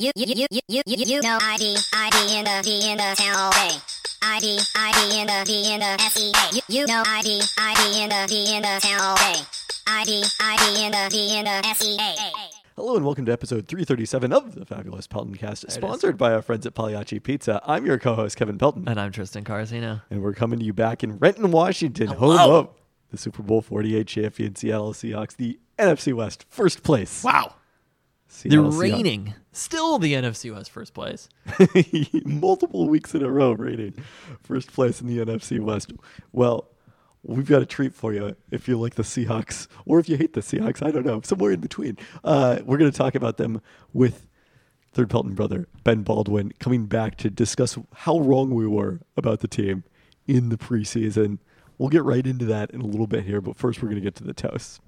You, you, you, you, you, you, you know ID, ID in the D in the town all day. ID, ID in the D in the SEA. You, you know ID, ID in the D in the town all day. ID, ID in the D in the SEA. Hello and welcome to episode 337 of the Fabulous Peltoncast, sponsored by our friends at Pagliacci Pizza. I'm your co-host Kevin Pelton, And I'm Tristan Carzino. and we're coming to you back in Renton, Washington, home Hello. of the Super Bowl 48 champion Seattle Seahawks, the NFC West first place. Wow. Seattle Seahawks. reigning, still the NFC West first place. multiple weeks in a row reigning first place in the NFC West. Well, we've got a treat for you if you like the Seahawks or if you hate the Seahawks. I don't know, somewhere in between. Uh, we're going to talk about them with third Pelton brother Ben Baldwin coming back to discuss how wrong we were about the team in the preseason. We'll get right into that in a little bit here, but first we're going to get to the toasts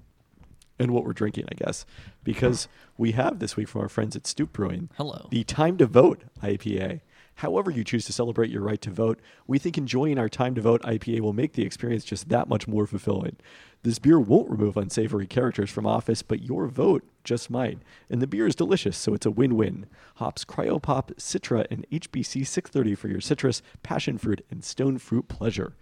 and what we're drinking, I guess, because we have this week from our friends at Stoup Brewing. Hello. The Time to Vote IPA. However, you choose to celebrate your right to vote, we think enjoying our Time to Vote IPA will make the experience just that much more fulfilling. This beer won't remove unsavory characters from office, but your vote just might. And the beer is delicious, so it's a win win. Hops Cryopop, Citra, and HBC 630 for your citrus, passion fruit, and stone fruit pleasure.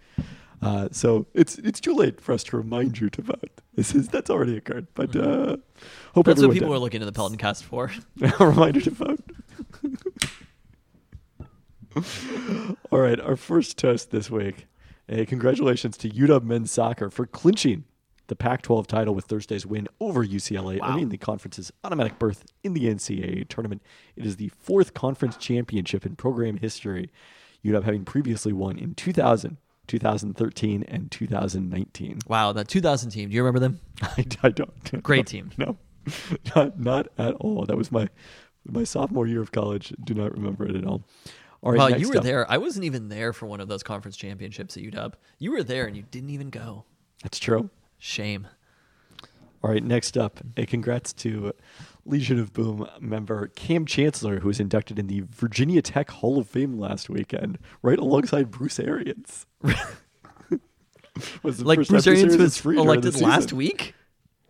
Uh, so it's it's too late for us to remind you to vote. This is that's already occurred, but uh, hope That's what people did. are looking to the Pelton cast for. a reminder to vote. All right, our first toast this week. Congratulations to UW men's soccer for clinching the Pac-12 title with Thursday's win over UCLA, earning the conference's automatic berth in the NCAA tournament. It is the fourth conference championship in program history. UW having previously won in 2000, 2013, and 2019. Wow, that 2000 team. Do you remember them? I, I don't. Great team. No, not not at all. That was my my sophomore year of college. Do not remember it at all. All right, Wow, you were up. there. I wasn't even there for one of those conference championships at UW. You were there and you didn't even go. That's true. Shame. All right, next up, a congrats to Legion of Boom member Cam Chancellor, who was inducted in the Virginia Tech Hall of Fame last weekend, right alongside Bruce Arians. was the Like first Bruce time Arians was free during the elected last week,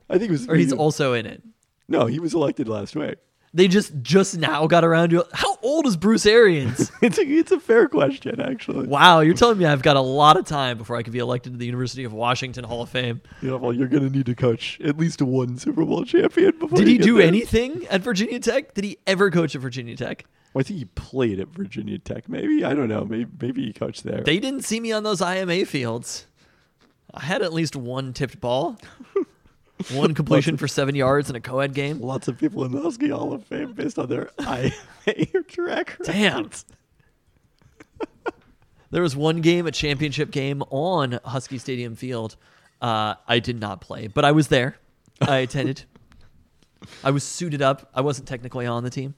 I think it was. or he's also in it. no, he was elected last week. They just just now got around to. How old is Bruce Arians? It's a, it's a fair question, actually. wow, you're telling me I've got a lot of time before I can be elected to the University of Washington Hall of Fame. Yeah, well, you're going to need to coach at least one Super Bowl champion before. Did you he do there. anything at Virginia Tech? Did he ever coach at Virginia Tech? Well, I think he played at Virginia Tech. Maybe I don't know. Maybe maybe he coached there. They didn't see me on those IMA fields. I had at least one tipped ball, one completion for seven yards in a co-ed game. Lots of people in the Husky Hall of Fame based on their IA track record. Damn. There was one game, a championship game on Husky Stadium Field. Uh, I did not play, but I was there. I attended. I was suited up. I wasn't technically on the team.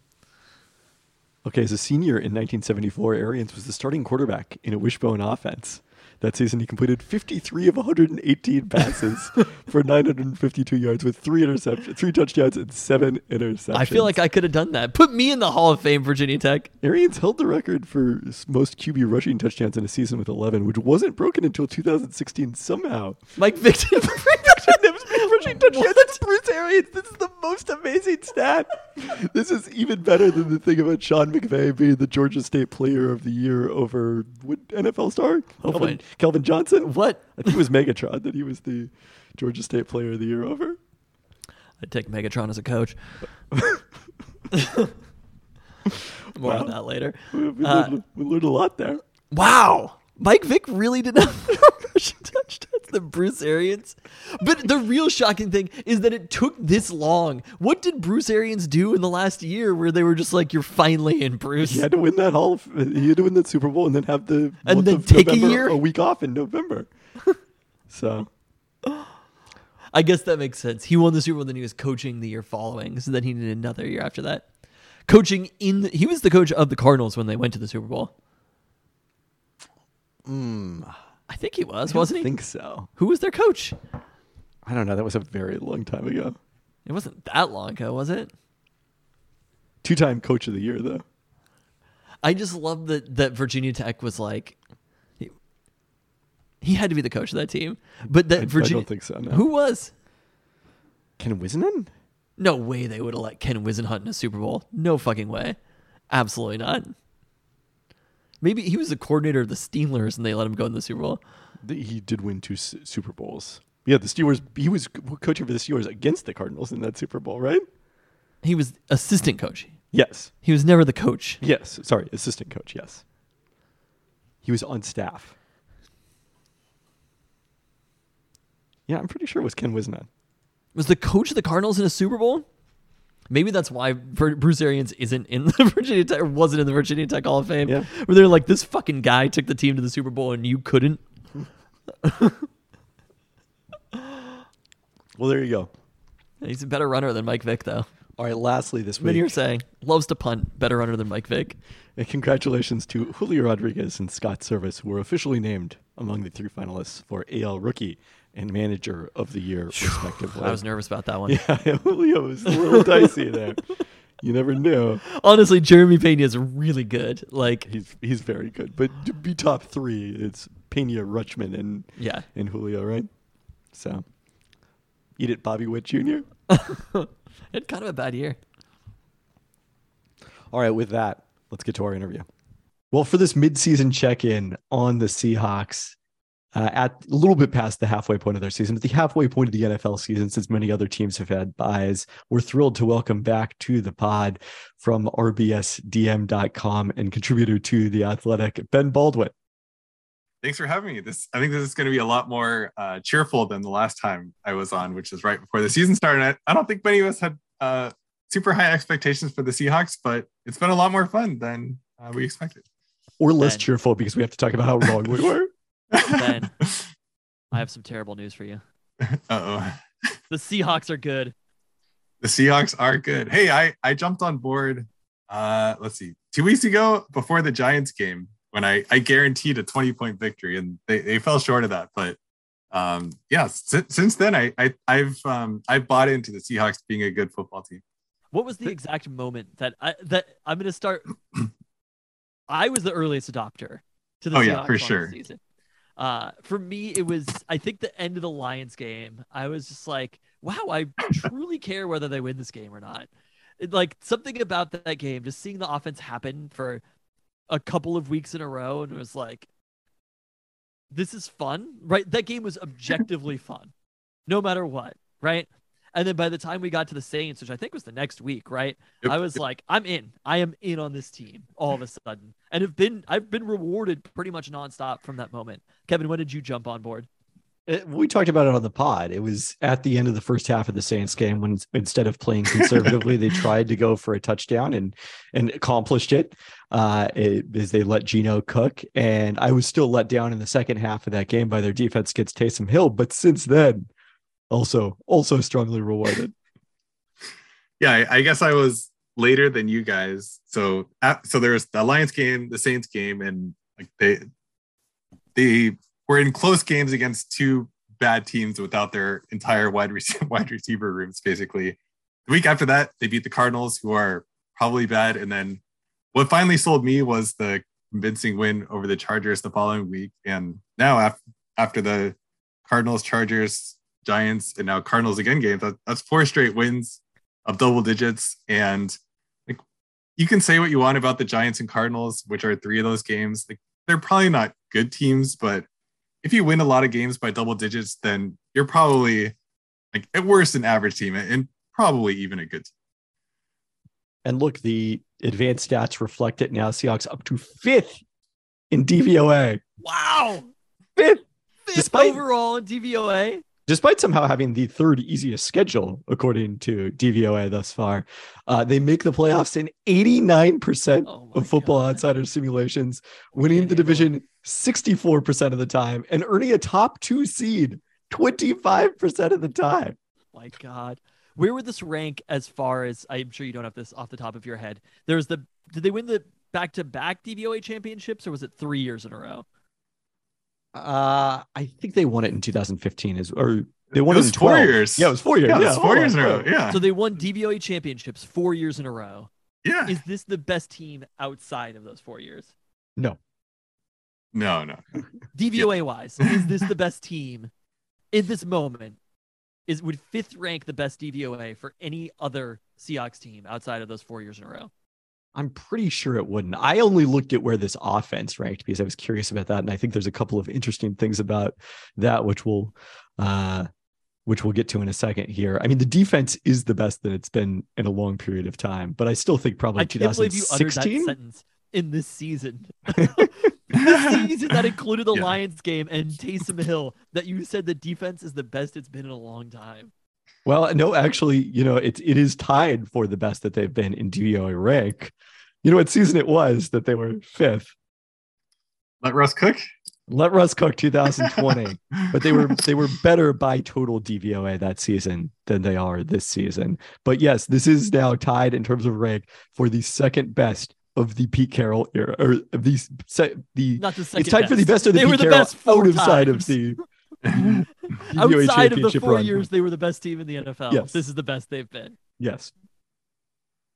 Okay, as a senior in 1974, Arians was the starting quarterback in a wishbone offense. That season, he completed 53 of 118 passes for 952 yards with three interceptions, three touchdowns, and seven interceptions. I feel like I could have done that. Put me in the Hall of Fame, Virginia Tech. Arians held the record for most QB rushing touchdowns in a season with 11, which wasn't broken until 2016 somehow. Mike Victor. rushing touchdowns. That's Bruce Arians. This is the most amazing stat. This is even better than the thing about Sean McVay being the Georgia State Player of the Year over NFL star oh, Calvin, wait. Calvin Johnson. What? I think it was Megatron that he was the Georgia State Player of the Year over. I'd take Megatron as a coach. More on that later. We, we Uh, learned, we learned a lot there. Wow. Mike Vick really did not rushing touchdowns than Bruce Arians. But the real shocking thing is that it took this long. What did Bruce Arians do in the last year where they were just like, you're finally in, Bruce? He had to win that Hall. Of, he had to win that Super Bowl and then have the And then take a year? a week off in November. so I guess that makes sense. He won the Super Bowl, then he was coaching the year following. So then he did another year after that. Coaching in, the, he was the coach of the Cardinals when they went to the Super Bowl. Mm. I think he was, wasn't he? I think so. Who was their coach? I don't know. That was a very long time ago. It wasn't that long ago, was it? Two-time Coach of the Year, though. I just love that that Virginia Tech was like he, he had to be the coach of that team. But that I- I don't think so, no. Who was? Ken Whisenhunt? No way they would have let Ken Whisenhunt in a Super Bowl. No fucking way. Absolutely not. Maybe he was the coordinator of the Steelers and they let him go in the Super Bowl. He did win two S- Super Bowls. Yeah, the Steelers. He was coaching for the Steelers against the Cardinals in that Super Bowl, right? He was assistant coach. Yes. He was never the coach. Yes. Sorry, assistant coach. Yes. He was on staff. Yeah, I'm pretty sure it was Ken Whisenhunt. Was the coach of the Cardinals in a Super Bowl? Maybe that's why Bruce Arians isn't in the Virginia Tech or wasn't in the Virginia Tech Hall of Fame. Yeah. Where they're like, this fucking guy took the team to the Super Bowl and you couldn't. Well, there you go. He's a better runner than Mike Vick, though. All right. Lastly, this Then you're saying loves to punt, better runner than Mike Vick. and congratulations to Julio Rodriguez and Scott Servais, who were officially named among the three finalists for AL Rookie and Manager of the Year, respectively. I was nervous about that one. Yeah, Julio was a little dicey there. You never knew. Honestly, Jeremy Pena is really good. Like, He's he's very good, but to be top three, it's Pena, Rutschman, and yeah. and Julio, right? So, eat it, Bobby Witt Jr. Had kind of a bad year. All right, with that, let's get to our interview. Well, for this midseason check-in on the Seahawks, uh, at a little bit past the halfway point of their season, at the halfway point of the NFL season, since many other teams have had byes, we're thrilled to welcome back to the pod from RBSDM.com and contributor to the Athletic, Ben Baldwin. Thanks for having me. This I think this is going to be a lot more uh, cheerful than the last time I was on, which is right before the season started. I, I don't think many of us had uh, super high expectations for the Seahawks, but it's been a lot more fun than uh, we expected. Or less Ben. cheerful because we have to talk about how wrong we were. Ben. I have some terrible news for you. uh oh. The Seahawks are good. The Seahawks are good. Hey, I I jumped on board. Uh, let's see, two weeks ago before the Giants game when I I guaranteed a twenty point victory and they, they fell short of that. But um, yeah, si- since then I, I I've um I've bought into the Seahawks being a good football team. What was the exact moment that I that I'm going to start? I was the earliest adopter to the Oh, Seahawks yeah, for sure. season. Uh, for me, it was I think the end of the Lions game. I was just like, wow, I truly care whether they win this game or not. It, like something about that, game, just seeing the offense happen for a couple of weeks in a row, and it was like, this is fun, right? That game was objectively fun, no matter what, right? And then by the time we got to the Saints, which I think was the next week, right? Yep. I was like, I'm in. I am in on this team all of a sudden. And have been I've been rewarded pretty much nonstop from that moment. Kevin, when did you jump on board? It- we talked about it on the pod. It was at the end of the first half of the Saints game when instead of playing conservatively, they tried to go for a touchdown and and accomplished it. Uh, it as they let Gino cook, and I was still let down in the second half of that game by their defense against Taysom Hill. But since then, also also strongly rewarded. yeah, I, I guess I was later than you guys. So uh, so there was the Lions game, the Saints game, and like they they were in close games against two bad teams without their entire wide receiver wide receiver rooms. Basically, the week after that, they beat the Cardinals, who are probably bad, and then what finally sold me was the convincing win over the Chargers the following week, and now after after the Cardinals, Chargers, Giants, and now Cardinals again games, that, that's four straight wins of double digits. And like you can say what you want about the Giants and Cardinals, which are three of those games. Like they're probably not good teams, but if you win a lot of games by double digits, then you're probably like at worst an average team and probably even a good team. And look, the advanced stats reflect it now. Seahawks up to fifth in DVOA. Wow. Fifth, Fifth Despite- overall in DVOA. Despite somehow having the third easiest schedule according to DVOA thus far. Uh, they make the playoffs in 89% Oh of Football God. Outsiders simulations, winning the division 64% of the time and earning a top two seed 25% of the time. My God. Where would this rank as far as I'm sure you don't have this off the top of your head? There's the did they win the back to back DVOA championships or was it three years in a row? Uh, I think they won it in 2015 is or they won It it, was in four 12. years. Yeah, it was four years. Yeah, Yeah, it's four oh, years in a oh. row. Yeah. So they won DVOA championships four years in a row. yeah. Is this the best team outside of those four years? No. No, no. DVOA wise, is this the best team in this moment is would fifth rank the best DVOA for any other Seahawks team outside of those four years in a row. I'm pretty sure it wouldn't. I only looked at where this offense ranked because I was curious about that, and I think there's a couple of interesting things about that, which we'll, uh, which we'll get to in a second here. I mean, the defense is the best that it's been in a long period of time, but I still think probably I can't believe you uttered that 2016. in this season. this season that included the Yeah. Lions game and Taysom Hill. That you said the defense is the best it's been in a long time. Well, no, actually, you know, it it is tied for the best that they've been in DVOA rank. You know what season it was that they were fifth? Let Russ cook. Let Russ cook 2020. but they were they were better by total DVOA that season than they are this season. But yes, this is now tied in terms of rank for the second best of the Pete Carroll era, or of these se- the Not the second. it's tied for the best of the They Pete were the Carroll best four out of side of times. the DVOA Outside of the four run. years, they were the best team in the NFL. Yes. This is the best they've been. Yes.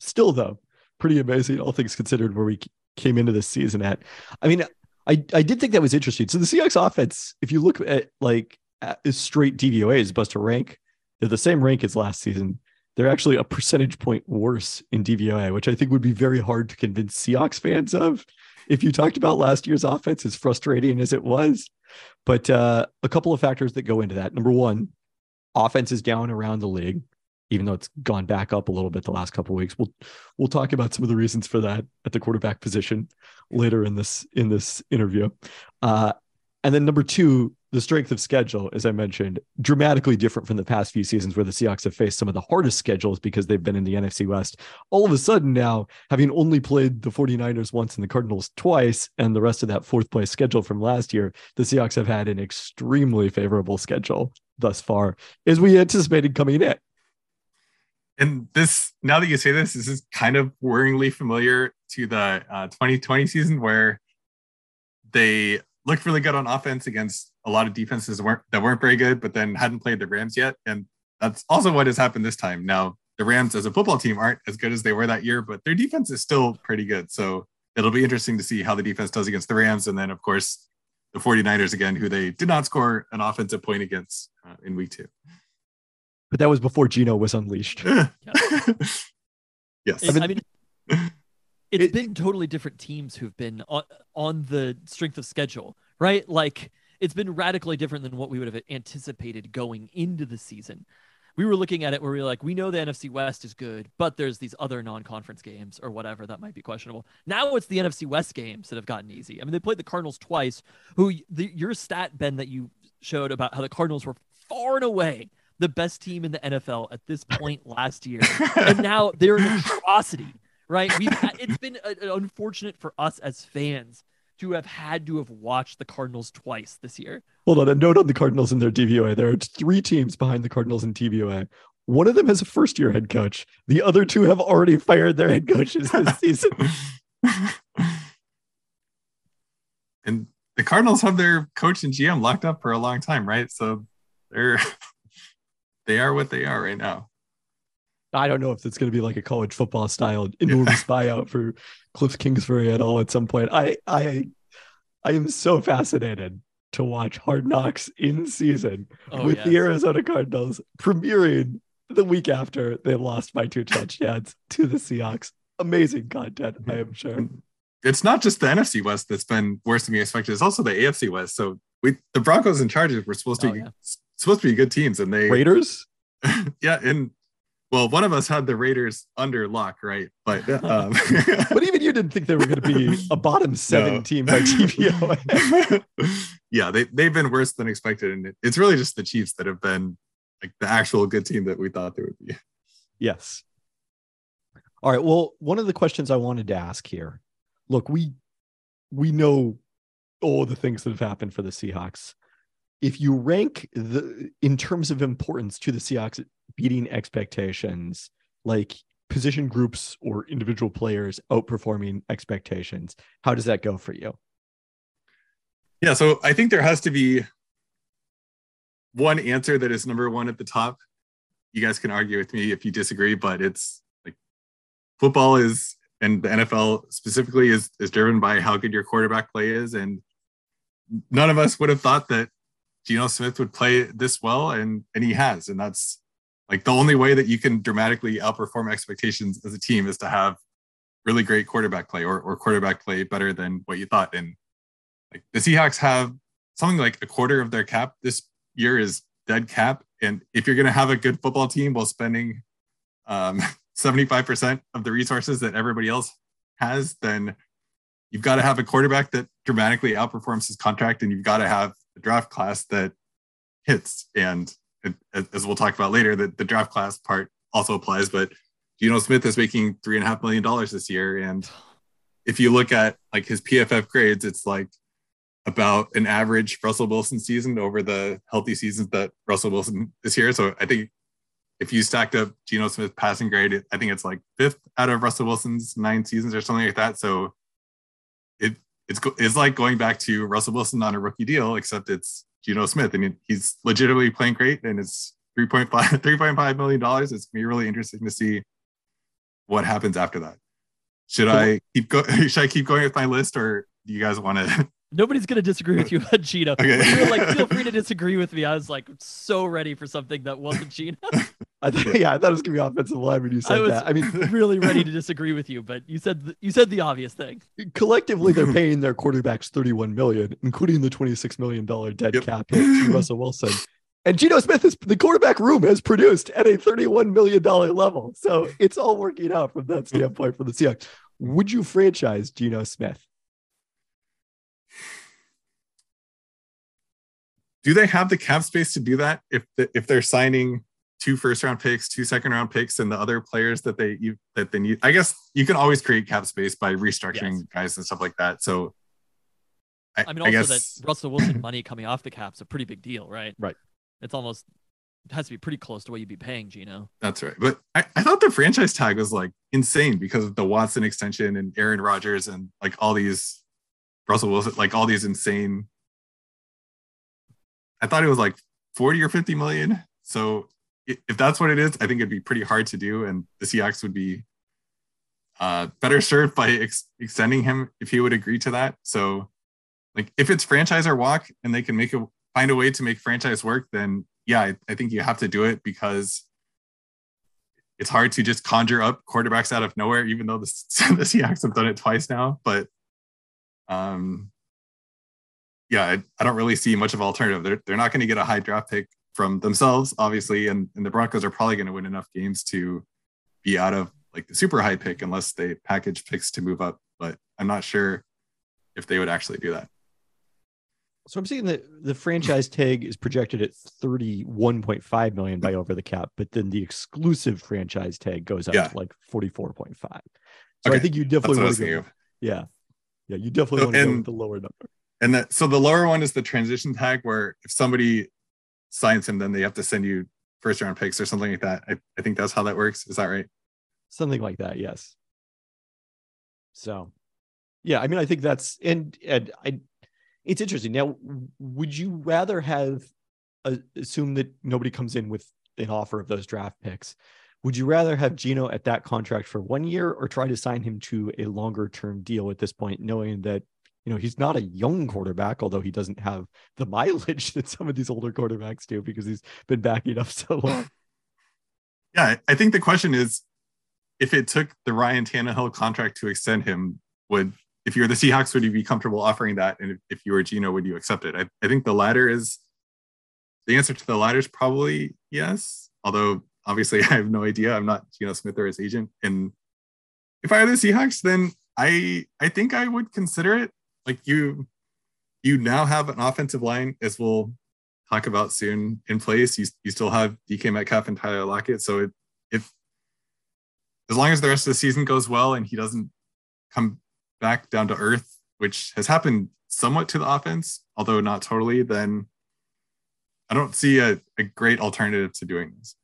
Still, though, pretty amazing, all things considered, where we came into this season at. I mean, I, I did think that was interesting. So the Seahawks offense, if you look at like at straight DVOA as opposed to rank, they're the same rank as last season. They're actually a percentage point worse in DVOA, which I think would be very hard to convince Seahawks fans of. If you talked about last year's offense, as frustrating as it was, but uh, a couple of factors that go into that. Number one, offense is down around the league even though it's gone back up a little bit the last couple of weeks. We'll we'll talk about some of the reasons for that at the quarterback position later in this in this interview. Uh, and then number two, the strength of schedule, as I mentioned, dramatically different from the past few seasons where the Seahawks have faced some of the hardest schedules because they've been in the NFC West. All of a sudden now, having only played the 49ers once and the Cardinals twice, and the rest of that fourth place schedule from last year, the Seahawks have had an extremely favorable schedule thus far, as we anticipated coming in. And this, now that you say this, this is kind of worryingly familiar to the uh, 2020 season where they looked really good on offense against a lot of defenses that weren't, that weren't very good, but then hadn't played the Rams yet. And that's also what has happened this time. Now, the Rams as a football team aren't as good as they were that year, but their defense is still pretty good. So it'll be interesting to see how the defense does against the Rams. And then, of course, the 49ers again, who they did not score an offensive point against uh, in week two. But that was before Geno was unleashed. yes. It's- I mean, it's It- been totally different teams who've been on, on the strength of schedule, right? Like it's been radically different than what we would have anticipated going into the season. We were looking at it where we were like, we know the NFC West is good, but there's these other non-conference games or whatever that might be questionable. Now it's the NFC West games that have gotten easy. I mean, they played the Cardinals twice. Who the, your stat Ben that you showed about how the Cardinals were far and away the best team in the NFL at this point last year, and now they're an atrocity right? We've had, it's been uh, unfortunate for us as fans to have had to have watched the Cardinals twice this year. Hold on, a note on the Cardinals and their DVOA. There are three teams behind the Cardinals in DVOA. One of them has a first year head coach. The other two have already fired their head coaches this season. and the Cardinals have their coach and GM locked up for a long time, right? So they're they are what they are right now. I don't know if it's going to be like a college football style enormous buyout for Cliff Kingsbury at all at some point. I I I am so fascinated to watch Hard Knocks in season Oh, with the. Arizona Cardinals premiering the week after they lost by two touchdowns to the Seahawks. Amazing content, I am sure. It's not just the NFC West that's been worse than we expected. It's also the AFC West. So we the Broncos and Chargers were supposed to Oh, be yeah. supposed to be good teams, and they Raiders? yeah, and well, one of us had the Raiders under lock, right? But um, But even you didn't think they were going to be a bottom seven No. team by TPO. yeah, they they've been worse than expected, and it's really just the Chiefs that have been like the actual good team that we thought they would be. yes. All right. Well, one of the questions I wanted to ask here. Look, we we know all the things that have happened for the Seahawks. If you rank the in terms of importance to the Seahawks beating expectations, like position groups or individual players outperforming expectations, how does that go for you? Yeah, so I think there has to be one answer that is number one at the top. You guys can argue with me if you disagree, but it's like football is and the NFL specifically is is driven by how good your quarterback play is. And none of us would have thought that Geno Smith would play this well, and and he has, and that's like the only way that you can dramatically outperform expectations as a team is to have really great quarterback play or, or quarterback play better than what you thought. And like the Seahawks have something like a quarter of their cap this year is dead cap. And if you're going to have a good football team while spending um, 75% of the resources that everybody else has, then you've got to have a quarterback that dramatically outperforms his contract and you've got to have a draft class that hits. And as we'll talk about later, the, the draft class part also applies, but Geno Smith is making three and a half million dollars this year. And if you look at like his PFF grades, it's like about an average Russell Wilson season over the healthy seasons that Russell Wilson is here. So I think if you stacked up Geno Smith passing grade, I think it's like fifth out of Russell Wilson's nine seasons or something like that. So it it's it's like going back to Russell Wilson on a rookie deal, except it's Geno Smith. I mean, he's legitimately playing great, and it's 3.5 $3.5 million. It's gonna be really interesting to see what happens after that. Should I keep go? Should I keep going with my list, or do you guys want to? Nobody's gonna disagree with you about. Okay. you were like, feel free to disagree with me. I was like so ready for something that wasn't Geno. I thought, yeah, I thought it was gonna be offensive line when you said I was that. I mean, really ready to disagree with you, but you said you said the obvious thing. Collectively, they're paying their quarterbacks thirty-one million, including the twenty-six million dollar dead yep. cap hit to Russell Wilson. And Geno Smith is the quarterback room has produced at a $31 million level. So it's all working out from that standpoint for the Seahawks. Would you franchise Geno Smith? Do they have the cap space to do that if the, if they're signing two first round picks, two second round picks, and the other players that they that they need? I guess you can always create cap space by restructuring yes. guys and stuff like that. So I, I mean, also I guess, that Russell Wilson money coming off the cap is a pretty big deal, right? Right. It's almost it has to be pretty close to what you'd be paying Geno. That's right. But I, I thought the franchise tag was like insane because of the Watson extension and Aaron Rodgers and like all these Russell Wilson, like all these insane. I thought it was like 40 or 50 million. So if that's what it is, I think it'd be pretty hard to do. And the Seahawks would be uh, better served by ex- extending him if he would agree to that. So, like, if it's franchise or walk and they can make a find a way to make franchise work, then yeah, I, I think you have to do it because it's hard to just conjure up quarterbacks out of nowhere, even though the, the Seahawks have done it twice now. But um, yeah, I, I don't really see much of alternative. They're, they're not going to get a high draft pick from themselves, obviously, and, and the Broncos are probably going to win enough games to be out of like the super high pick unless they package picks to move up. But I'm not sure if they would actually do that. So I'm seeing that the franchise tag is projected at 31.5 million by over the cap, but then the exclusive franchise tag goes up yeah. to like 44.5. So okay. I think you definitely want to go. Yeah. Yeah. You definitely so, want to go with the lower number. And that so the lower one is the transition tag where if somebody signs him, then they have to send you first round picks or something like that. I, I think that's how that works. Is that right? Something like that, yes. So yeah, I mean, I think that's and and I it's interesting. Now, would you rather have uh, assume that nobody comes in with an offer of those draft picks? Would you rather have Geno at that contract for one year or try to sign him to a longer term deal at this point, knowing that you know he's not a young quarterback, although he doesn't have the mileage that some of these older quarterbacks do because he's been backing up so long. Yeah, I think the question is if it took the Ryan Tannehill contract to extend him, would if you're the Seahawks, would you be comfortable offering that? And if, if you were Geno, would you accept it? I, I think the latter is the answer to the latter is probably yes. Although obviously I have no idea. I'm not Geno Smith or his agent. And if I were the Seahawks, then I I think I would consider it. Like you you now have an offensive line, as we'll talk about soon, in place. You, you still have DK Metcalf and Tyler Lockett. So it, if as long as the rest of the season goes well and he doesn't come back down to earth, which has happened somewhat to the offense, although not totally, then I don't see a, a great alternative to doing this.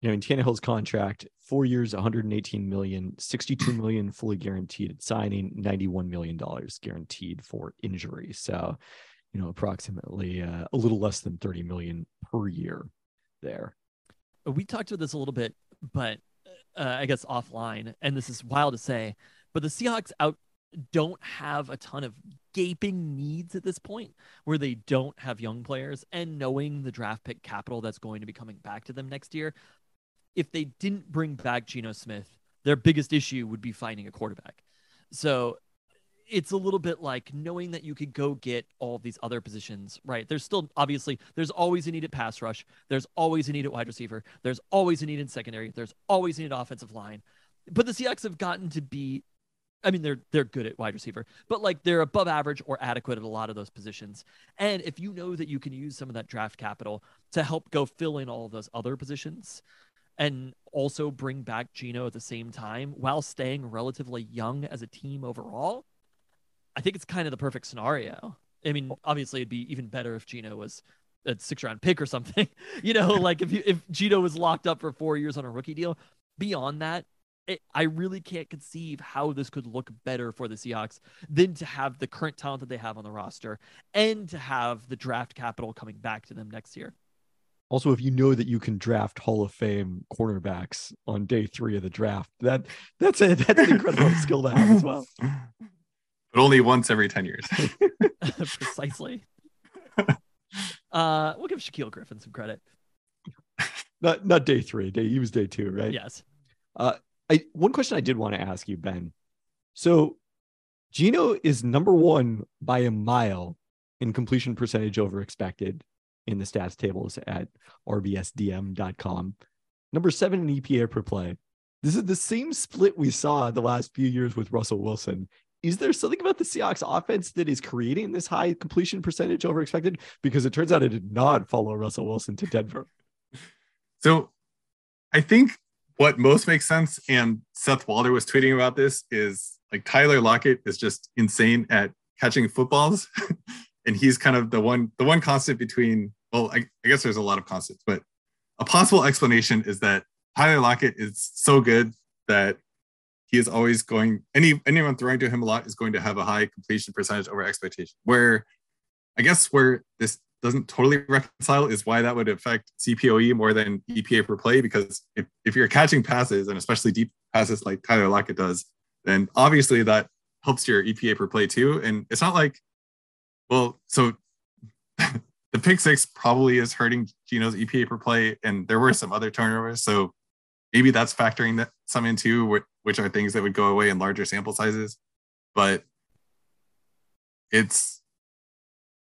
You know, in Tannehill's contract, four years, 118 million, 62 million fully guaranteed at signing, 91 million dollars guaranteed for injury. So, you know, approximately uh, a little less than 30 million per year there. We talked about this a little bit, but uh, I guess offline, and this is wild to say, but the Seahawks out don't have a ton of gaping needs at this point where they don't have young players and knowing the draft pick capital that's going to be coming back to them next year if they didn't bring back Geno Smith their biggest issue would be finding a quarterback so it's a little bit like knowing that you could go get all these other positions, right? There's still obviously there's always a need at pass rush, there's always a need at wide receiver, there's always a need in secondary, there's always a need offensive line. But the Seahawks have gotten to be I mean they're they're good at wide receiver, but like they're above average or adequate at a lot of those positions. And if you know that you can use some of that draft capital to help go fill in all those other positions, and also bring back Geno at the same time while staying relatively young as a team overall, I think it's kind of the perfect scenario. I mean, obviously, it'd be even better if Geno was a six round pick or something. you know, like if you, if Geno was locked up for four years on a rookie deal. Beyond that, it, I really can't conceive how this could look better for the Seahawks than to have the current talent that they have on the roster and to have the draft capital coming back to them next year. Also, if you know that you can draft Hall of Fame cornerbacks on day three of the draft, that that's a that's an incredible skill to have as well. But only once every 10 years. Precisely. Uh, we'll give Shaquill Griffin some credit. Not not day three. Day he was day two, right? Yes. Uh, I one question I did want to ask you, Ben. So, Geno is number one by a mile in completion percentage over expected in the stats tables at rbsdm.com. Number seven in EPA per play. This is the same split we saw the last few years with Russell Wilson. Is there something about the Seahawks offense that is creating this high completion percentage over expected? Because it turns out it did not follow Russell Wilson to Denver. So I think what most makes sense, and Seth Walder was tweeting about this, is like Tyler Lockett is just insane at catching footballs. and he's kind of the one the one constant between well, I, I guess there's a lot of constants, but a possible explanation is that Tyler Lockett is so good that he is always going any anyone throwing to him a lot is going to have a high completion percentage over expectation. Where I guess where this doesn't totally reconcile is why that would affect CPOE more than EPA per play because if, if you're catching passes and especially deep passes like Tyler Lockett does, then obviously that helps your EPA per play too. And it's not like, well, so the pick six probably is hurting Geno's EPA per play, and there were some other turnovers. So maybe that's factoring that some into which are things that would go away in larger sample sizes. But it's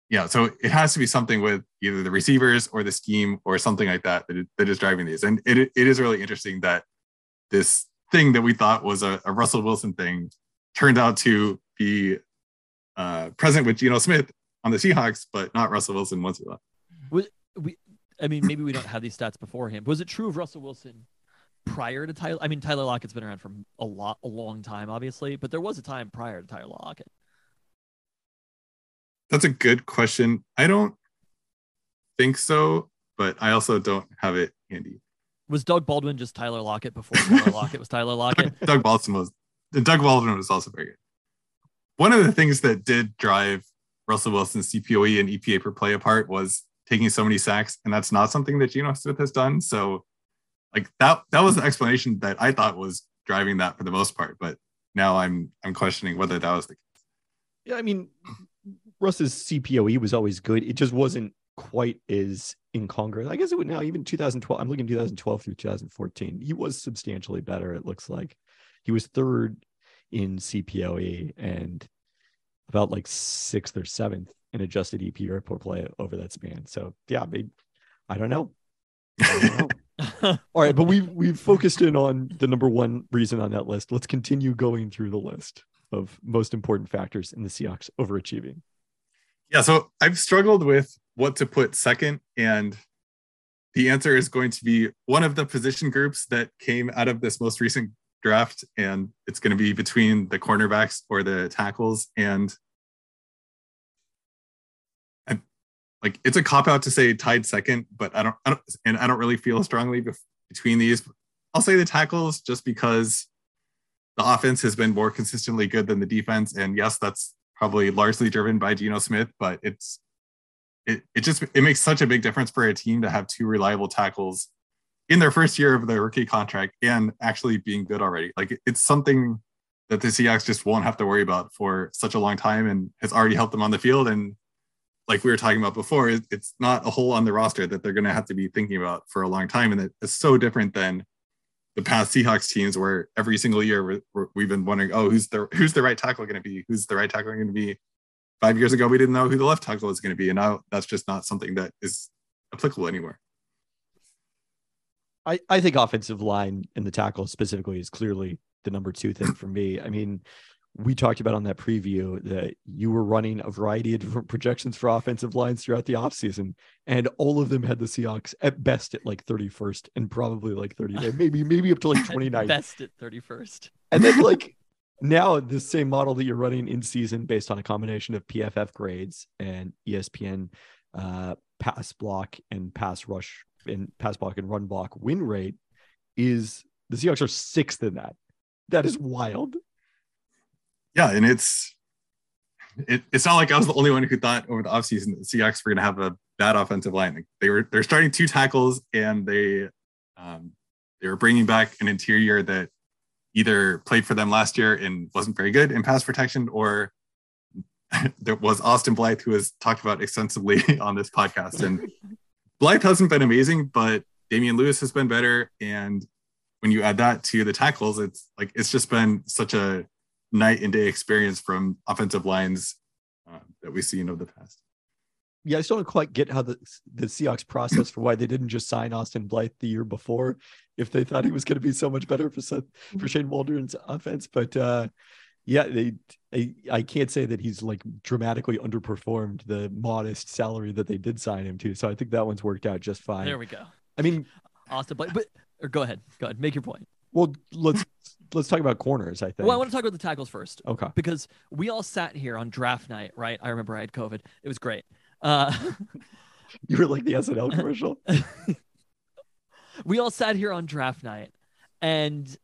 yeah, so it has to be something with either the receivers or the scheme or something like that that, that is driving these. And it, it is really interesting that this thing that we thought was a, a Russell Wilson thing turned out to be uh, present with Geno Smith on the Seahawks, but not Russell Wilson once he left. Was we? I mean, maybe we don't have these stats beforehand. Was it true of Russell Wilson prior to Tyler? I mean, Tyler Lockett's been around for a lot, a long time, obviously, but there was a time prior to Tyler Lockett. That's a good question. I don't think so, but I also don't have it handy. Was Doug Baldwin just Tyler Lockett before Tyler Lockett was Tyler Lockett? Doug Baldwin was Doug Baldwin was also very good. One of the things that did drive Russell Wilson's CPOE and EPA per play apart was taking so many sacks, and that's not something that Geno Smith has done. So, like that that was the explanation that I thought was driving that for the most part. But now I'm I'm questioning whether that was the case. Yeah, I mean, Russ's CPOE was always good. It just wasn't quite as incongruous. I guess it would now even 2012. I'm looking 2012 through 2014. He was substantially better. It looks like he was third in CPOE and about like sixth or seventh in adjusted EPA per play over that span. So yeah, maybe, I don't know. I don't know. All right, but we've we've focused in on the number one reason on that list. Let's continue going through the list of most important factors in the Seahawks overachieving. Yeah, so I've struggled with what to put second, and the answer is going to be one of the position groups that came out of this most recent draft, and it's going to be between the cornerbacks or the tackles. And like it's a cop out to say tied second, but I don't, I don't, and I don't really feel strongly between these. I'll say the tackles just because the offense has been more consistently good than the defense, and yes, that's probably largely driven by Geno Smith, but it's it, it just it makes such a big difference for a team to have two reliable tackles in their first year of their rookie contract and actually being good already. Like it's something that the Seahawks just won't have to worry about for such a long time and has already helped them on the field. And like we were talking about before, it, it's not a hole on the roster that they're going to have to be thinking about for a long time. And it's so different than the past Seahawks teams where every single year we have been wondering, oh, who's the who's the right tackle going to be? Who's the right tackle going to be? Five years ago, we didn't know who the left tackle was going to be, and now that's just not something that is applicable anymore. I, I think offensive line and the tackle specifically is clearly the number two thing for me. I mean, we talked about on that preview that you were running a variety of different projections for offensive lines throughout the offseason, and all of them had the Seahawks at best at like 31st and probably like 30, maybe maybe up to like 29. best at 31st. And then like now the same model that you're running in season based on a combination of PFF grades and ESPN uh, pass block and pass rush and pass block and run block win rate is the Seahawks are sixth in that. That is wild. Yeah, and it's it, it's not like I was the only one who thought over the offseason the Seahawks were going to have a bad offensive line. They were they're starting two tackles and they um, they were bringing back an interior that either played for them last year and wasn't very good in pass protection, or there was Austin Blythe who was talked about extensively on this podcast. And Blythe hasn't been amazing, but Damian Lewis has been better. And when you add that to the tackles, it's like it's just been such a night and day experience from offensive lines uh, that we've seen over the past. Yeah, I still don't quite get how the the Seahawks process for why they didn't just sign Austin Blythe the year before if they thought he was going to be so much better for for Shane Waldron's offense. But uh, yeah, they I, I can't say that he's like dramatically underperformed the modest salary that they did sign him to. So I think that one's worked out just fine. There we go. I mean, Austin Blythe, but or go ahead, go ahead, make your point. Well, let's let's talk about corners. I think. Well, I want to talk about the tackles first. Okay. Because we all sat here on draft night, right? I remember I had COVID. It was great. Uh, you were like the SNL commercial. we all sat here on draft night, and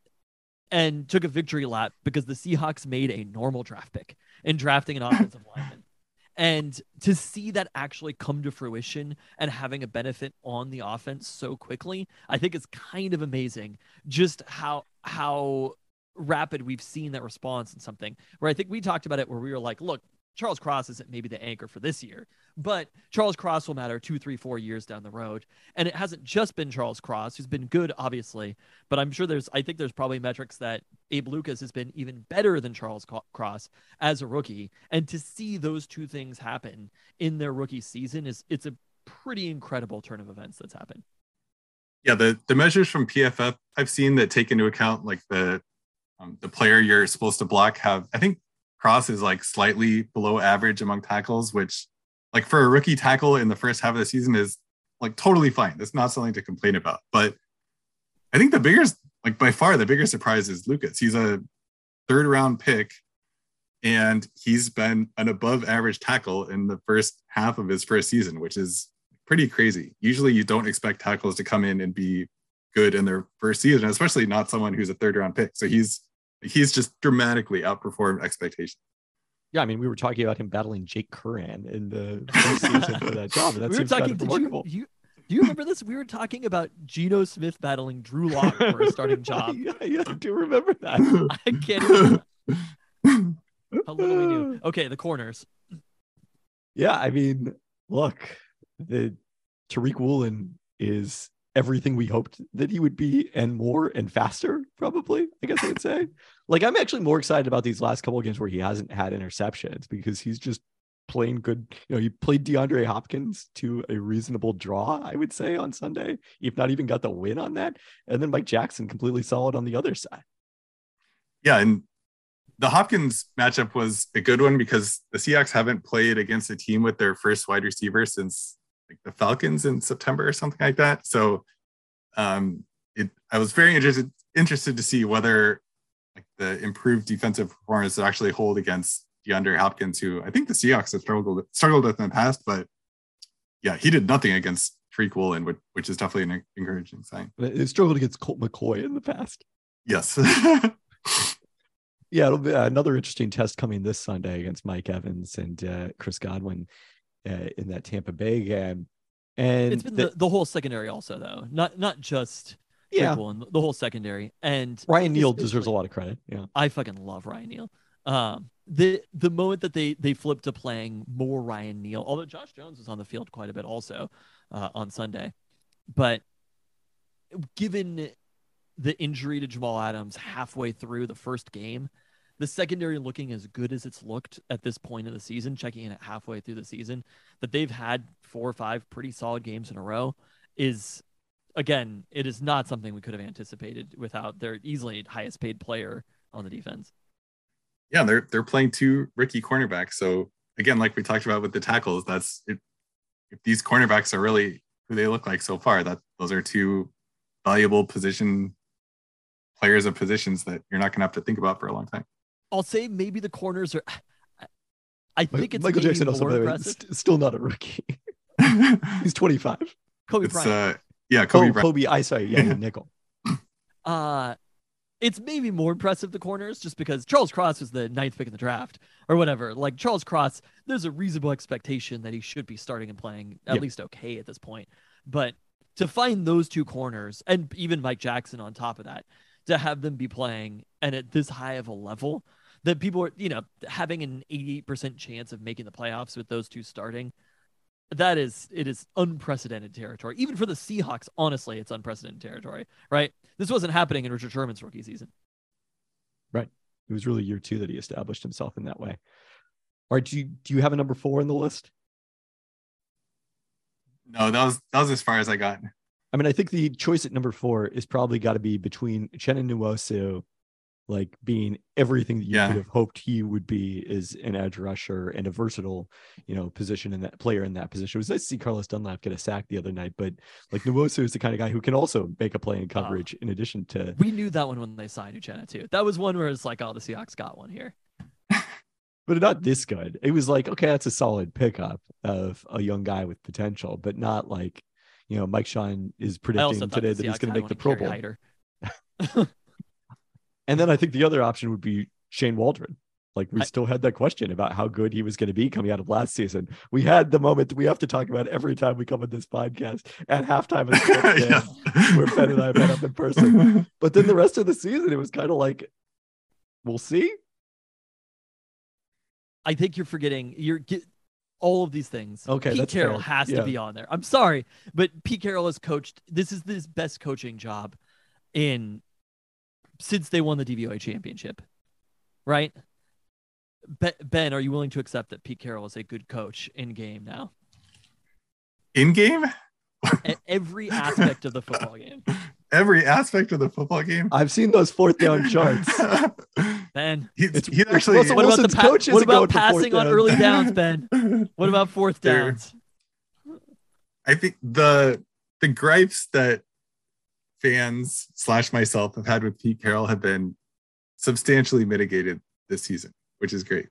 and took a victory lap because the Seahawks made a normal draft pick in drafting an offensive lineman. And to see that actually come to fruition and having a benefit on the offense so quickly, I think is kind of amazing. Just how how rapid we've seen that response in something where I think we talked about it where we were like, look, Charles Cross isn't maybe the anchor for this year, but Charles Cross will matter two, three, four years down the road. And it hasn't just been Charles Cross, who's been good, obviously, but I'm sure there's, I think there's probably metrics that Abe Lucas has been even better than Charles Cross as a rookie. And to see those two things happen in their rookie season is, it's a pretty incredible turn of events that's happened. Yeah, the, the measures from PFF I've seen that take into account like the um, the player you're supposed to block have I think Cross is like slightly below average among tackles, which like for a rookie tackle in the first half of the season is like totally fine. That's not something to complain about. But I think the biggest, like by far, the bigger surprise is Lucas. He's a third round pick and he's been an above average tackle in the first half of his first season, which is pretty crazy. Usually you don't expect tackles to come in and be good in their first season, especially not someone who's a third round pick. So he's he's just dramatically outperformed expectations. Yeah, I mean, we were talking about him battling Jake Curhan in the season for that job. That we were talking. Did you, you, do you remember this? We were talking about Geno Smith battling Drew Lock for a starting job. yeah, yeah, I do remember that. I can't. How little we knew. Okay, the corners. Yeah, I mean, look, the Tariq Woolen is everything we hoped that he would be and more and faster probably i guess i would say. Like i'm actually more excited about these last couple of games where he hasn't had interceptions because he's just playing good you know he played deandre hopkins to a reasonable draw i would say on sunday if not even got the win on that. And then mike jackson completely solid on the other side. Yeah and the hopkins matchup was a good one because the seahawks haven't played against a team with their first wide receiver since like the Falcons in September or something like that. So um, it, I was very interested interested to see whether like the improved defensive performance would actually hold against DeAndre Hopkins, who I think the Seahawks have struggled with, struggled with in the past, but yeah, he did nothing against Tariq Woolen, which, which is definitely an encouraging sign. But it struggled against Colt McCoy in the past. Yes. yeah, it'll be another interesting test coming this Sunday against Mike Evans and uh, Chris Godwin uh, in that Tampa Bay game. And it's been the, the, the whole secondary also though, not not just Yeah. And the whole secondary. And Ryan Neal deserves a lot of credit. Yeah. I fucking love Ryan Neal. Um, the the moment that they they flipped to playing more Ryan Neal, although Josh Jones was on the field quite a bit also uh, on Sunday, but given the injury to Jamal Adams halfway through the first game, the secondary looking as good as it's looked at this point of the season, checking in at halfway through the season, that they've had four or five pretty solid games in a row is again, it is not something we could have anticipated without their easily highest paid player on the defense. Yeah, they're they're playing two rookie cornerbacks. So again, like we talked about with the tackles, that's if, if these cornerbacks are really who they look like so far, that those are two valuable position players of positions that you're not going to have to think about for a long time. I'll say maybe the corners are. I think it's Michael Jackson also by the way, st- still not a rookie. He's 25. Coby it's Bryant. uh yeah, Coby oh, Bryant. Coby. I sorry. Yeah, yeah, nickel. Uh, it's maybe more impressive the corners just because Charles Cross was the ninth pick in the draft or whatever. Like Charles Cross, there's a reasonable expectation that he should be starting and playing at Yeah. least okay at this point. But to find those two corners and even Mike Jackson on top of that, to have them be playing and at this high of a level that people are, you know, having an 88% chance of making the playoffs with those two starting. That is, it is unprecedented territory. Even for the Seahawks, honestly, it's unprecedented territory, right? This wasn't happening in Richard Sherman's rookie season. Right. It was really year two that he established himself in that way. All right. Do you do you have a number four in the list? No, that was that was as far as I got. I mean, I think the choice at number four is probably got to be between Chen and Nwosu, like being everything that you Yeah. could have hoped he would be is an edge rusher and a versatile, you know, position in that player in that position. It was nice to see Carlos Dunlap get a sack the other night, but like Nwosu is the kind of guy who can also make a play in uh, coverage in addition to We knew that one when they signed Uchenna too. That was one where it's like, oh, the Seahawks got one here. but not this good. It was like, okay, that's a solid pickup of a young guy with potential, but not like, you know, Mike Sean is predicting today that he's going to make the Pro Bowl. And then I think the other option would be Shane Waldron. Like we I- still had that question about how good he was going to be coming out of last season. We had the moment that we have to talk about every time we come on this podcast at halftime of the game, Yeah. where Ben and I met up in person. But then the rest of the season, it was kind of like, we'll see. I think you're forgetting you're get all of these things. Okay, Pete Carroll fair. has Yeah. to be on there. I'm sorry, but Pete Carroll has coached. This is his best coaching job in since they won the DVOA championship, right? Ben, are you willing to accept that Pete Carroll is a good coach in game now? In game, every aspect of the football game. every aspect of the football game. I've seen those fourth down charts. Ben, he's, It's- he's actually Russell what about the pa- coach what isn't about passing on early downs, Ben? What about fourth downs? I think the the gripes that fans slash myself have had with Pete Carroll have been substantially mitigated this season, which is great.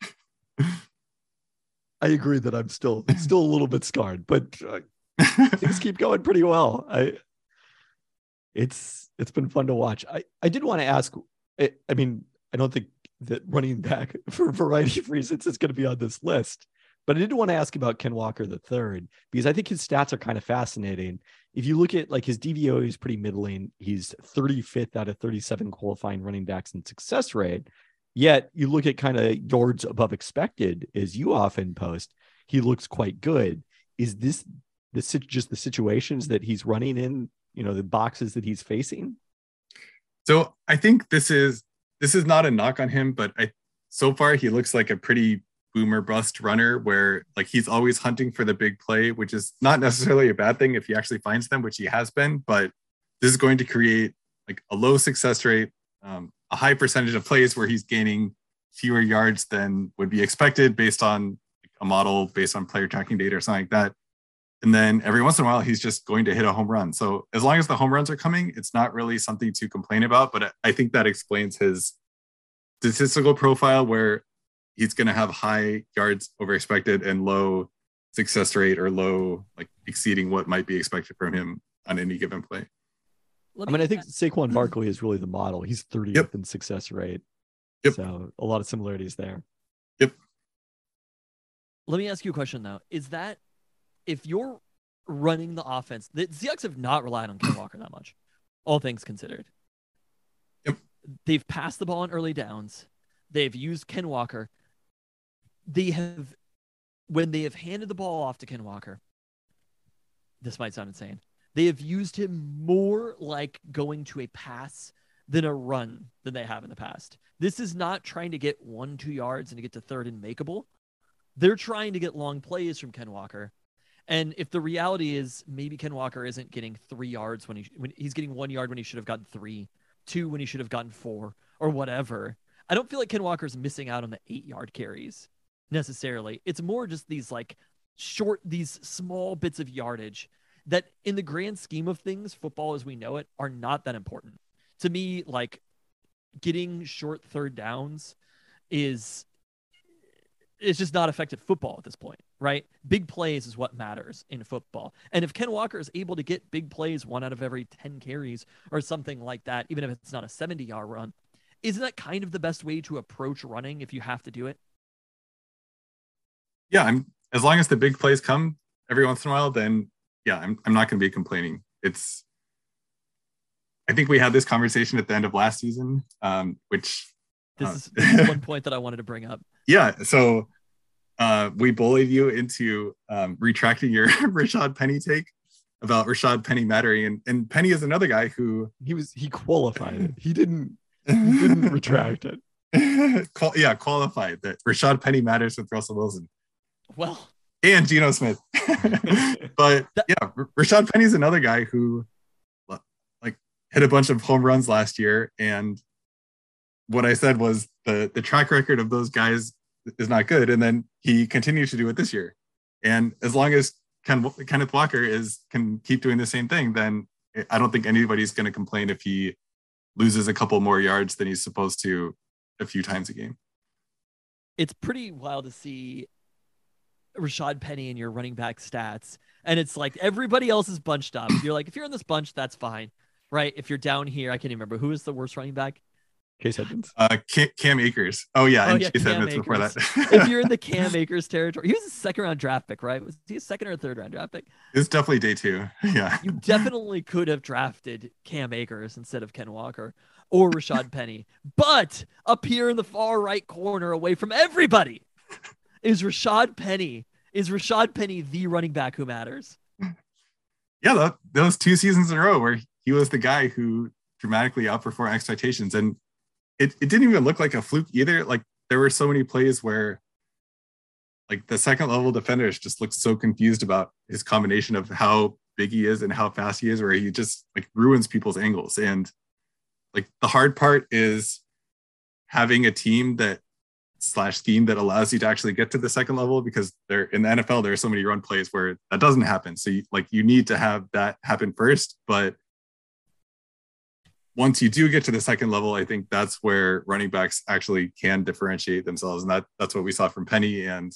I agree that I'm still still a little bit scarred, but uh, things keep going pretty well. I it's it's been fun to watch. I I did want to ask. I, I mean, I don't think that running back for a variety of reasons is going to be on this list, but I did want to ask about Ken Walker the third because I think his stats are kind of fascinating. If you look at like his DVO, he's pretty middling. He's 35th out of 37 qualifying running backs in success rate. Yet you look at kind of yards above expected, as you often post, he looks quite good. Is this the just the situations that he's running in? You know, the boxes that he's facing. So I think this is this is not a knock on him, but I so far he looks like a pretty boomer bust runner where like he's always hunting for the big play, which is not necessarily a bad thing if he actually finds them, which he has been, but this is going to create like a low success rate, um, a high percentage of plays where he's gaining fewer yards than would be expected based on a model based on player tracking data or something like that. And then every once in a while, he's just going to hit a home run. So as long as the home runs are coming, it's not really something to complain about. But I think that explains his statistical profile where he's going to have high yards over expected and low success rate or low, like exceeding what might be expected from him on any given play. Let I mean, I think Saquon Barkley is really the model. He's 30th Yep. in success rate. Yep. So a lot of similarities there. Yep. Let me ask you a question though. Is that if you're running the offense, the Seahawks have not relied on Ken Walker that much. all things considered. Yep. They've passed the ball on early downs. They've used Ken Walker. They have, when they have handed the ball off to Ken Walker, this might sound insane. They have used him more like going to a pass than a run than they have in the past. This is not trying to get one, two yards and to get to third and makeable. They're trying to get long plays from Ken Walker. And if the reality is maybe Ken Walker isn't getting three yards when he when he's getting one yard when he should have gotten three, two when he should have gotten four, or whatever. I don't feel like Ken Walker's missing out on the eight yard carries necessarily. It's more just these like short, these small bits of yardage that in the grand scheme of things, football as we know it, are not that important. To me, like getting short third downs is it's just not effective football at this point, right? Big plays is what matters in football. And if Ken Walker is able to get big plays one out of every 10 carries or something like that, even if it's not a 70 yard run, isn't that kind of the best way to approach running if you have to do it? Yeah, I'm as long as the big plays come every once in a while, then yeah, I'm I'm not gonna be complaining. It's I think we had this conversation at the end of last season, um, which This Uh, is, this is one point that I wanted to bring up. yeah so uh we bullied you into um retracting your rashad penny take about rashad penny mattering and, and penny is another guy who He was he qualified it. He didn't he didn't retract it. Qual- yeah qualified that rashad penny matters with russell wilson Well, and Geno Smith. but yeah, Rashad Penny's another guy who like hit a bunch of home runs last year. And what I said was the the track record of those guys is not good. And then he continues to do it this year. And as long as Ken, Kenneth Walker is can keep doing the same thing, then I don't think anybody's going to complain if he loses a couple more yards than he's supposed to a few times a game. it's pretty wild to see Rashad Penny in your running back stats. And it's like everybody else is bunched up. You're like, if you're in this bunch, that's fine. Right. If you're down here, I can't even remember who is the worst running back. Chase Edmonds. Uh, Cam, Cam Akers. Oh yeah, Oh, and yeah, Chase Cam Edmonds before that. if you're in the Cam Akers territory, he was a second round draft pick, right? Was he a second or third round draft pick? It's definitely day two. Yeah. You definitely could have drafted Cam Akers instead of Ken Walker or Rashad Penny. But up here in the far right corner, away from everybody, is Rashad Penny. Is Rashad Penny the running back who matters? Yeah, that, those two seasons in a row where he was the guy who dramatically outperformed expectations. And it, it didn't even look like a fluke either. Like there were so many plays where like the second level defenders just looked so confused about his combination of how big he is and how fast he is, where he just like ruins people's angles. And like the hard part is having a team that slash scheme that allows you to actually get to the second level because there in the NFL there are so many run plays where that doesn't happen. So you, like you need to have that happen first, but once you do get to the second level, I think that's where running backs actually can differentiate themselves, and that that's what we saw from Penny and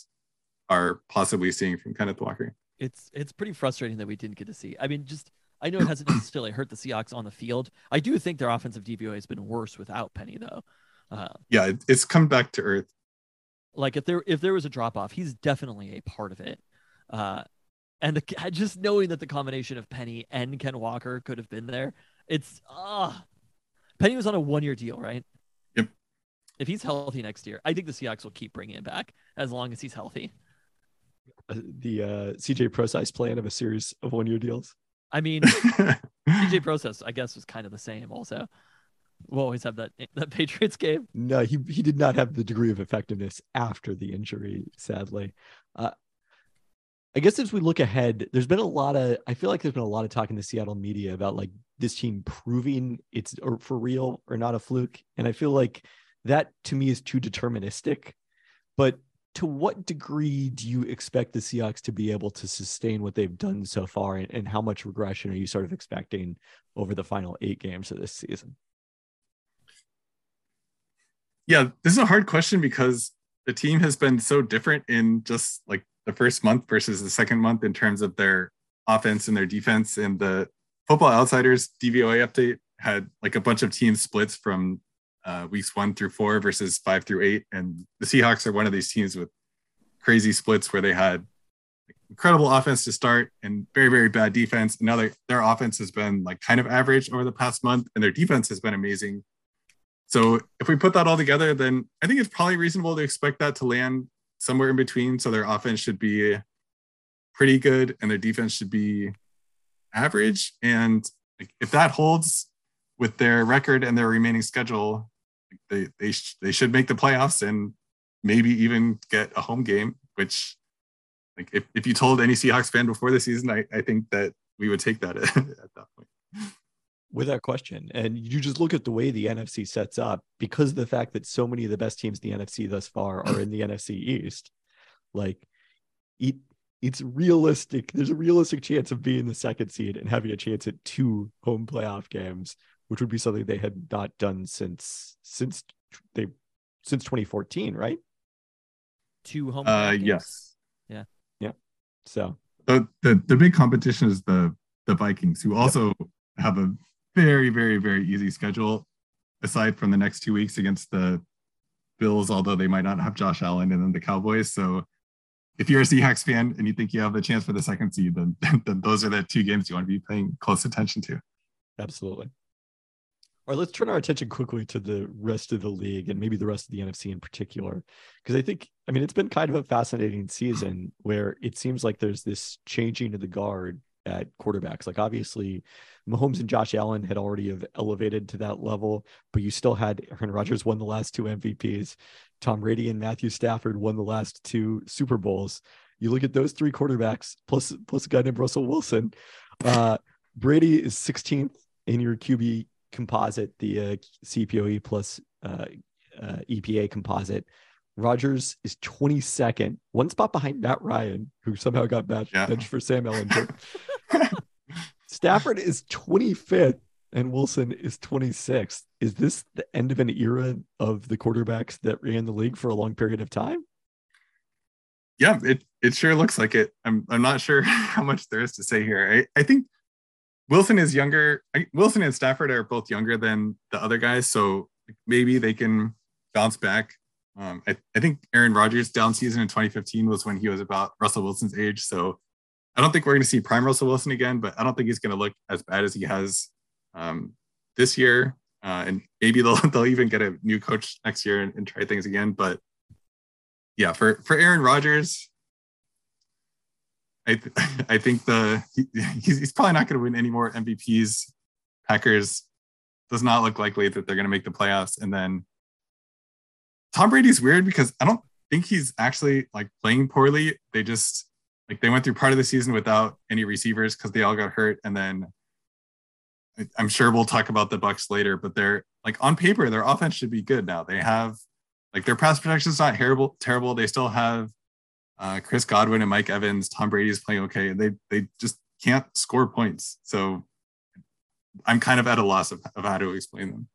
are possibly seeing from Kenneth Walker. It's it's pretty frustrating that we didn't get to see. I mean, just I know it hasn't necessarily hurt the Seahawks on the field. I do think their offensive DVOA has been worse without Penny though. Uh, Yeah, it, it's come back to earth. Like if there if there was a drop off, he's definitely a part of it. Uh, and the, just knowing that the combination of Penny and Ken Walker could have been there, it's ah, Penny was on a one year deal, right? Yep. If he's healthy next year, I think the Seahawks will keep bringing him back as long as he's healthy. Uh, the uh, CJ Prosise plan of a series of one year deals. I mean, DJ Process, I guess, was kind of the same. Also, we'll always have that that Patriots game. No, he he did not have the degree of effectiveness after the injury, sadly. Uh, I guess as we look ahead, there's been a lot of I feel like there's been a lot of talk in the Seattle media about like this team proving it's or for real or not a fluke. And I feel like that to me is too deterministic. But to what degree do you expect the Seahawks to be able to sustain what they've done so far? And, and how much regression are you sort of expecting over the final eight games of this season? Yeah, this is a hard question because the team has been so different in just like the first month versus the second month in terms of their offense and their defense. And the Football Outsiders DVOA update had like a bunch of team splits from uh, weeks one through four versus five through eight. And the Seahawks are one of these teams with crazy splits where they had incredible offense to start and very very bad defense. And now their their offense has been like kind of average over the past month, and their defense has been amazing. So if we put that all together, then I think it's probably reasonable to expect that to land somewhere in between. So their offense should be pretty good, and their defense should be average. And if that holds with their record and their remaining schedule, they they sh- they should make the playoffs and maybe even get a home game. Which, like, if, if you told any Seahawks fan before the season, I, I think that we would take that at, at that point. Without question. And you just look at the way the NFC sets up because of the fact that so many of the best teams in the NFC thus far are in the NFC East. Like, it, it's realistic. There's a realistic chance of being the second seed and having a chance at two home playoff games, which would be something they had not done since since they since 2014, right? Two home. Uh, games. yes. Yeah. Yeah. So the, the the big competition is the the Vikings, who also have a very very very easy schedule, aside from the next two weeks against the Bills, although they might not have Josh Allen, and then the Cowboys. So, if you're a Seahawks fan and you think you have the chance for the second seed, then then those are the two games you want to be paying close attention to. Absolutely. All right, let's turn our attention quickly to the rest of the league and maybe the rest of the NFC in particular. Because I think, I mean, it's been kind of a fascinating season where it seems like there's this changing of the guard at quarterbacks. Like, obviously, Mahomes and Josh Allen had already have elevated to that level, but you still had Aaron Rodgers won the last two MVPs. Tom Brady and Matthew Stafford won the last two Super Bowls. You look at those three quarterbacks plus plus a guy named Russell Wilson. Uh, Brady is 16th in your QB composite, the uh, CPOE plus uh, uh, EPA composite. Rodgers is 22nd, one spot behind Matt Ryan, who somehow got benched, Yeah. benched for Sam Ehlinger. Stafford is 25th and Wilson is 26th. Is this the end of an era of the quarterbacks that ran the league for a long period of time? Yeah, it it sure looks like it. I'm I'm not sure how much there is to say here. I, I think Wilson is younger. I, Wilson and Stafford are both younger than the other guys, so maybe they can bounce back. Um, I, I think Aaron Rodgers' down season in 2015 was when he was about Russell Wilson's age. So I don't think we're going to see prime Russell Wilson again, but I don't think he's going to look as bad as he has um, this year. Uh, and maybe they'll they'll even get a new coach next year and, and try things again. But yeah, for for Aaron Rodgers, I th- I think the he, he's, he's probably not going to win any more MVPs. Packers does not look likely that they're going to make the playoffs. And then Tom Brady's weird because I don't think he's actually like playing poorly. They just like they went through part of the season without any receivers because they all got hurt, and then I'm sure we'll talk about the Bucs later. But they're like on paper, their offense should be good now. They have like their pass protection is not terrible. Terrible. They still have uh, Chris Godwin and Mike Evans. Tom Brady is playing okay. They they just can't score points. So I'm kind of at a loss of, of how to explain them.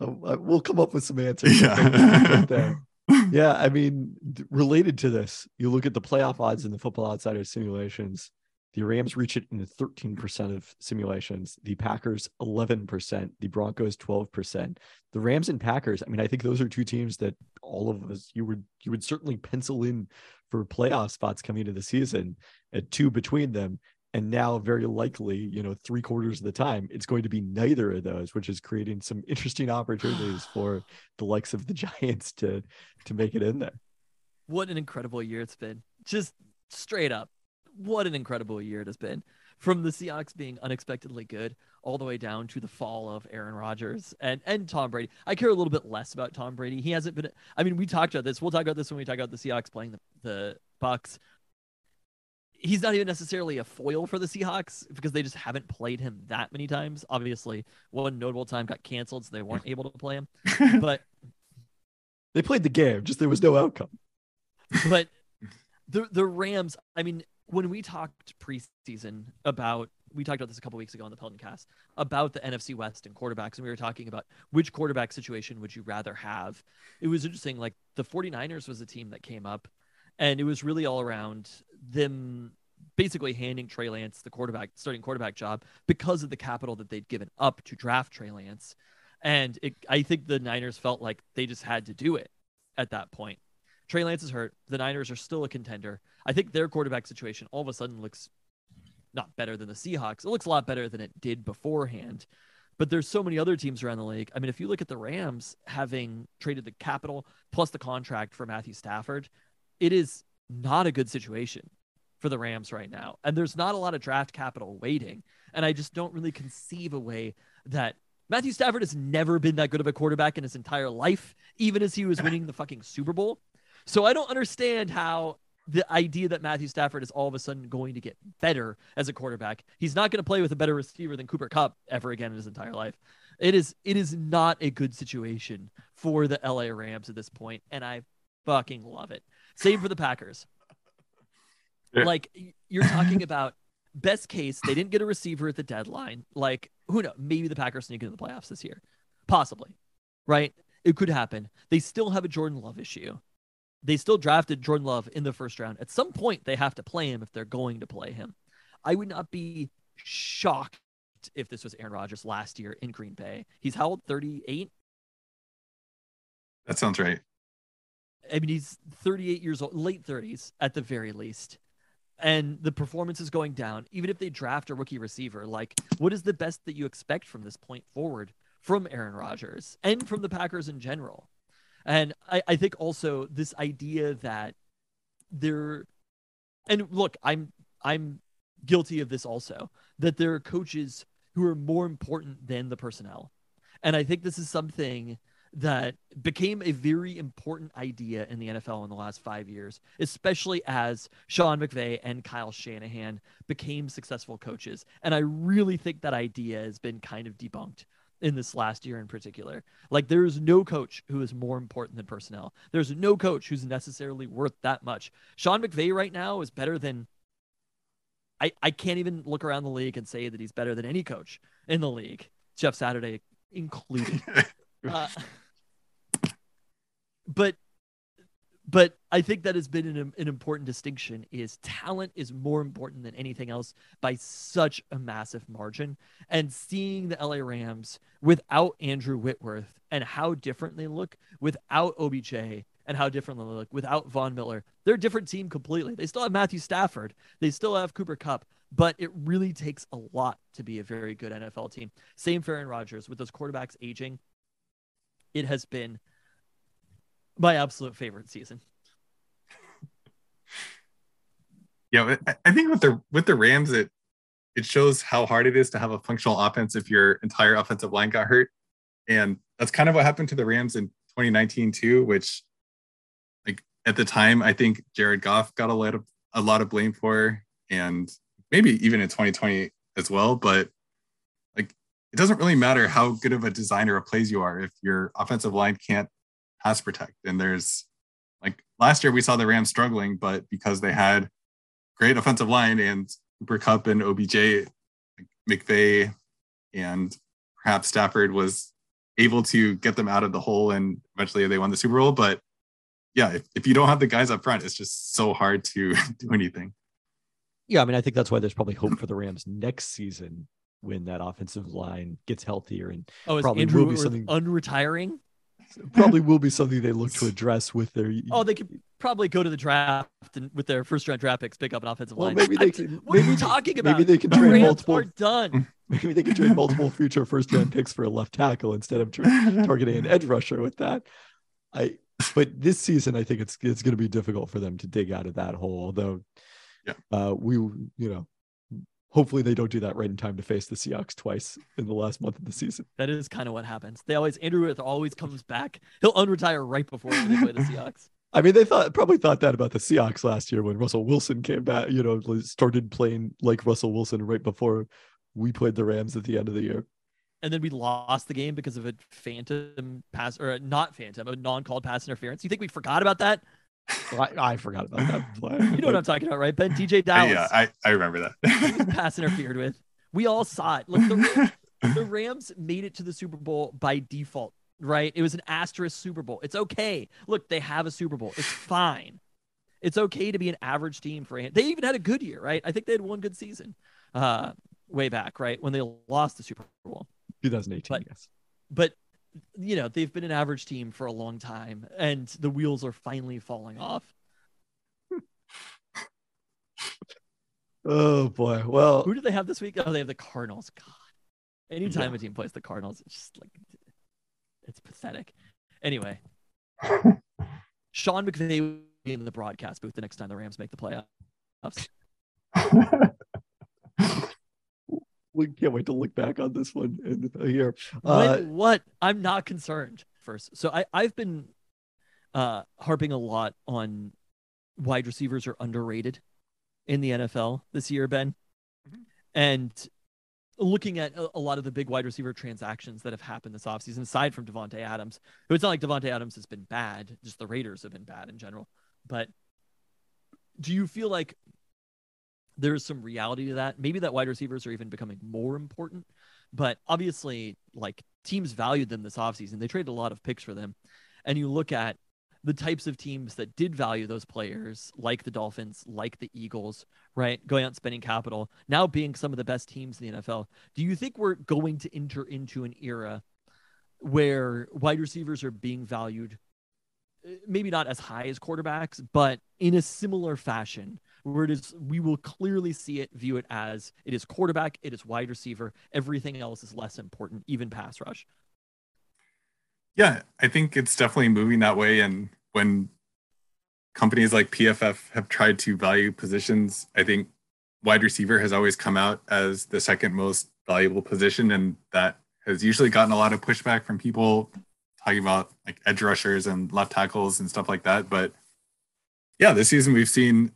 Oh, uh, we'll come up with some answers. Yeah. there. Yeah, I mean, related to this, you look at the playoff odds in the Football Outsiders simulations. The Rams reach it in 13% of simulations. The Packers 11%. The Broncos 12%. The Rams and Packers. I mean, I think those are two teams that all of us you would you would certainly pencil in for playoff spots coming into the season. At two between them, and now very likely, you know, three quarters of the time, it's going to be neither of those, which is creating some interesting opportunities for the likes of the Giants to to make it in there. What an incredible year it's been. Just straight up. What an incredible year it has been. From the Seahawks being unexpectedly good all the way down to the fall of Aaron Rodgers and, and Tom Brady. I care a little bit less about Tom Brady. He hasn't been I mean, we talked about this. We'll talk about this when we talk about the Seahawks playing the, the Bucs. He's not even necessarily a foil for the Seahawks because they just haven't played him that many times. Obviously, one notable time got canceled, so they weren't able to play him. But They played the game, just there was no outcome. but the the Rams, I mean, when we talked preseason about we talked about this a couple weeks ago on the Peltoncast about the NFC West and quarterbacks, and we were talking about which quarterback situation would you rather have. It was interesting, like the 49ers was a team that came up, and it was really all around them basically handing Trey Lance the quarterback starting quarterback job because of the capital that they'd given up to draft Trey Lance. And it, I think the Niners felt like they just had to do it at that point. Trey Lance is hurt. The Niners are still a contender. I think their quarterback situation all of a sudden looks not better than the Seahawks. It looks a lot better than it did beforehand. But there's so many other teams around the league. I mean, if you look at the Rams having traded the capital plus the contract for Matthew Stafford, it is not a good situation for the Rams right now. And there's not a lot of draft capital waiting. And I just don't really conceive a way that Matthew Stafford has never been that good of a quarterback in his entire life, even as he was winning the fucking Super Bowl. So I don't understand how the idea that Matthew Stafford is all of a sudden going to get better as a quarterback. He's not going to play with a better receiver than Cooper Kupp ever again in his entire life. It is it is not a good situation for the LA Rams at this point, and I fucking love it. Same for the Packers. Yeah. Like you're talking about best case, they didn't get a receiver at the deadline. Like who knows? Maybe the Packers sneak into the playoffs this year, possibly. Right? It could happen. They still have a Jordan Love issue they still drafted Jordan Love in the first round. At some point, they have to play him if they're going to play him. I would not be shocked if this was Aaron Rodgers last year in Green Bay. He's how old? 38? That sounds right. I mean, he's 38 years old, late 30s at the very least. And the performance is going down. Even if they draft a rookie receiver, like, what is the best that you expect from this point forward from Aaron Rodgers and from the Packers in general? And I, I think also this idea that there and look, I'm I'm guilty of this also, that there are coaches who are more important than the personnel. And I think this is something that became a very important idea in the NFL in the last five years, especially as Sean McVay and Kyle Shanahan became successful coaches. And I really think that idea has been kind of debunked in this last year in particular. Like there is no coach who is more important than personnel. There's no coach who's necessarily worth that much. Sean McVay right now is better than I, I can't even look around the league and say that he's better than any coach in the league, Jeff Saturday included. uh, but but I think that has been an, an important distinction is talent is more important than anything else by such a massive margin. And seeing the LA Rams without Andrew Whitworth and how different they look without OBJ and how different they look without Von Miller, they're a different team completely. They still have Matthew Stafford, they still have Cooper Kupp, but it really takes a lot to be a very good NFL team. Same for Aaron Rodgers with those quarterbacks aging. It has been my absolute favorite season. Yeah, I- think with the with the Rams, it it shows how hard it is to have a functional offense if your entire offensive line got hurt, and that's kind of what happened to the Rams in 2019 too. Which, like at the time, I think Jared Goff got a lot of a lot of blame for, and maybe even in 2020 as well. But like, it doesn't really matter how good of a designer of plays you are if your offensive line can't pass protect. And there's like last year we saw the Rams struggling, but because they had great offensive line and Cooper Kupp and OBJ, like McVay, and perhaps Stafford was able to get them out of the hole and eventually they won the Super Bowl. But yeah, if, if you don't have the guys up front, it's just so hard to do anything. Yeah, I mean, I think that's why there's probably hope for the Rams next season when that offensive line gets healthier and Oh, is Probably Andrew will be something- unretiring? Probably will be something they look to address with their. Oh, they could probably go to the draft and with their first round draft picks pick up an offensive well, line. maybe they I- can. What are you talking about? Maybe they can trade Rams multiple. are done. Maybe they can trade multiple future first round picks for a left tackle instead of tra- targeting an edge rusher with that. I but this season I think it's it's going to be difficult for them to dig out of that hole. Although, Yeah. uh, we you know, hopefully they don't do that right in time to face the Seahawks twice in the last month of the season. That is kind of what happens. They always Andrew Whitworth always comes back. He'll unretire right before they play the Seahawks. I mean, they thought probably thought that about the Seahawks last year when Russell Wilson came back. You know, started playing like Russell Wilson right before we played the Rams at the end of the year. And then we lost the game because of a phantom pass or a not phantom, a non-called pass interference. You think we forgot about that? I, I forgot about that play. You know what I'm talking about, right? Ben TJ Uh, Dallas yeah, I, I remember that. pass interfered with. We all saw it. Look, the, Ram- the Rams made it to the Super Bowl by default, right? It was an asterisk Super Bowl. It's okay. Look, they have a Super Bowl. It's fine. It's okay to be an average team for. They even had a good year, right? I think they had one good season, uh, way back, right when they lost the Super Bowl. 2018, But- yes. But you know, they've been an average team for a long time and the wheels are finally falling off. Oh boy. Well, Who do they have this week? Oh, they have the Cardinals. God. Anytime a team plays the Cardinals, it's just like it's pathetic. Anyway, Sean McVay in the broadcast booth the next time the Rams make the playoffs. we can't wait to look back on this one in a year. When- Uh, what? I'm not concerned. First, so I I've been uh harping a lot on wide receivers are underrated in the NFL this year, Ben, Mhm. and looking at a, a lot of the big wide receiver transactions that have happened this offseason, aside from Davante Adams, who it's not like Davante Adams has been bad, just the Raiders have been bad in general. But do you feel like there's some reality to that? Maybe that wide receivers are even becoming more important, but obviously, like teams valued them this offseason. They traded a lot of picks for them. And you look at the types of teams that did value those players, like the Dolphins, like the Eagles, right? Going out spending capital, now being some of the best teams in the NFL. Do you think we're going to enter into an era where wide receivers are being valued, uh, maybe not as high as quarterbacks, but in a similar fashion, where it is, we will clearly see it, view it as it is quarterback, it is wide receiver, everything else is less important, even pass rush. Yeah, I think it's definitely moving that way. And when companies like PFF have tried to value positions, I think wide receiver has always come out as the second most valuable position. And that has usually gotten a lot of pushback from people talking about like edge rushers and left tackles and stuff like that. But yeah, this season we've seen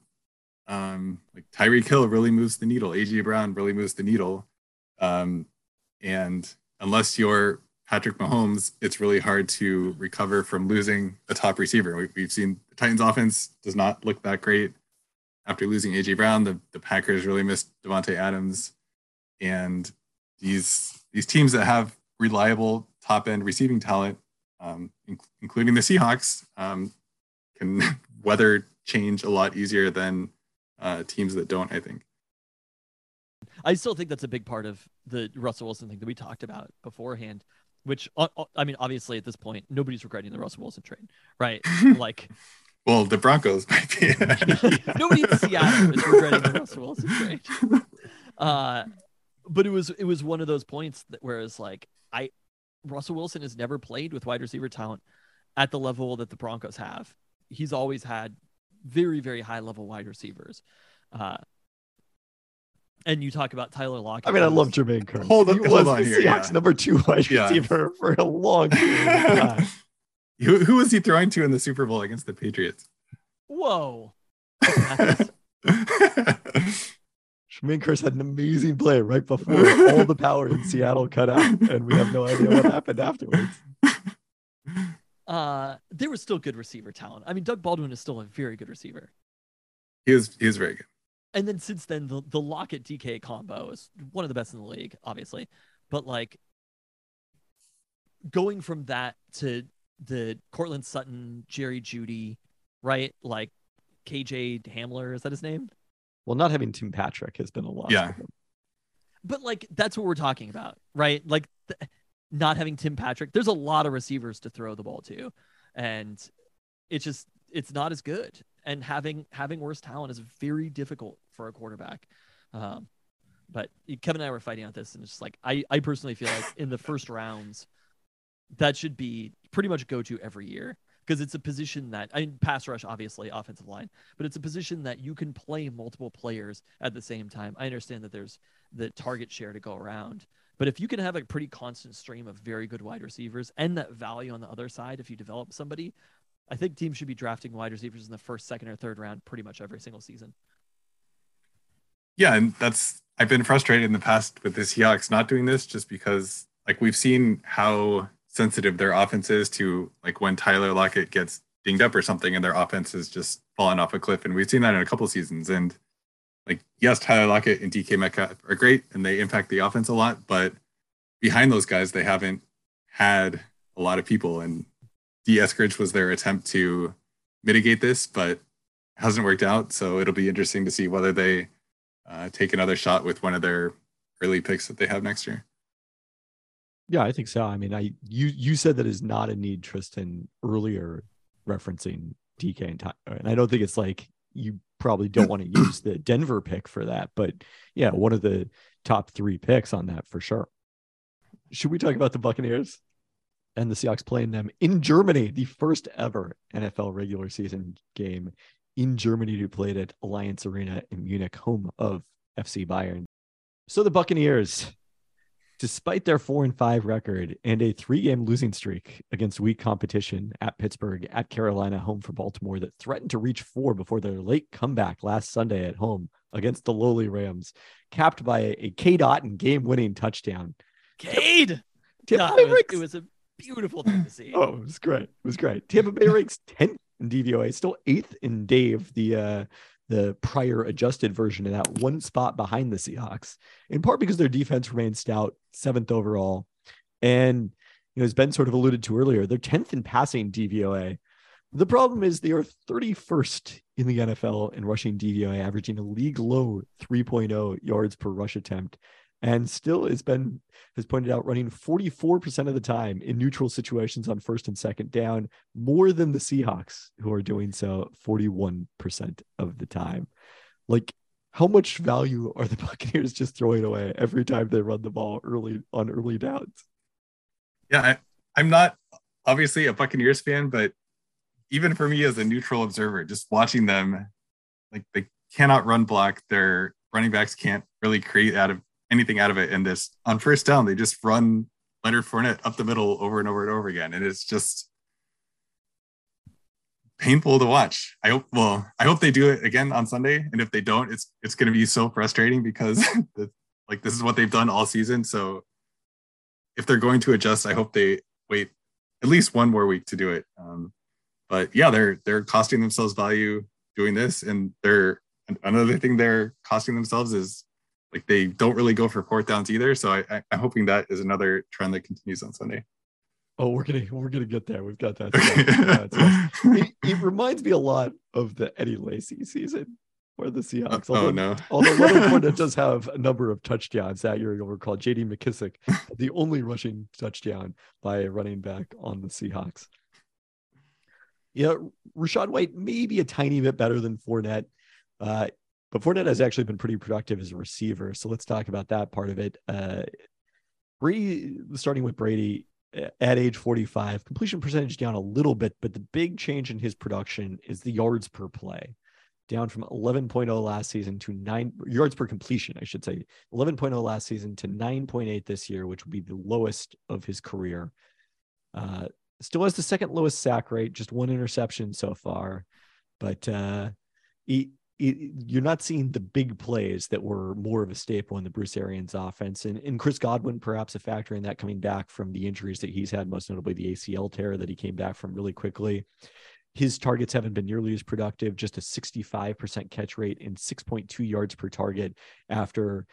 um, like Tyreek Hill really moves the needle. AJ Brown really moves the needle. Um, and unless you're Patrick Mahomes, it's really hard to recover from losing a top receiver. We, we've seen the Titans offense does not look that great after losing AJ Brown. The, the Packers really missed Davante Adams, and these these teams that have reliable top end receiving talent, um, in- including the Seahawks, um, can weather change a lot easier than uh, teams that don't. I think. I still think that's a big part of the Russell Wilson thing that we talked about beforehand. Which uh, uh, I mean, obviously at this point, nobody's regretting the Russell Wilson trade, right? like Well, the Broncos might be. nobody in Seattle is regretting the Russell Wilson trade. Uh, but it was it was one of those points that where it's like I Russell Wilson has never played with wide receiver talent at the level that the Broncos have. He's always had very very high level wide receivers. Uh, and you talk about Tyler Lockett. I mean, I love Jermaine Kearse. Hold on- he hold was on the here, Seahawks yeah. number two wide Yeah. receiver for a long time. who, who was he throwing to in the Super Bowl against the Patriots? Whoa. Jermaine Kearse had an amazing play right before all the power in Seattle cut out, and we have no idea what happened afterwards. Uh, there was still good receiver talent. I mean, Doug Baldwin is still a very good receiver. he was he was very good. And then since then, the the Lockett DK combo is one of the best in the league, obviously. But like going from that to the Courtland Sutton, Jerry Jeudy, right? Like KJ Hamler, is that his name? Well, not having Tim Patrick has been a loss. Yeah. But like that's what we're talking about, right? Like th- not having Tim Patrick. There's a lot of receivers to throw the ball to, and it's just it's not as good. And having having worse talent is very difficult for a quarterback. Um, but Kevin and I were fighting on this, and it's just like I I personally feel like in the first rounds, that should be pretty much go to every year because it's a position that I mean pass rush obviously offensive line, but it's a position that you can play multiple players at the same time. I understand that there's the target share to go around. But if you can have a pretty constant stream of very good wide receivers and that value on the other side, if you develop somebody, I think teams should be drafting wide receivers in the first, second, or third round pretty much every single season. Yeah, and that's I've been frustrated in the past with the Seahawks not doing this just because like we've seen how sensitive their offense is to like when Tyler Lockett gets dinged up or something and their offense is just falling off a cliff. And we've seen that in a couple seasons. And like yes, Tyler Lockett and DK Metcalf are great and they impact the offense a lot, but behind those guys they haven't had a lot of people and Dee Eskridge was their attempt to mitigate this, but hasn't worked out. So it'll be interesting to see whether they uh, take another shot with one of their early picks that they have next year. Yeah, I think so. I mean, I you you said that is not a need, Tristan, earlier referencing DK and Tyler, and I don't think it's like you probably don't want to use the Denver pick for that, but yeah, one of the top three picks on that for sure. Should we talk about the Buccaneers and the Seahawks playing them in Germany, the first ever NFL regular season game in Germany to played at Allianz Arena in Munich, home of FC Bayern. So the Buccaneers despite their four and five record and a three game losing streak against weak competition at Pittsburgh, at Carolina, home for Baltimore, that threatened to reach four before their late comeback last Sunday at home against the lowly Rams, capped by a, dot and game winning touchdown. Cade! Tampa Bay it, was, it was a beautiful thing to see. Oh, it was great. It was great. Tampa Bay ranks 10th in DVOA, still eighth in Dave, the uh the prior adjusted version of that one spot behind the Seahawks, in part because their defense remains stout, seventh overall. And you know, as Ben sort of alluded to earlier, they're 10th in passing DVOA. The problem is they are 31st in the NFL in rushing DVOA, averaging a league low 3.0 yards per rush attempt, and still has been has pointed out running 44% of the time in neutral situations on first and second down, more than the Seahawks, who are doing so 41% of the time. Like, how much value are the Buccaneers just throwing away every time they run the ball early on early downs? Yeah, I, I'm not obviously a Buccaneers fan, but even for me as a neutral observer, just watching them, like they cannot run block. Their running backs can't really create out of anything out of it. in this on first down, they just run Leonard Fournette up the middle over and over and over again, and it's just painful to watch. I hope. Well, I hope they do it again on Sunday, and if they don't, it's it's going to be so frustrating because the, like this is what they've done all season. So if they're going to adjust, I hope they wait at least one more week to do it. Um, but yeah, they're they're costing themselves value doing this, and they're another thing they're costing themselves is like they don't really go for fourth downs either. So I, I, I'm hoping that is another trend that continues on Sunday. Oh, we're gonna we're gonna get there. We've got that. Yeah, it, it reminds me a lot of the Eddie Lacy season where the Seahawks. oh although- no! Although Leonard does have a number of touchdowns that year, you'll recall J.D. McKissick, the only rushing touchdown by a running back on the Seahawks. Yeah, Rachaad White may be a tiny bit better than Fournette, uh, but Fournette has actually been pretty productive as a receiver. So let's talk about that part of it. Uh, Brady, starting with Brady at age 45, completion percentage down a little bit, but the big change in his production is the yards per play down from 11.0 last season to nine yards per completion, I should say 11.0 last season to 9.8 this year, which would be the lowest of his career. Uh, still has the second lowest sack rate, just one interception so far, but uh, he, he- you're not seeing the big plays that were more of a staple in the Bruce Arians offense. And, and Chris Godwin, perhaps a factor in that coming back from the injuries that he's had, most notably the ACL tear that he came back from really quickly his targets haven't been nearly as productive, just a 65% catch rate and 6.2 yards per target after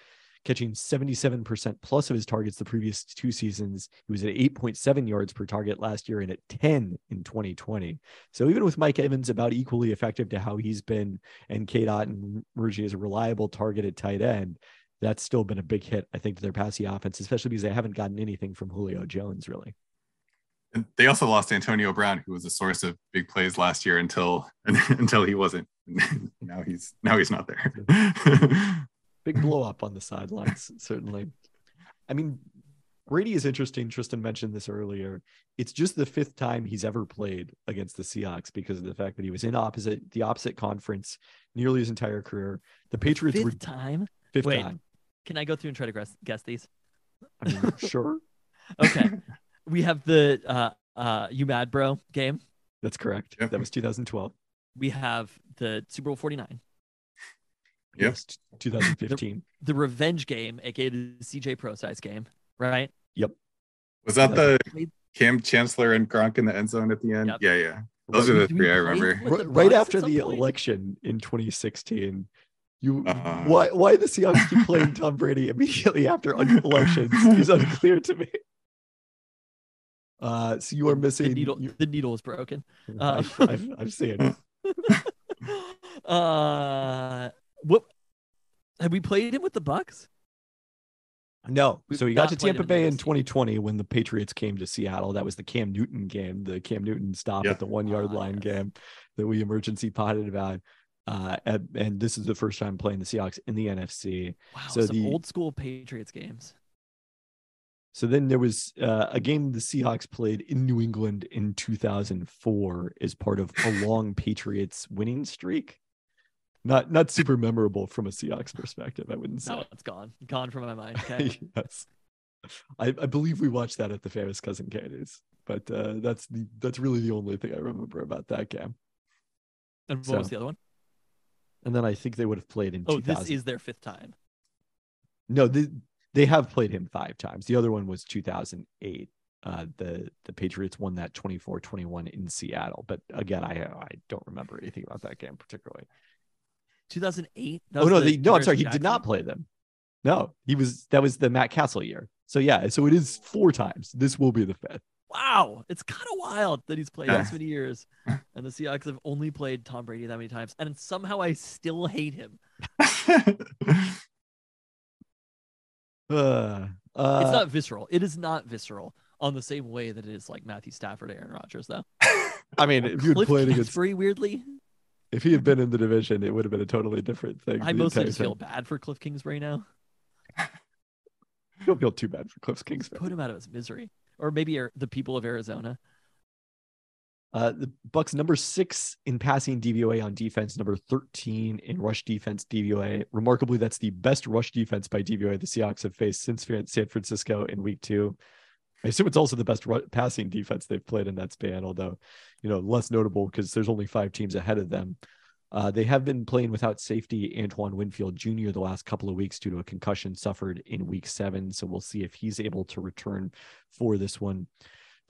catching 77% plus of his targets the previous two seasons. He was at 8.7 yards per target last year and at 10 in 2020. So even with Mike Evans about equally effective to how he's been and Cade Otton Murgy as a reliable target at tight end, that's still been a big hit, I think, to their passing offense, especially because they haven't gotten anything from Julio Jones, really. And they also lost Antonio Brown, who was a source of big plays last year until until he wasn't. now he's now he's not there. big blow up on the sidelines, certainly. I mean, Brady is interesting. Tristan mentioned this earlier. It's just the fifth time he's ever played against the Seahawks because of the fact that he was in opposite the opposite conference nearly his entire career. The Patriots Fifth were time. fifth Wait. time. Can I go through and try to guess, guess these? I mean, sure, Okay. we have the uh uh you mad bro game. that's correct. Yep. That was 2012. We have the Super Bowl 49. Yep. Yes, 2015. The revenge game, aka the CJ Prosise game, right? Yep. Was that the Kam Chancellor and Gronk in the end zone at the end? Yep. Yeah, yeah. Those are the three I remember. right, right after the point? election in 2016. You Uh. why why the Seahawks keep playing Tom Brady immediately after un- elections is unclear to me. Uh, so you are The missing. needle, you- the needle is broken. Uh, I've, I've, I've seen it. uh, what have we played him with the Bucs? No, We've so he got to Tampa Bay in NFC. 2020 when the Patriots came to Seattle. That was the Cam Newton game, the Cam Newton stop Yeah. at the one yard Ah, line yes. game that we emergency potted about. Uh, and, and this is the first time playing the Seahawks in the NFC. Wow, So some the- old school Patriots games. So then there was uh, a game the Seahawks played in New England in 2004 as part of a long Patriots winning streak. Not not super memorable from a Seahawks perspective, I wouldn't say. No, it's gone. Gone from my mind. Okay. yes. I, I believe we watched that at the famous cousin Candies, but uh, that's the that's really the only thing I remember about that game. and what So, was the other one? And then I think they would have played in Oh, 2000. this is their fifth time. no, they, they have played him five times. The other one was 2008. Uh, the the Patriots won that 24-21 in Seattle, but again, I I don't remember anything about that game particularly. 2008. oh no, they, no, I'm sorry, he did not play them. No, he was that was the Matt Cassel year. So yeah, so it is four times. This will be the fifth. Wow, it's kind of wild that he's played Yeah. this many years, and the Seahawks have only played Tom Brady that many times, and somehow I still hate him. Uh, uh, It's not visceral. It is not visceral on the same way that it is like Matthew Stafford, Aaron Rodgers, though. I mean, if you had Cliff played against, Kingsbury, weirdly, if he had been in the division, it would have been a totally different thing. I the mostly just feel bad for Cliff Kingsbury now. I don't feel too bad for Cliff Kingsbury. Put him out of his misery, or maybe the people of Arizona. Uh, the Bucs number six in passing DVOA on defense, number thirteen in rush defense DVOA. Remarkably, that's the best rush defense by DVOA the Seahawks have faced since San San Francisco in Week Two. I assume it's also the best passing defense they've played in that span, although you know less notable because there's only five teams ahead of them. Uh, they have been playing without safety Antoine Winfield Jr. the last couple of weeks due to a concussion suffered in Week Seven, so we'll see if he's able to return for this one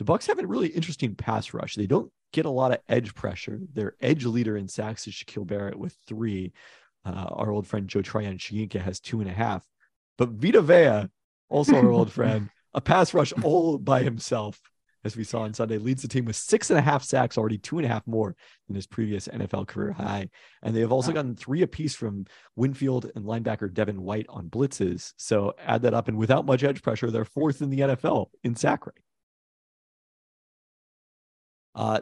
the Bucs have a really interesting pass rush. They don't get a lot of edge pressure. Their edge leader in sacks is Shaquille Barrett with three. Uh, our old friend Joe Tryon-Shoyinka has two and a half. But Vita Vea, also our old friend, a pass rush all by himself, as we saw on Sunday, leads the team with six and a half sacks, already two and a half more than his previous NFL career high. And they have also gotten three apiece from Winfield and linebacker Devin White on blitzes. So add that up, and without much edge pressure, they're fourth in the NFL in sack rate. Uh,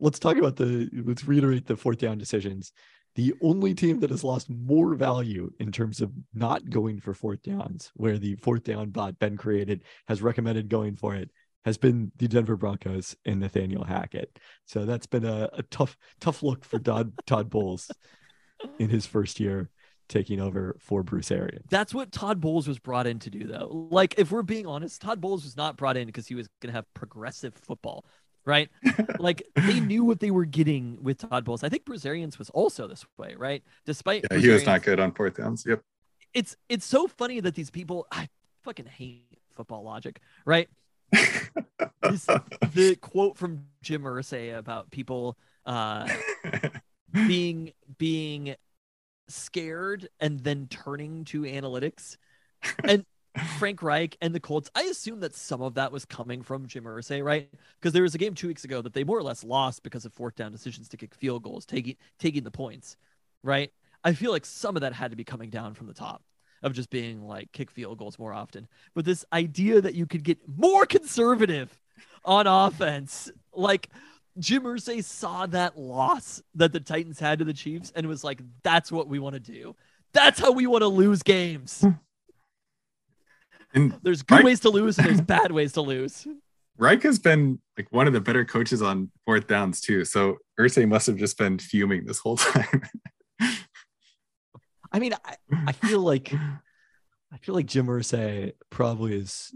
let's talk about the let's reiterate the fourth down decisions. The only team that has lost more value in terms of not going for fourth downs, where the fourth down bot Ben created has recommended going for it, has been the Denver Broncos and Nathaniel Hackett. So that's been a, a tough, tough look for Todd Todd Bowles in his first year taking over for Bruce Arians. That's what Todd Bowles was brought in to do, though. Like, if we're being honest, Todd Bowles was not brought in because he was going to have progressive football, right? like, they knew what they were getting with Todd Bowles. I think Bruce Arians was also this way, right? Despite yeah, he was not good on fourth downs. Yep. It's it's so funny that these people, I fucking hate football logic, right? This, the quote from Jim Irsay about people uh, being being scared and then turning to analytics and Frank Reich and the Colts. I assume that some of that was coming from Jim Irsay, right? Because there was a game two weeks ago that they more or less lost because of fourth down decisions to kick field goals, taking taking the points, right? I feel like some of that had to be coming down from the top of just being like kick field goals more often. But this idea that you could get more conservative on offense, like Jim Irsay saw that loss that the Titans had to the Chiefs and was like, that's what we want to do. That's how we want to lose games. Hmm. And There's good Right. ways to lose and there's bad ways to lose. Reich has been like one of the better coaches on fourth downs too. So Irsay must have just been fuming this whole time. I mean, I, I feel like I feel like Jim Irsay probably is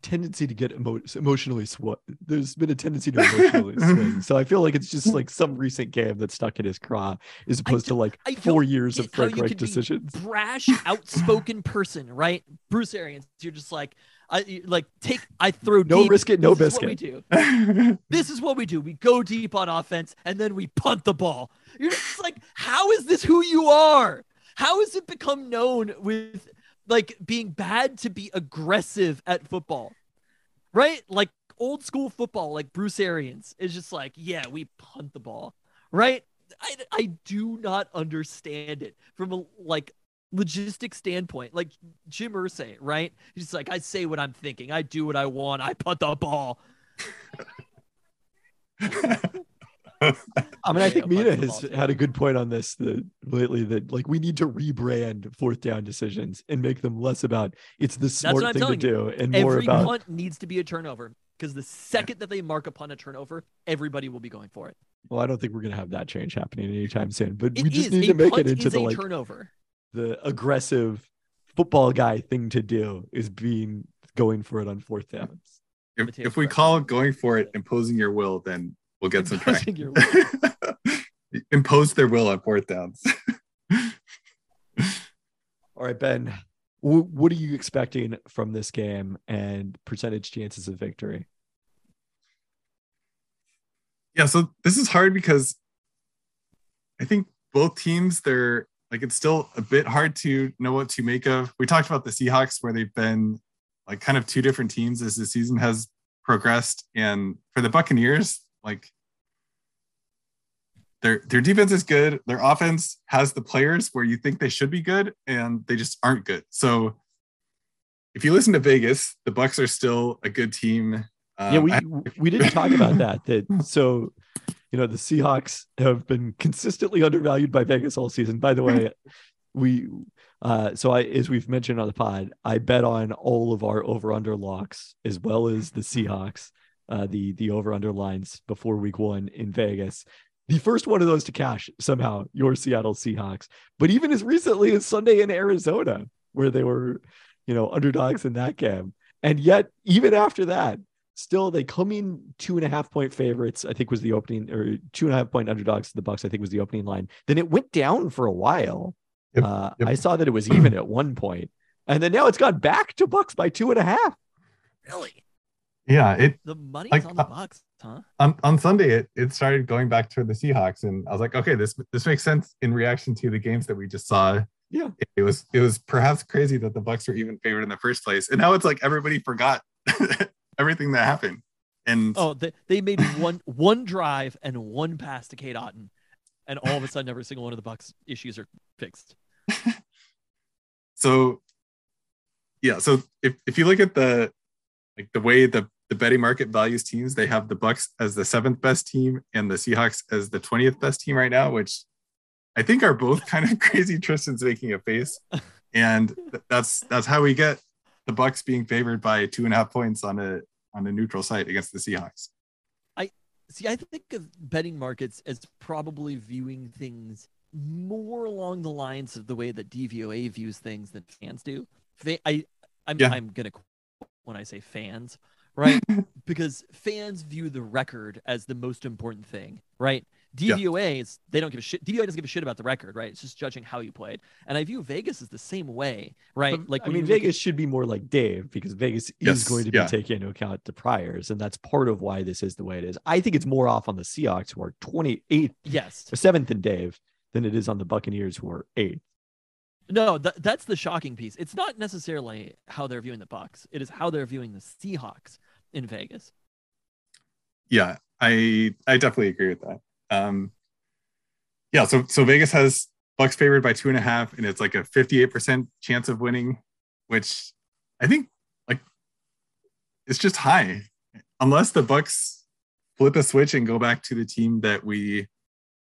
tendency to get emo- emotionally sw- There's been a tendency to emotionally swing. So I feel like it's just like some recent game that's stuck in his craw, as opposed to like I four years of Frank Reich decisions. brash, outspoken person, right? Bruce Arians, you're just like, I like take. I throw No deep. risk it, no This is what we do. This is what we do. We go deep on offense and then we punt the ball. You're just like, how is this who you are? How has it become known with like being bad to be aggressive at football? Right? Like old school football, like Bruce Arians is just like, yeah, we punt the ball. Right? I, I do not understand it from a, like logistic standpoint, like Jim Irsay, right? He's like, I say what I'm thinking, I do what I want, I punt the ball. I mean, I think Mina has had a good point on this the, lately that like we need to rebrand fourth down decisions and make them less about it's the what smart I'm thing to you. do and more Every about punt needs to be a turnover because the second that they mark a punt a turnover, everybody will be going for it. well, I don't think we're gonna have that change happening anytime soon. But It we just is. need a to make punt it into is the a like turnover. the aggressive football guy thing to do is being going for it on fourth downs. if, if we Fresh. call going for it imposing your will, then we'll get some traction. Impose their will on fourth downs. All right, Ben, wh- what are you expecting from this game and percentage chances of victory? yeah, so this is hard because I think both teams they're like it's still a bit hard to know what to make of. We talked about the Seahawks where they've been like kind of two different teams as the season has progressed and for the Buccaneers like their their defense is good, their offense has the players where you think they should be good and they just aren't good. So if you listen to Vegas, the Bucs are still a good team. Um, yeah, we I- we didn't talk about that. That so, you know, the Seahawks have been consistently undervalued by Vegas all season. By the way, we uh so I as we've mentioned on the pod, I bet on all of our over under locks as well as the Seahawks, uh the the over underlines before week one in Vegas. The first one of those to cash somehow, your Seattle Seahawks. But even as recently as Sunday in Arizona, where they were, you know, underdogs in that game. And yet, even after that, still they come in two and a half point favorites i think was the opening or two and a half point underdogs to the Bucs i think was the opening line then it went down for a while Yep, uh, yep. i saw that it was even at one point and then now it's gone back to Bucs by two and a half Really? Yeah, it The money's Like, on the uh, Bucs, huh? on, on Sunday it, it started going back to the Seahawks and I was like, okay, this this makes sense in reaction to the games that we just saw. Yeah. It was it was perhaps crazy that the Bucs were even favored in the first place. And now it's like everybody forgot everything that happened. And Oh, they, they made one one drive and one pass to Cade Otton, and all of a sudden, every single one of the Bucs issues are fixed. so yeah, so if, if you look at the like the way the the betting market values teams, they have the Bucs as the seventh best team and the Seahawks as the 20th best team right now, which I think are both kind of crazy. Tristan's making a face. And that's that's how we get the Bucs being favored by two and a half points on a on a neutral site against the Seahawks. I see, I think of betting markets as probably viewing things more along the lines of the way that DVOA views things than fans do. Fa- I, I'm, Yeah. I'm gonna when I say fans, right? because fans view the record as the most important thing, right? Yeah. DVOA is they don't give a shit. DVOA doesn't give a shit about the record, right? It's just judging how you played. And I view Vegas as the same way, right? But, like i mean you look at- vegas should be more like DVOA because vegas Yes, is going to be yeah. taking into account the priors and that's part of why this is the way it is i think it's more off on the seahawks who are 28th yes, or seventh in DVOA than it is on the buccaneers who are eighth No, th- that's the shocking piece. It's not necessarily how they're viewing the Bucs. It is how they're viewing the Seahawks in Vegas. Yeah, I I definitely agree with that. Um, yeah, so so Vegas has Bucs favored by two and a half, and it's like a 58% chance of winning, which I think like it's just high. Unless the Bucs flip a switch and go back to the team that we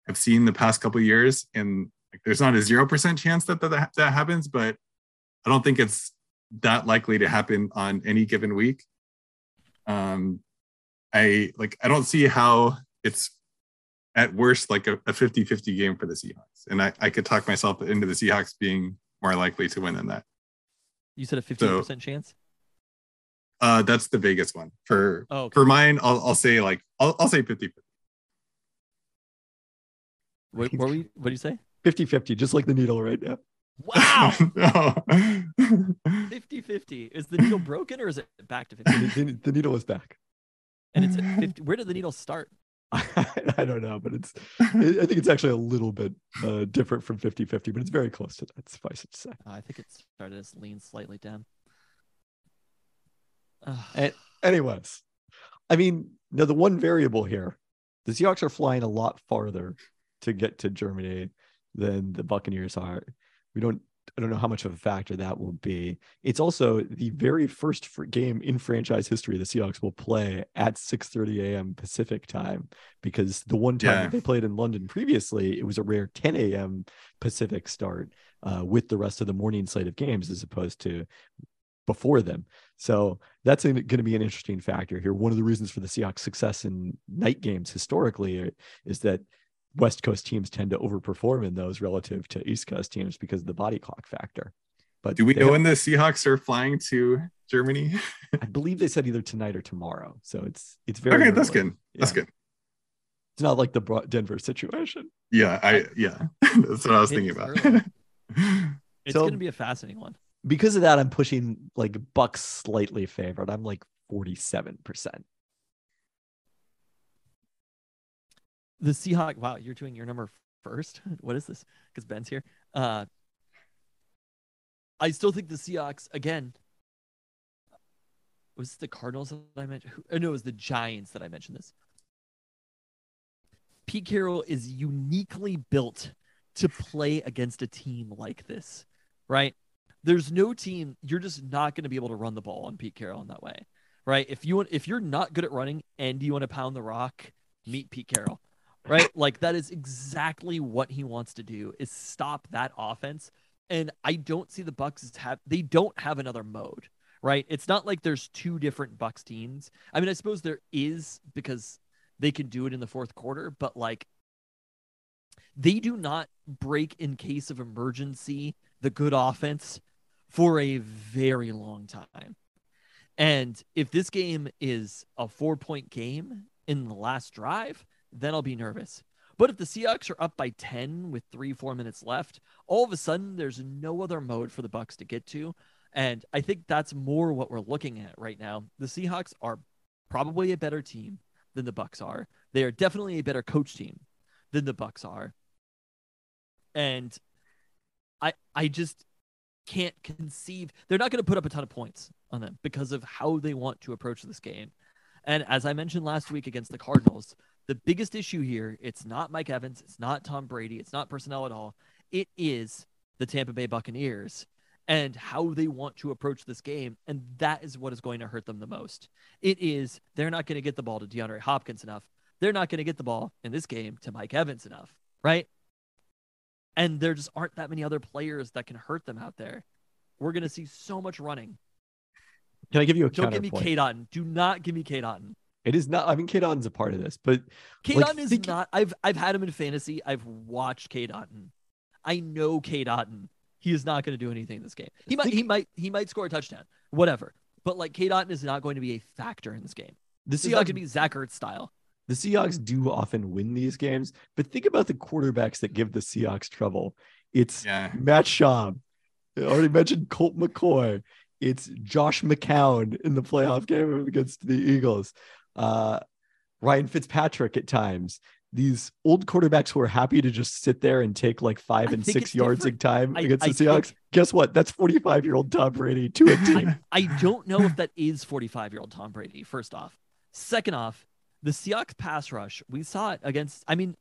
have seen the past couple years, and like, there's not a zero percent chance that, that that happens, but I don't think it's that likely to happen on any given week. Um, I like I don't see how it's at worst like a, a 50-50 game for the Seahawks. And I, I could talk myself into the Seahawks being more likely to win than that. You said a 15% chance? Uh that's the Vegas one. For Oh, okay. for mine, I'll I'll say like I'll I'll say 50 What, what, were you, what did you say? 50-50 just like the needle right now Wow. No. 50 50. Is the needle broken or is it back to 50? the, the- needle is back And it's at 50. Where did the needle start? I don't know, but it's. I think it's actually a little bit uh, different from 50-50, but it's very close to that. Suffice it to say. Uh, I think it started as lean slightly down. And anyways, I mean, now the one variable here, the Seahawks are flying a lot farther to get to Germany than the Buccaneers are. We don't I don't know how much of a factor that will be. It's also the very first game in franchise history the Seahawks will play at 6:30 a.m. Pacific time because the one time Yeah. that they played in London previously, it was a rare 10 a.m. Pacific start uh, with the rest of the morning slate of games as opposed to before them. So that's going to be an interesting factor here. One of the reasons for the Seahawks' success in night games historically uh, is that West Coast teams tend to overperform in those relative to East Coast teams because of the body clock factor. But Do we know have- when the Seahawks are flying to Germany? I believe they said either tonight or tomorrow. So it's it's very okay, that's early. good. That's good. It's not like the Denver situation. Yeah, I yeah, that's what I was It thinking about. It's So- going to be a fascinating one. Because of that, I'm pushing like Bucs slightly favored. I'm like 47%. The Seahawk. Wow, you're doing your number first. What is this? Because Ben's here. Uh, I still think the Seahawks again. Was the Cardinals that I mentioned? Oh, no, it was the Giants that I mentioned this. Pete Carroll is uniquely built to play against a team like this, right? There's no team you're just not going to be able to run the ball on Pete Carroll in that way, right? If you want, if you're not good at running and you want to pound the rock, meet Pete Carroll, right? like that is exactly what he wants to do is stop that offense. And I don't see the Bucs have they don't have another mode, right? It's not like there's two different Bucs teams. I mean, I suppose there is because they can do it in the fourth quarter, but like they do not break in case of emergency the good offense for a very long time. And if this game is a four point game in the last drive, then I'll be nervous. But if the Seahawks are up by 10 with three, four minutes left, all of a sudden there's no other mode for the Bucs to get to. And I think that's more what we're looking at right now. The Seahawks are probably a better team than the Bucs are. They are definitely a better coach team than the Bucs are. And I I just can't conceive they're not going to put up a ton of points on them because of how they want to approach this game. And as I mentioned last week against the Cardinals, the biggest issue here, it's not Mike Evans, it's not Tom Brady, it's not personnel at all. It is the Tampa Bay Buccaneers and how they want to approach this game. And that is what is going to hurt them the most. It is they're not going to get the ball to DeAndre Hopkins enough. They're not going to get the ball in this game to Mike Evans enough, right? And there just aren't that many other players that can hurt them out there. We're going to see so much running. Can I give you a Don't give me? Cade Otton. Do not give me Cade Otton. It is not. I mean, Cade Otton's a part of this, but Kate Like, Otten is think- not. I've I've had him in fantasy. I've watched Cade Otton. I know Cade Otton. He is not going to do anything in this game. He might. He might. He might score a touchdown. Whatever. But like Cade Otton is not going to be a factor in this game. the This is going Seahawks to be Zach Ertz style. the Seahawks do often win these games, but think about the quarterbacks that give the Seahawks trouble. It's Yeah. Matt Schaub. I already mentioned Colt McCoy. It's Josh McCown in the playoff game against the Eagles. Uh, Ryan Fitzpatrick at times. These old quarterbacks who are happy to just sit there and take like five I and six yards a different. time I- against I the Seahawks. think- Guess what? That's 45 year old Tom Brady to a team. I don't know if that is 45 year old Tom Brady. First off, second off, the Seahawks pass rush. We saw it against. I mean,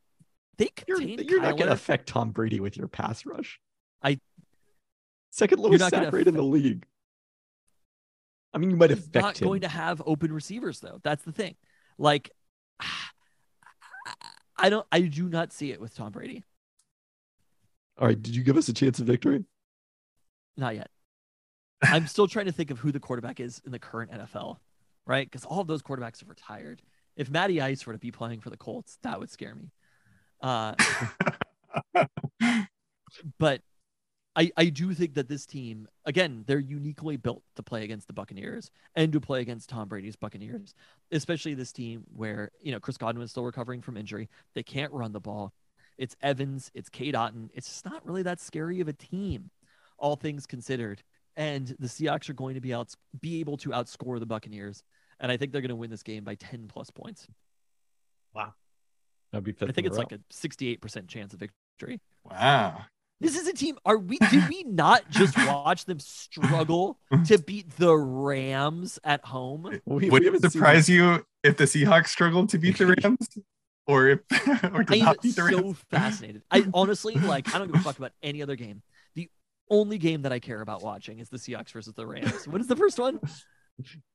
they You're, contained you're not going to affect Tom Brady with your pass rush. I- second You're lowest sack rate in the league. I mean, you might He's affect not him. going to have open receivers though. That's the thing. Like, I don't. I do not see it with Tom Brady. All right, did you give us a chance of victory? Not yet. I'm still trying to think of who the quarterback is in the current NFL, right? Because all of those quarterbacks have retired. If Matty Ice were to be playing for the Colts, that would scare me. Uh, but I, I do think that this team, again, they're uniquely built to play against the Buccaneers and to play against Tom Brady's Buccaneers, especially this team where, you know, Chris Godwin is still recovering from injury. They can't run the ball. It's Evans, it's Cade Otton. It's just not really that scary of a team, all things considered. And the Seahawks are going to be out, be able to outscore the Buccaneers. And I think they're going to win this game by 10 plus points. That'd be I think it's row. like a 68% chance of victory. wow. This is a team. Are we? Did we not just watch them struggle to beat the Rams at home? We- we Would haven't it seen- surprise you if the Seahawks struggled to beat the Rams? or if or to I am not beat the Rams? so fascinated. I honestly like. I don't give a fuck about any other game. The only game that I care about watching is the Seahawks versus the Rams. what is the first one?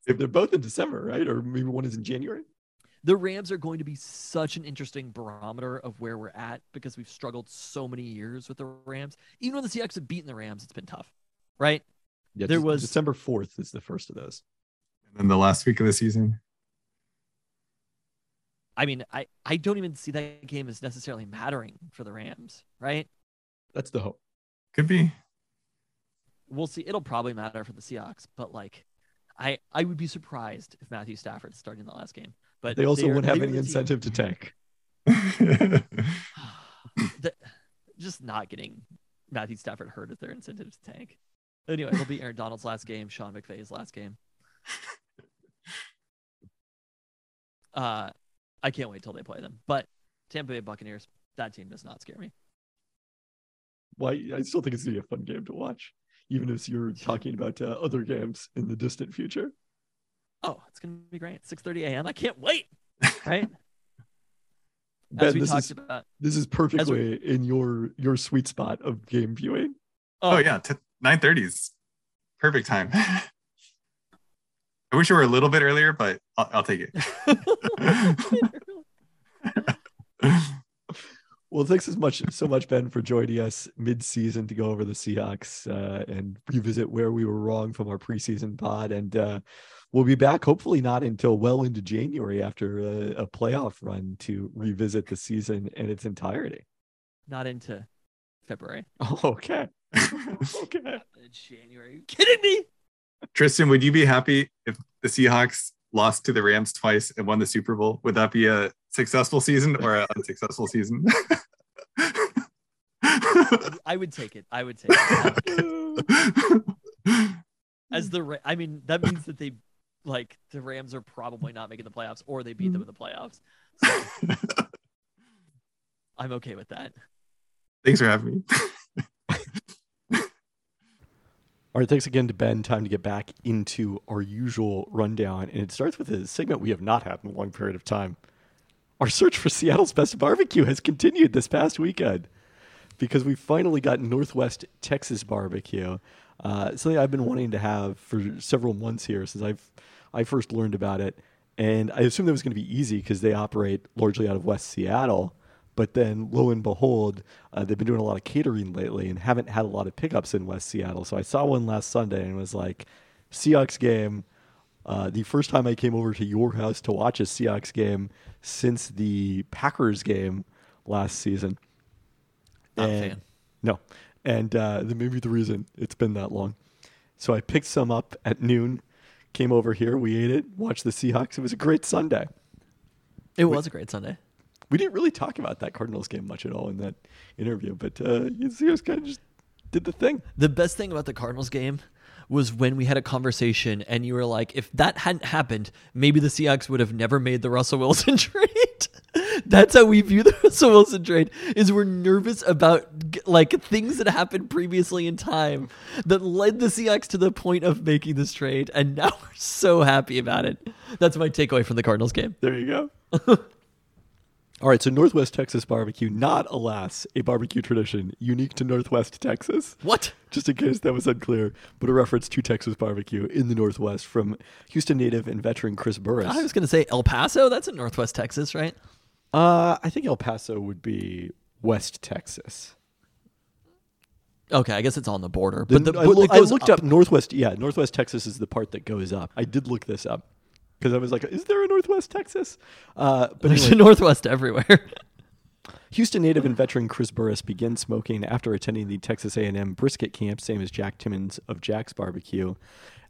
If they're both in December, right? Or maybe one is in January. The Rams are going to be such an interesting barometer of where we're at because we've struggled so many years with the Rams. Even when the Seahawks have beaten the Rams, it's been tough, right? Yeah, There Dec- was- December fourth is the first of those. And then the last week of the season. I mean, I, I don't even see that game as necessarily mattering for the Rams, right? That's the hope. Could be. We'll see. It'll probably matter for the Seahawks, but like, I I would be surprised if Matthew Stafford's starting the last game. But They also won't have any incentive to tank. the, just not getting Matthew Stafford hurt is their incentive to tank. Anyway, it'll be Aaron Donald's last game, Sean McVay's last game. Uh, I can't wait till they play them. But Tampa Bay Buccaneers, that team does not scare me. Why? I still think it's gonna be a fun game to watch, even if you're talking about uh, other games in the distant future. Oh, it's gonna be great. 6:30 a.m. I can't wait. Right? Ben, As we this talked is about. this is perfectly in your your sweet spot of game viewing. oh yeah, t- 9:30 is perfect time. I wish it were a little bit earlier, but I'll, I'll take it. Well, thanks as much so much, Ben, for joining us mid-season to go over the Seahawks uh, and revisit where we were wrong from our preseason pod. And uh, we'll be back, hopefully not until well into January after a, a playoff run to revisit the season in its entirety. not into February. Oh, okay, okay. Uh, January. Are you kidding me? Tristan, would you be happy if the Seahawks lost to the Rams twice and won the Super Bowl? Would that be a successful season or an unsuccessful season? I would take it. I would take it. As the I mean, that means that they like the Rams are probably not making the playoffs or they beat them in the playoffs. So I'm okay with that. Thanks for having me. All right, thanks again to Ben. Time to get back into our usual rundown. And it starts with a segment we have not had in a long period of time. Our search for Seattle's best barbecue has continued this past weekend because we finally got Northwest Texas barbecue. Uh, something I've been wanting to have for several months here since I've I first learned about it. And I assumed that was going to be easy because they operate largely out of West Seattle. But then, lo and behold, uh, they've been doing a lot of catering lately and haven't had a lot of pickups in West Seattle. So I saw one last Sunday and was like, Seahawks game. Uh, the first time I came over to your house to watch a Seahawks game since the Packers game last season. Not And- fan. No. And uh, the, maybe the reason it's been that long. So I picked some up at noon, came over here, we ate it, watched the Seahawks. It was a great Sunday. It was a great Sunday. We didn't really talk about that Cardinals game much at all in that interview, but uh, the Seahawks kind of just did the thing. The best thing about the Cardinals game was when we had a conversation and you were like, if that hadn't happened, maybe the Seahawks would have never made the Russell Wilson trade. That's how we view the Russell Wilson trade is we're nervous about like things that happened previously in time that led the Seahawks to the point of making this trade and now we're so happy about it. That's my takeaway from the Cardinals game. There you go. All right, so Northwest Texas barbecue, not alas a barbecue tradition unique to Northwest Texas. What? Just in case that was unclear, but a reference to Texas barbecue in the Northwest from Houston native and veteran Chris Burris. I was going to say El Paso, that's in Northwest Texas, right? Uh, I think El Paso would be West Texas. Okay, I guess it's on the border. The- But the, I, but I looked up. Northwest. Yeah, Northwest Texas is the part that goes up. I did look this up because I was like, "Is there a Northwest Texas?" Uh, but There's anyway, a Northwest everywhere. Houston native and veteran Chris Burris began smoking after attending the Texas A&M brisket camp, same as Jack Timmons of Jack's Barbecue,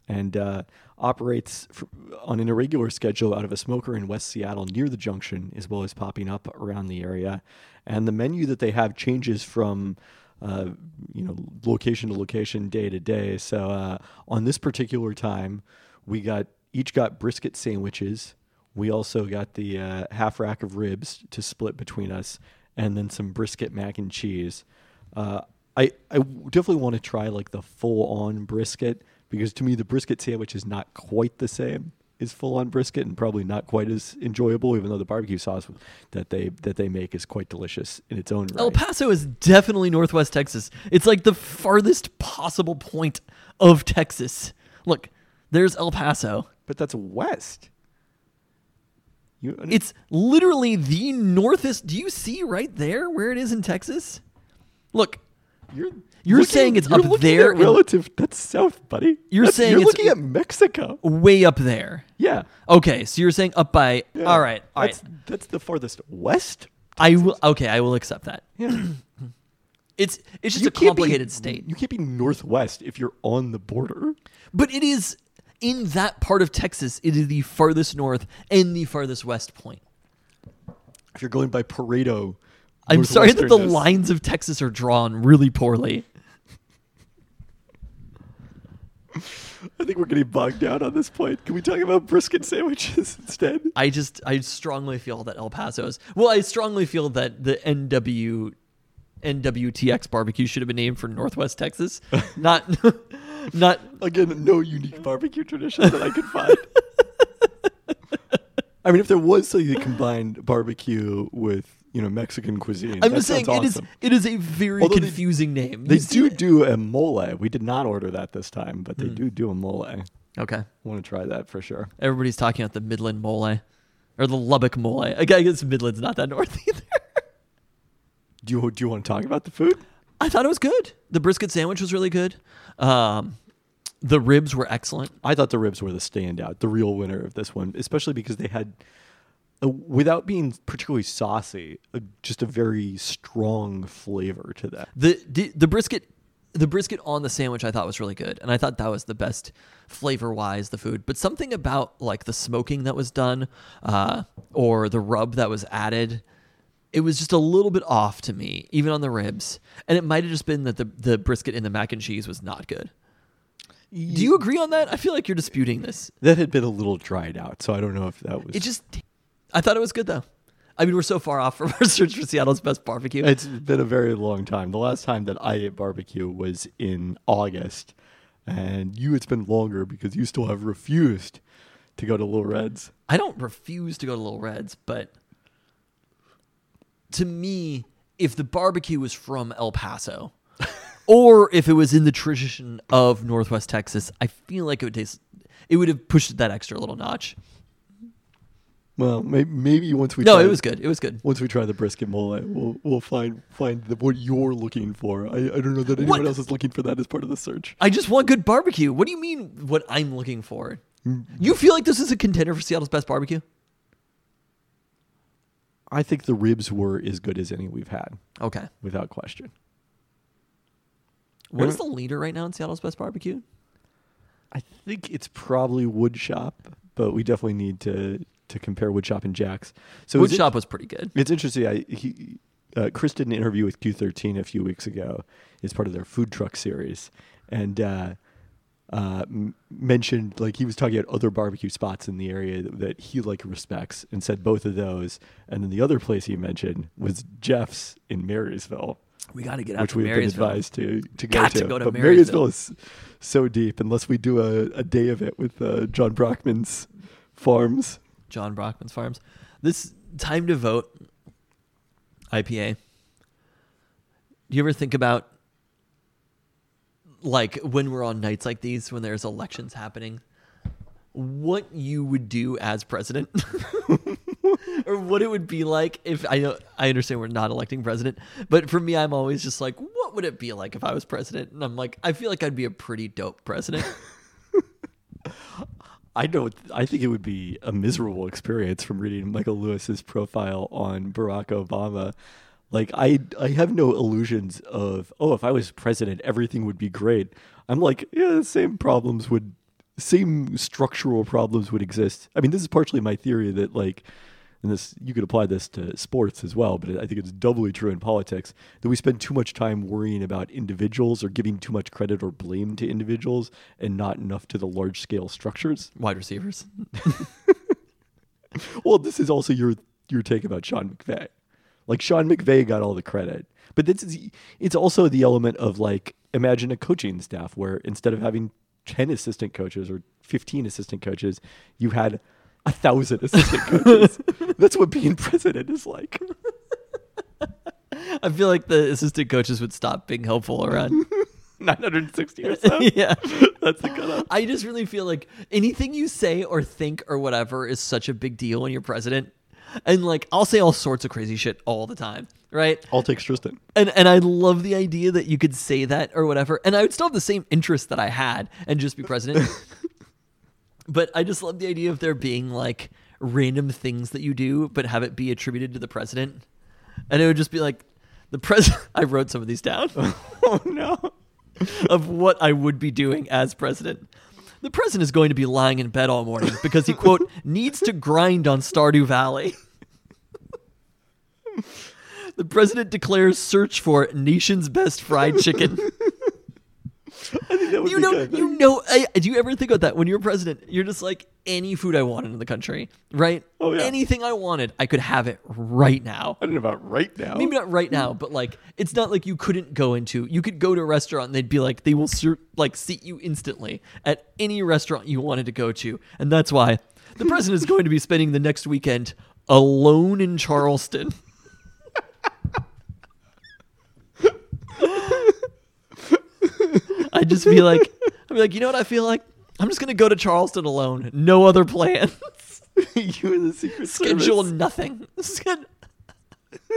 and uh, operates f- on an irregular schedule out of a smoker in West Seattle near the junction, as well as popping up around the area. And the menu that they have changes from uh, you know location to location, day to day. So uh, on this particular time, we got each got brisket sandwiches. We also got the uh, half rack of ribs to split between us, and then some brisket mac and cheese. Uh, I I definitely want to try like the full on brisket because to me the brisket sandwich is not quite the same is full on brisket and probably not quite as enjoyable, even though the barbecue sauce that they that they make is quite delicious in its own right. El Paso is definitely Northwest Texas. It's like the farthest possible point of Texas. Look, there's El Paso. but that's west. You, It's literally the northest. Do you see right there where it is in Texas? Look, you're you're looking- saying it's up there at in- relative. That's south, buddy. You're That's- saying you're looking at Mexico. way up there. Yeah. Okay, so you're saying up by. yeah. All right, all right. that's, That's the farthest west. I will. Okay, I will accept that. Yeah. It's it's just You a can't be- complicated state, You can't be northwest if you're on the border. but it is in that part of Texas. It is the farthest north and the farthest west point. If you're going by Pareto. I'm sorry that the lines of Texas are drawn really poorly. I think we're getting bogged down on this point. Can we talk about brisket sandwiches instead? I just I strongly feel that El Paso's. Well, I strongly feel that the NW NWTX barbecue should have been named for Northwest Texas, not not Again, no unique barbecue tradition that I could find. I mean, if there was something that combined barbecue with you know Mexican cuisine, I'm that just saying sounds it is it is a very Although they- confusing name. They do it- do a mole. We did not order that this time, but they do do a mole. Okay. want to try that for sure. Everybody's talking about the Midland mole or the Lubbock mole. I guess Midland's not that north either. Do you do you want to talk about the food? I thought it was good. The brisket sandwich was really good. Um, the ribs were excellent. I thought the ribs were the standout, the real winner of this one, especially because they had, without being particularly saucy, just a very strong flavor to that. The, the the brisket the brisket on the sandwich I thought was really good, and I thought that was the best flavor wise the food. But something about like the smoking that was done, uh, or the rub that was added, it was just a little bit off to me, even on the ribs. And it might have just been that the the brisket in the mac and cheese was not good. Do you agree on that? I feel like you're disputing this. That had been a little dried out, so I don't know if that was. It just, I thought it was good though. I mean, we're so far off from our search for Seattle's best barbecue. It's been a very long time. The last time that I ate barbecue was in August, and you, it's been longer because you still have refused to go to Little Reds. I don't refuse to go to Little Reds, but to me, if the barbecue was from El Paso, or if it was in the tradition of Northwest Texas, I feel like it would taste. It would have pushed that extra little notch. Well, maybe, maybe once we No, try, it was good. It was good. Once we try the brisket mole, we'll we'll find find the, what you're looking for. I, I don't know that anyone What? else is looking for that as part of the search. I just want good barbecue. What do you mean? What I'm looking for? Mm. You feel like this is a contender for Seattle's best barbecue? I think the ribs were as good as any we've had, Okay. without question. What is the leader right now in Seattle's best barbecue? I think it's probably Wood Shop, but we definitely need to to compare Wood Shop and Jack's. So Wood it's, Shop was pretty good. it's interesting. I he, uh, Chris did an interview with Q13 a few weeks ago as part of their food truck series, and uh, uh, m- mentioned like he was talking about other barbecue spots in the area that, that he like respects, and said both of those. And then the other place he mentioned was Jeff's in Marysville. We got to get out which to we've been advised to to go to. to go to but Marysville. Marysville is so deep unless we do a, a day of it with uh, John Brockman's farms. John Brockman's Farms. This time to vote IPA. Do you ever think about like when we're on nights like these when there's elections happening what you would do as president or what it would be like if I know I understand we're not electing president but for me I'm always just like what would it be like if I was president and I'm like I feel like I'd be a pretty dope president I don't. I think it would be a miserable experience from reading Michael Lewis's profile on Barack Obama. Like I, I have no illusions of oh, if I was president, everything would be great. I'm like, yeah, same problems would, same structural problems would exist. I mean, this is partially my theory that like, and this you could apply this to sports as well, but I think it's doubly true in politics that we spend too much time worrying about individuals or giving too much credit or blame to individuals and not enough to the large scale structures. wide receivers Well, this is also your your take about Sean McVay. Like Sean McVay got all the credit, but this is it's also the element of like imagine a coaching staff where instead of having ten assistant coaches or fifteen assistant coaches, you had a thousand assistant coaches. That's what being president is like. I feel like the assistant coaches would stop being helpful around. 960 or so. yeah. That's the cutoff. I just really feel like anything you say or think or whatever is such a big deal when you're president. And like I'll say all sorts of crazy shit all the time, right? I'll take Tristan. And and I love the idea that you could say that or whatever. And I would still have the same interest that I had and just be president. But I just love the idea of there being like random things that you do, but have it be attributed to the president. And it would just be like the president. I wrote some of these down Oh no. of what I would be doing as president. The president is going to be lying in bed all morning because he quote needs to grind on Stardew Valley. the president declares search for nation's best fried chicken. I think that would you be know, good. you know. I, do you ever think about that when you're president? You're just like any food I wanted in the country, right? Oh, yeah. Anything I wanted, I could have it right now. I don't know about right now. Maybe not right now, but like it's not like you couldn't go into. You could go to a restaurant and they'd be like they will ser- like seat you instantly at any restaurant you wanted to go to, and that's why the president is going to be spending the next weekend alone in Charleston. I'd just be like, I'd be like, you know what I feel like? I'm just gonna go to Charleston alone. No other plans. you in the secret Schedule Service. nothing.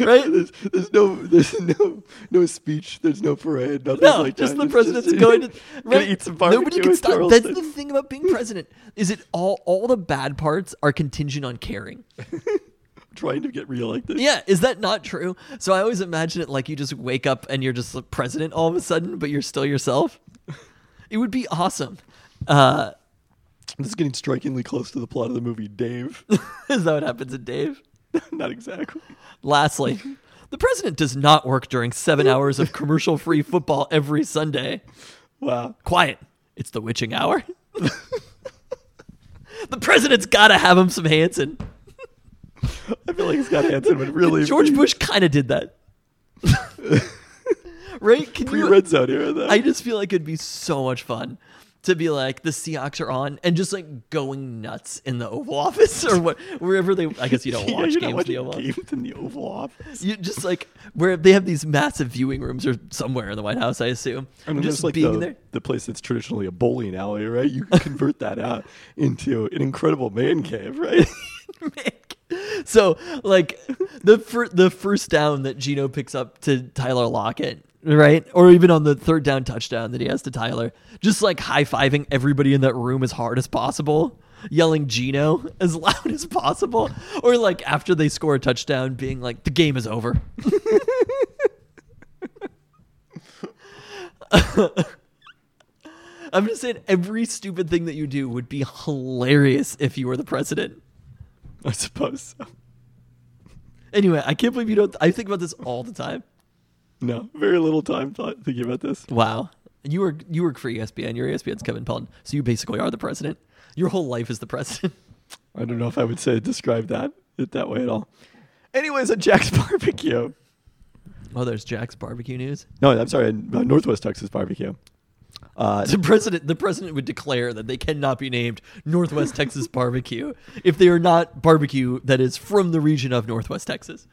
Right? There's, there's no there's no no speech. There's no parade. Nothing No, like just that. the president's just- going to right? eat some barbecue Nobody can stop. Charleston. That's the thing about being president. Is it all all the bad parts are contingent on caring? Trying to get reelected. Yeah, is that not true? So I always imagine it like you just wake up and you're just the president all of a sudden, but you're still yourself. It would be awesome. Uh, This is getting strikingly close to the plot of the movie Dave. is that what happens in Dave? Not exactly. Lastly, the president does not work during seven hours of commercial-free football every Sunday. Wow. Quiet. It's the witching hour. the president's got to have him some Hansen. I feel like Scott Hansen would really George be Bush kind of did that. right? Can pre you red zone era though. I just feel like it'd be so much fun to be like the Seahawks are on and just like going nuts in the Oval Office or what wherever they. I guess you don't watch you're games in the Oval. Office. games in the Oval Office. You just like where they have these massive viewing rooms or somewhere in the White House, I assume. I mean, just like being the, there. the place that's traditionally a bowling alley, right? You convert that out into an incredible man cave, right? So like the fir- the first down that Geno picks up to Tyler Lockett, right? Or even on the third down touchdown that he has to Tyler, just like high fiving everybody in that room as hard as possible, yelling Geno as loud as possible, or like after they score a touchdown, being like the game is over. I'm just saying every stupid thing that you do would be hilarious if you were the president. I suppose so. Anyway, I can't believe you don't. I think about this all the time. No, very little time thought, thinking about this. Wow, you work you work for ESPN. You're ESPN's Kevin Pelton, so you basically are the president. Your whole life is the president. I don't know if I would say describe that it that way at all. Anyways, at Jack's Barbecue. Oh, there's Jack's barbecue news. No, I'm sorry, uh, Northwest Texas Barbecue. Uh, The president, the president would declare that they cannot be named Northwest Texas Barbecue if they are not barbecue that is from the region of Northwest Texas.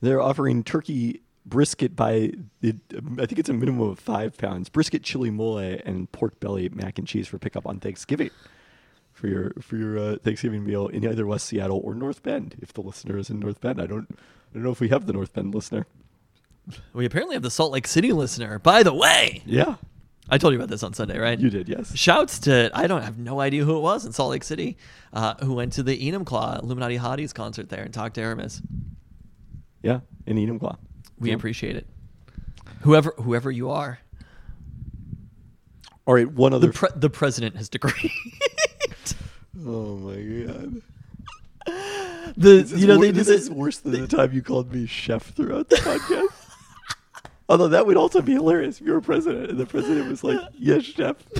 they're offering turkey brisket by the, I think it's a minimum of five pounds. Brisket, chili mole, and pork belly mac and cheese for pickup on Thanksgiving. For your for your uh, Thanksgiving meal in either West Seattle or North Bend. If the listener is in North Bend, I don't I don't know if we have the North Bend listener. We apparently have the Salt Lake City listener. By the way, Yeah, I told you about this on Sunday, right? you did. Yes. Shouts to I don't have no idea who it was in Salt Lake City, uh, who went to the Enumclaw Illuminati Hotties concert there and talked to Aramis. Yeah, in Enumclaw. We Yeah. appreciate it. Whoever whoever you are, All right, one the other. pre- the president has decreed. oh my god. the you know wor- they did this this. is worse than the time you called me chef throughout the podcast. Although that would also be hilarious if you were president and the president was like, "Yes, chef."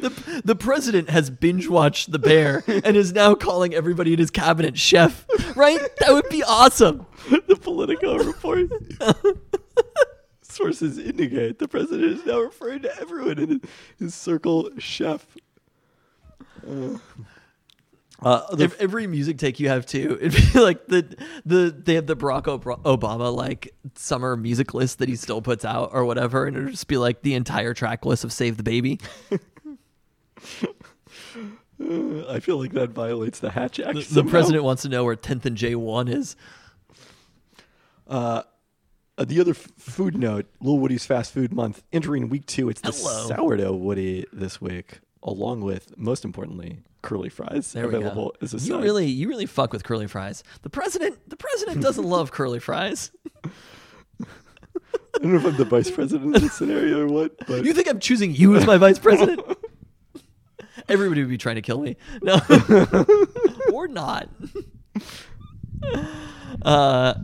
the, the president has binge watched The Bear and is now calling everybody in his cabinet chef. Right? That would be awesome. the Politico report. Sources indicate the president is now referring to everyone in his circle chef. Uh, uh, the every music take you have too, it'd be like the the they have the Barack Obama like summer music list that he still puts out or whatever, and it'd just be like the entire track list of "Save the Baby." Uh, I feel like that violates the Hatch Act. The, the president wants to know where 10th and J one is. Uh, the other f- food note: Lil Woody's Fast Food Month entering week two. It's the Hello. sourdough Woody this week, along with most importantly curly fries There available as a You side. really, you really fuck with curly fries. The president, the president doesn't love curly fries. I don't know if I'm the vice president in this scenario or what, but You think I'm choosing you as my vice president? Everybody would be trying to kill me. No, or not. Uh,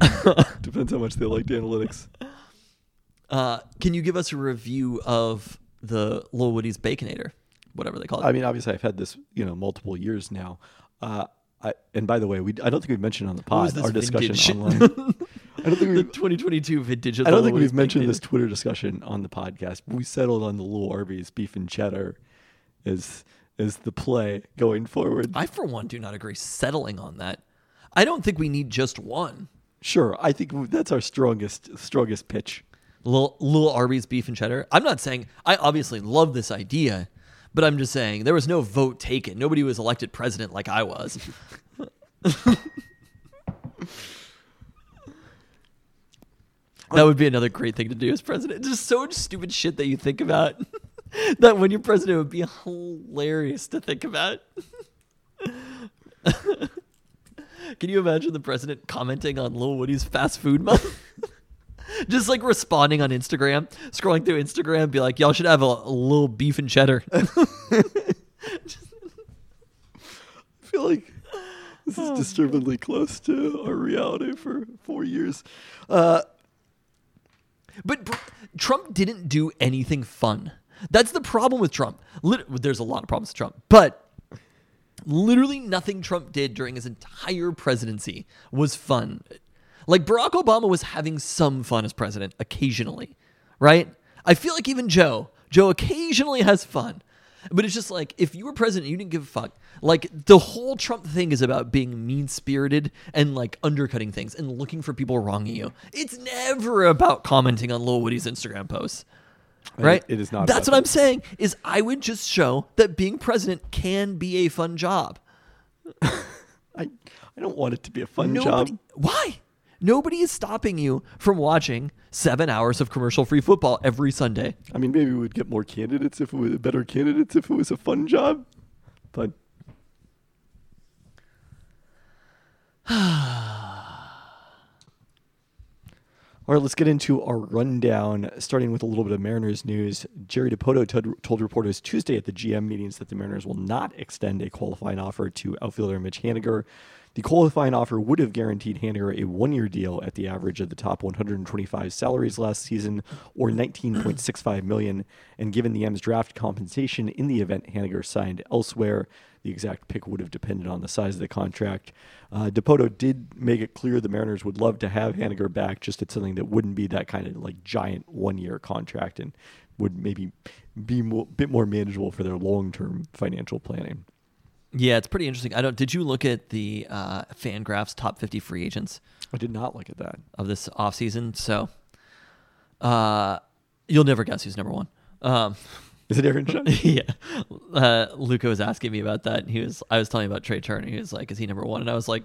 depends how much they liked analytics. uh, can you give us a review of the Lil Woody's Baconator, whatever they call it? I mean, obviously, I've had this, you know, multiple years now. Uh, I, and by the way, we I don't think we've mentioned on the pod our discussion vintage? online. I don't think the we've, 2022 vintage. I don't think we've mentioned this Twitter discussion on the podcast. We settled on the Little Arby's beef and cheddar as as the play going forward. I, for one, do not agree settling on that. I don't think we need just one. Sure, I think that's our strongest strongest pitch. Little, little Arby's beef and cheddar. I'm not saying I obviously love this idea, but I'm just saying there was no vote taken. Nobody was elected president like I was. that would be another great thing to do as president. Just so much stupid shit that you think about. that when you're president would be hilarious to think about. Can you imagine the president commenting on Lil Woody's fast food month? Just like responding on Instagram, scrolling through Instagram, be like, y'all should have a, a little beef and cheddar. I feel like this is disturbingly close to our reality for four years. Uh, But Br- Trump didn't do anything fun. That's the problem with Trump. Lit- there's a lot of problems with Trump, but literally nothing Trump did during his entire presidency was fun. Like Barack Obama was having some fun as president occasionally, right? I feel like even Joe, Joe occasionally has fun. But it's just like if you were president, you didn't give a fuck. Like the whole Trump thing is about being mean spirited and like undercutting things and looking for people wronging you. It's never about commenting on Lil Woody's Instagram posts. Right? it is not That's what I'm saying. Is I would just show that being president can be a fun job. I I don't want it to be a fun Nobody, job. Why? Nobody is stopping you from watching seven hours of commercial-free football every Sunday. I mean, maybe we would get more candidates if it was better candidates if it was a fun job. But All right, let's get into our rundown, starting with a little bit of Mariners news. Jerry Dipoto told, told reporters Tuesday at the GM meetings that the Mariners will not extend a qualifying offer to outfielder Mitch Haniger. The qualifying offer would have guaranteed Haniger a one-year deal at the average of the top 125 salaries last season, or 19.65 million. And given the M's draft compensation in the event Haniger signed elsewhere, the exact pick would have depended on the size of the contract. Uh, Dipoto did make it clear the Mariners would love to have Haniger back, just at something that wouldn't be that kind of like giant one-year contract and would maybe be a bit more manageable for their long-term financial planning. Yeah, it's pretty interesting. I don't. Did you look at the uh, Fangraphs top 50 free agents I did not look at that. of this offseason? So, uh, you'll never guess who's number one. Um, Is it Aaron Judge? yeah, uh, Luca was asking me about that. And he was. I was telling him about Trea Turner. He was like, "Is he number one?" And I was like,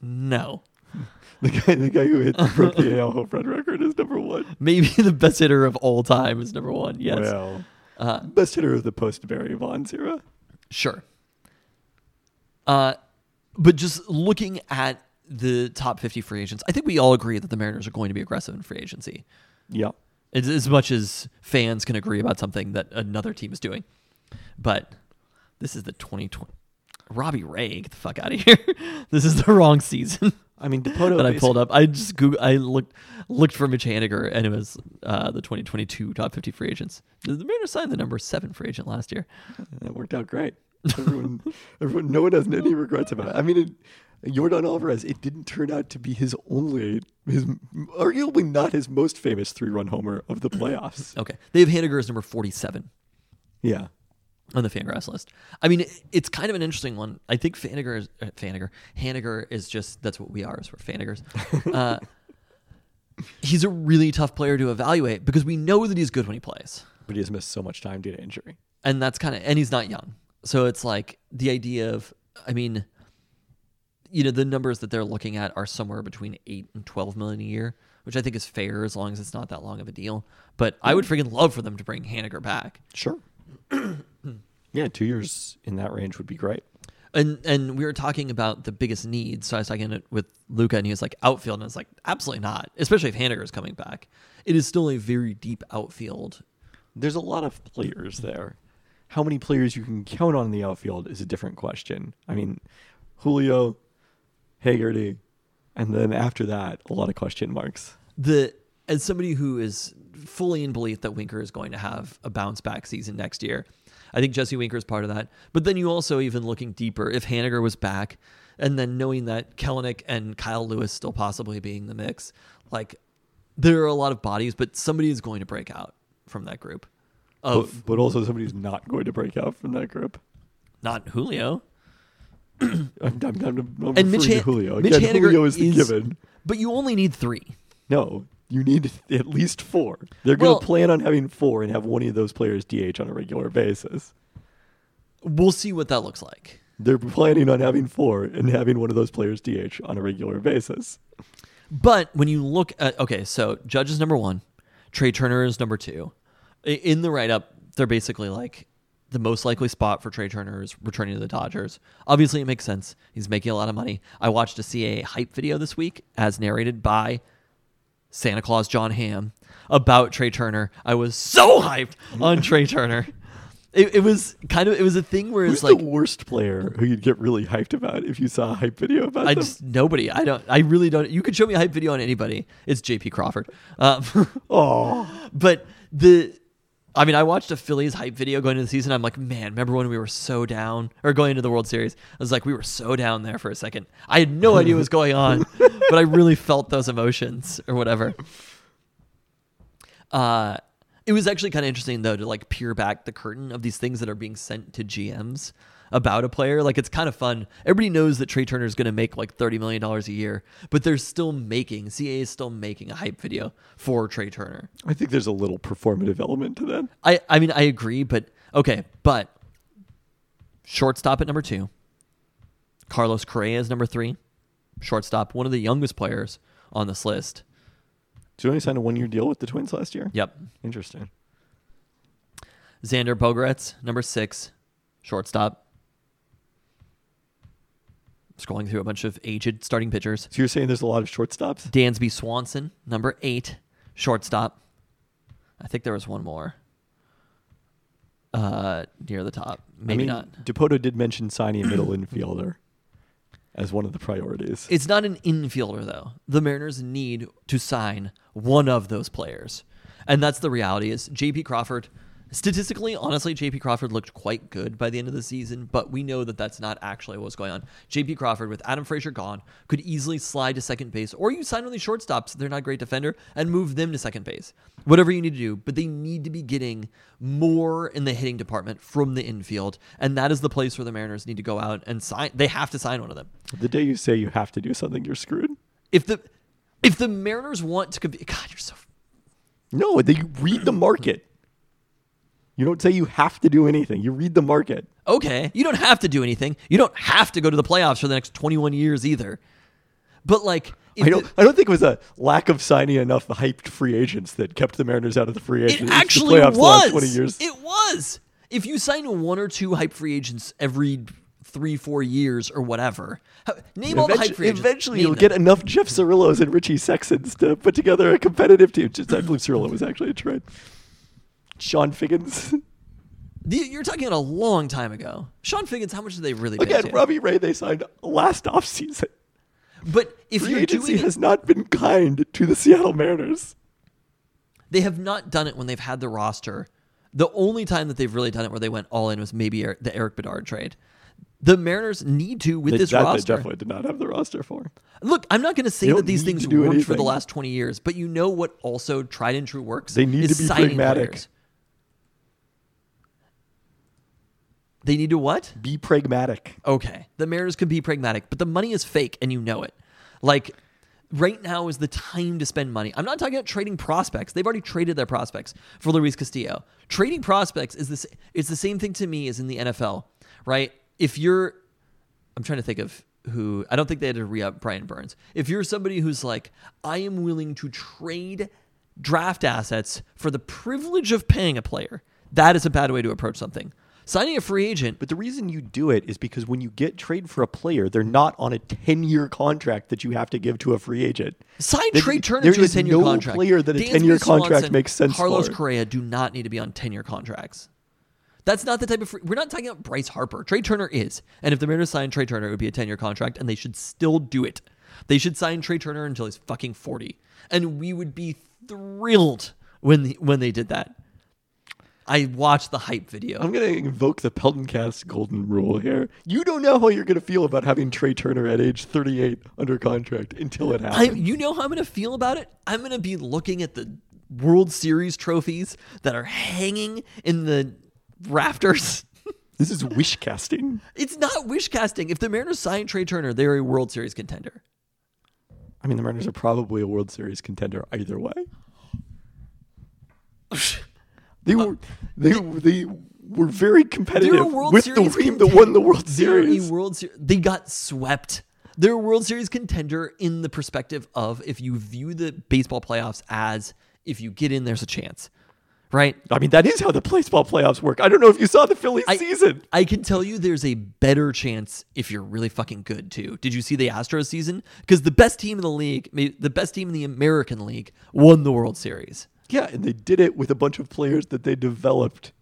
"No." the guy, the guy who hit broke the AL home run record is number one. Maybe the best hitter of all time is number one. Yes, Well, uh, best hitter of the post Barry Bonds era. Sure. Uh, but just looking at the top 50 free agents, I think we all agree that the Mariners are going to be aggressive in free agency. Yeah. As, as much as fans can agree about something that another team is doing. But this is the 2020. Robbie Ray, get the fuck out of here. this is the wrong season I mean, Dipoto that I pulled up. I just Google, I looked looked for Mitch Haniger, and it was uh, the 2022 top 50 free agents. The Mariners signed the number seven free agent last year. That worked out great. Everyone, everyone, no one has any regrets about it. I mean, it, Yordan Alvarez, it didn't turn out to be his only, his arguably not his most famous three-run homer of the playoffs. Okay. They have Haniger as number 47 Yeah, on the Fangraphs list. I mean, it- it's kind of an interesting one. I think Faniger is uh, Faniger. Haniger is just that's what we are. Is we're Fanigers. Uh, he's a really tough player to evaluate because we know that he's good when he plays, but he has missed so much time due to injury. and that's kind of and he's not young. So it's like the idea of, I mean, you know, the numbers that they're looking at are somewhere between eight and twelve million a year, which I think is fair as long as it's not that long of a deal. But I would mm. freaking love for them to bring Haniger back. Sure. yeah, two years in that range would be great. And and we were talking about the biggest needs. So I was talking with Luca, and he was like outfield, and I was like, absolutely not. Especially if Haniger is coming back, it is still a very deep outfield. There's a lot of players there. How many players you can count on in the outfield is a different question. I mean, Julio, Haggerty, and then after that, a lot of question marks. The as somebody who is fully in belief that Winker is going to have a bounce back season next year, I think Jesse Winker is part of that. But then you also even looking deeper, if Haniger was back, and then knowing that Kelenic and Kyle Lewis still possibly being the mix, like there are a lot of bodies, but somebody is going to break out from that group. Of But, but also somebody's not going to break out from that group. not Julio. I'm, I'm, I'm, I'm And Mitch, to Han- Julio. Mitch Again, Haniger Julio is the is- given. But you only need three. No, you need at least four. They're going Well- to plan on having four and have one of those players DH on a regular basis. We'll see what that looks like. They're planning on having four and having one of those players DH on a regular basis. But when you look at okay, so Judge is number one, Trea Turner is number two. In the write up, they're basically like the most likely spot for Trea Turner is returning to the Dodgers. Obviously, it makes sense. He's making a lot of money. I watched a CAA hype video this week, as narrated by Santa Claus Jon Hamm, about Trea Turner. I was so hyped on Trea Turner. It, it was kind of it was a thing where it's like the worst player who you'd get really hyped about if you saw a hype video about I them? just nobody. I don't. I really don't. You could show me a hype video on anybody. It's J.P. Crawford. Um, Oh, but the, I mean, I watched a Phillies hype video going into the season. I'm like, man, remember when we were so down or going into the World Series? I was like, we were so down there for a second. I had no idea what was going on, but I really felt those emotions or whatever. Uh, it was actually kind of interesting though to like peer back the curtain of these things that are being sent to GMs about a player. Like it's kind of fun. Everybody knows that Trea Turner is going to make like thirty million dollars a year, but they're still making CA is still making a hype video for Trea Turner. I think there's a little performative element to that. I I mean I agree, but okay, but shortstop at number two. Carlos Correa is number three. Shortstop, one of the youngest players on this list. Did you only sign a one year deal with the Twins last year? Yep. Interesting. Xander Bogaerts, number six, shortstop. Scrolling through a bunch of aged starting pitchers. So you're saying there's a lot of shortstops? Dansby Swanson, number eight, shortstop. I think there was one more. Uh, near the top, maybe I mean, not. Dipoto did mention signing a middle infielder as one of the priorities. It's not an infielder though. The Mariners need to sign one of those players. And that's the reality is JP Crawford statistically honestly JP Crawford looked quite good by the end of the season, but we know that that's not actually what's going on. JP Crawford with Adam Frazier gone could easily slide to second base or you sign one of these shortstops, they're not a great defender and move them to second base. Whatever you need to do, but they need to be getting more in the hitting department from the infield, and that is the place where the Mariners need to go out and sign. They have to sign one of them the day you say you have to do something, you're screwed. if the if the Mariners want to compete, God, you're so. No, they read the market. You don't say you have to do anything. You read the market. Okay, you don't have to do anything. You don't have to go to the playoffs for the next 21 years either. But like, I don't. I don't think it was a lack of signing enough hyped free agents that kept the Mariners out of the free agents. it the actually playoffs the last twenty years. It was. If you sign one or two hype free agents every three, four years or whatever, name all the hype free agents. eventually, Name you'll them. get enough Jeff Cirillos and Richie Sexsons to put together a competitive team. Just, I believe Cirillo was actually a trade. Chone Figgins. The- You're talking about a long time ago. Chone Figgins, how much did they really pay? Again, to? Robbie Ray they signed last offseason. But if Free you're agency doing it, has not been kind to the Seattle Mariners. they have not done it when they've had the roster The only time that they've really done it where they went all in was maybe the Erik Bedard trade. The Mariners need to with They- this that they roster. definitely did not have the roster for. Look, I'm not going to say that these things worked for the last 20 years, but you know what also tried and true works? They need is to be signing pragmatic. players. They need to what? Be pragmatic. Okay. The Mariners can be pragmatic, but the money is fake and you know it. Like right now is the time to spend money. I'm not talking about trading prospects. They've already traded their prospects for Luis Castillo. Trading prospects is this it's the same thing to me as in the NFL, right? If you're I'm trying to think of who I don't think they had to re-up Brian Burns. If you're somebody who's like, I am willing to trade draft assets for the privilege of paying a player, that is a bad way to approach something. Signing a free agent, But the reason you do it is because when you get trade for a player, they're not on a 10 year contract that you have to give to a free agent. Sign There- Trea Turner there to a 10 year no contract. player that a 10-year contract Swanson, makes sense Carlos for. Correa do not need to be on 10 year contracts. That's not the type of free, we're not talking about Bryce Harper. Trea Turner is. And if the Mariners sign Trea Turner, it would be a 10 year contract, and they should still do it. They should sign Trea Turner until he's fucking 40. And we would be thrilled when, the, when they did that. I watched the hype video. I'm going to invoke the Peltoncast golden rule here. You don't know how you're going to feel about having Trea Turner at age 38 under contract until it I, happens. you know how I'm going to feel about it? I'm going to be looking at the World Series trophies that are hanging in the rafters. this is wish casting. It's not wish casting. If the Mariners sign Trea Turner, they're a World Series contender. I mean, the Mariners are probably a World Series contender either way. They uh, were they they were very competitive World with Series the team that won the World Series. World Series. They got swept. They're a World Series contender in the perspective of if you view the baseball playoffs as if you get in, there's a chance, right? I mean, that is how the baseball playoffs work. I don't know if you saw the Phillies I- season. I can tell you there's a better chance if you're really fucking good too. Did you see the Astros season? Because the best team in the league, the best team in the American League, won the World Series. Yeah, and they did it with a bunch of players that they developed.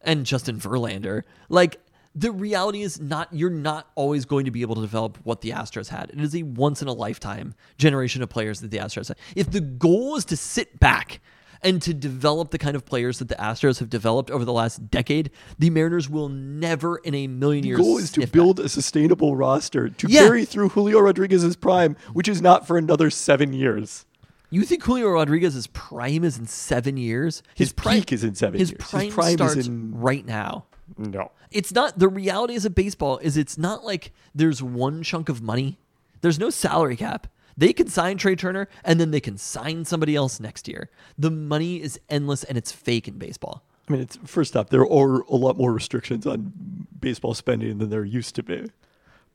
and Justin Verlander. Like the reality is not you're not always going to be able to develop what the Astros had. It is a once in a lifetime generation of players that the Astros had. If the goal is to sit back and to develop the kind of players that the Astros have developed over the last decade, the Mariners will never in a million years. The goal is to build a sustainable roster to Yeah. carry through Julio Rodriguez's prime, which is not for another seven years. You think Julio Rodriguez's prime is in seven years? His prime, peak is in seven His years. His prime, prime is starts in- right now. No. it's not the reality as a baseball is it's not like there's one chunk of money. There's no salary cap. They can sign Trea Turner and then they can sign somebody else next year. The money is endless and it's fake in baseball. I mean, it's first off, there are a lot more restrictions on baseball spending than there used to be.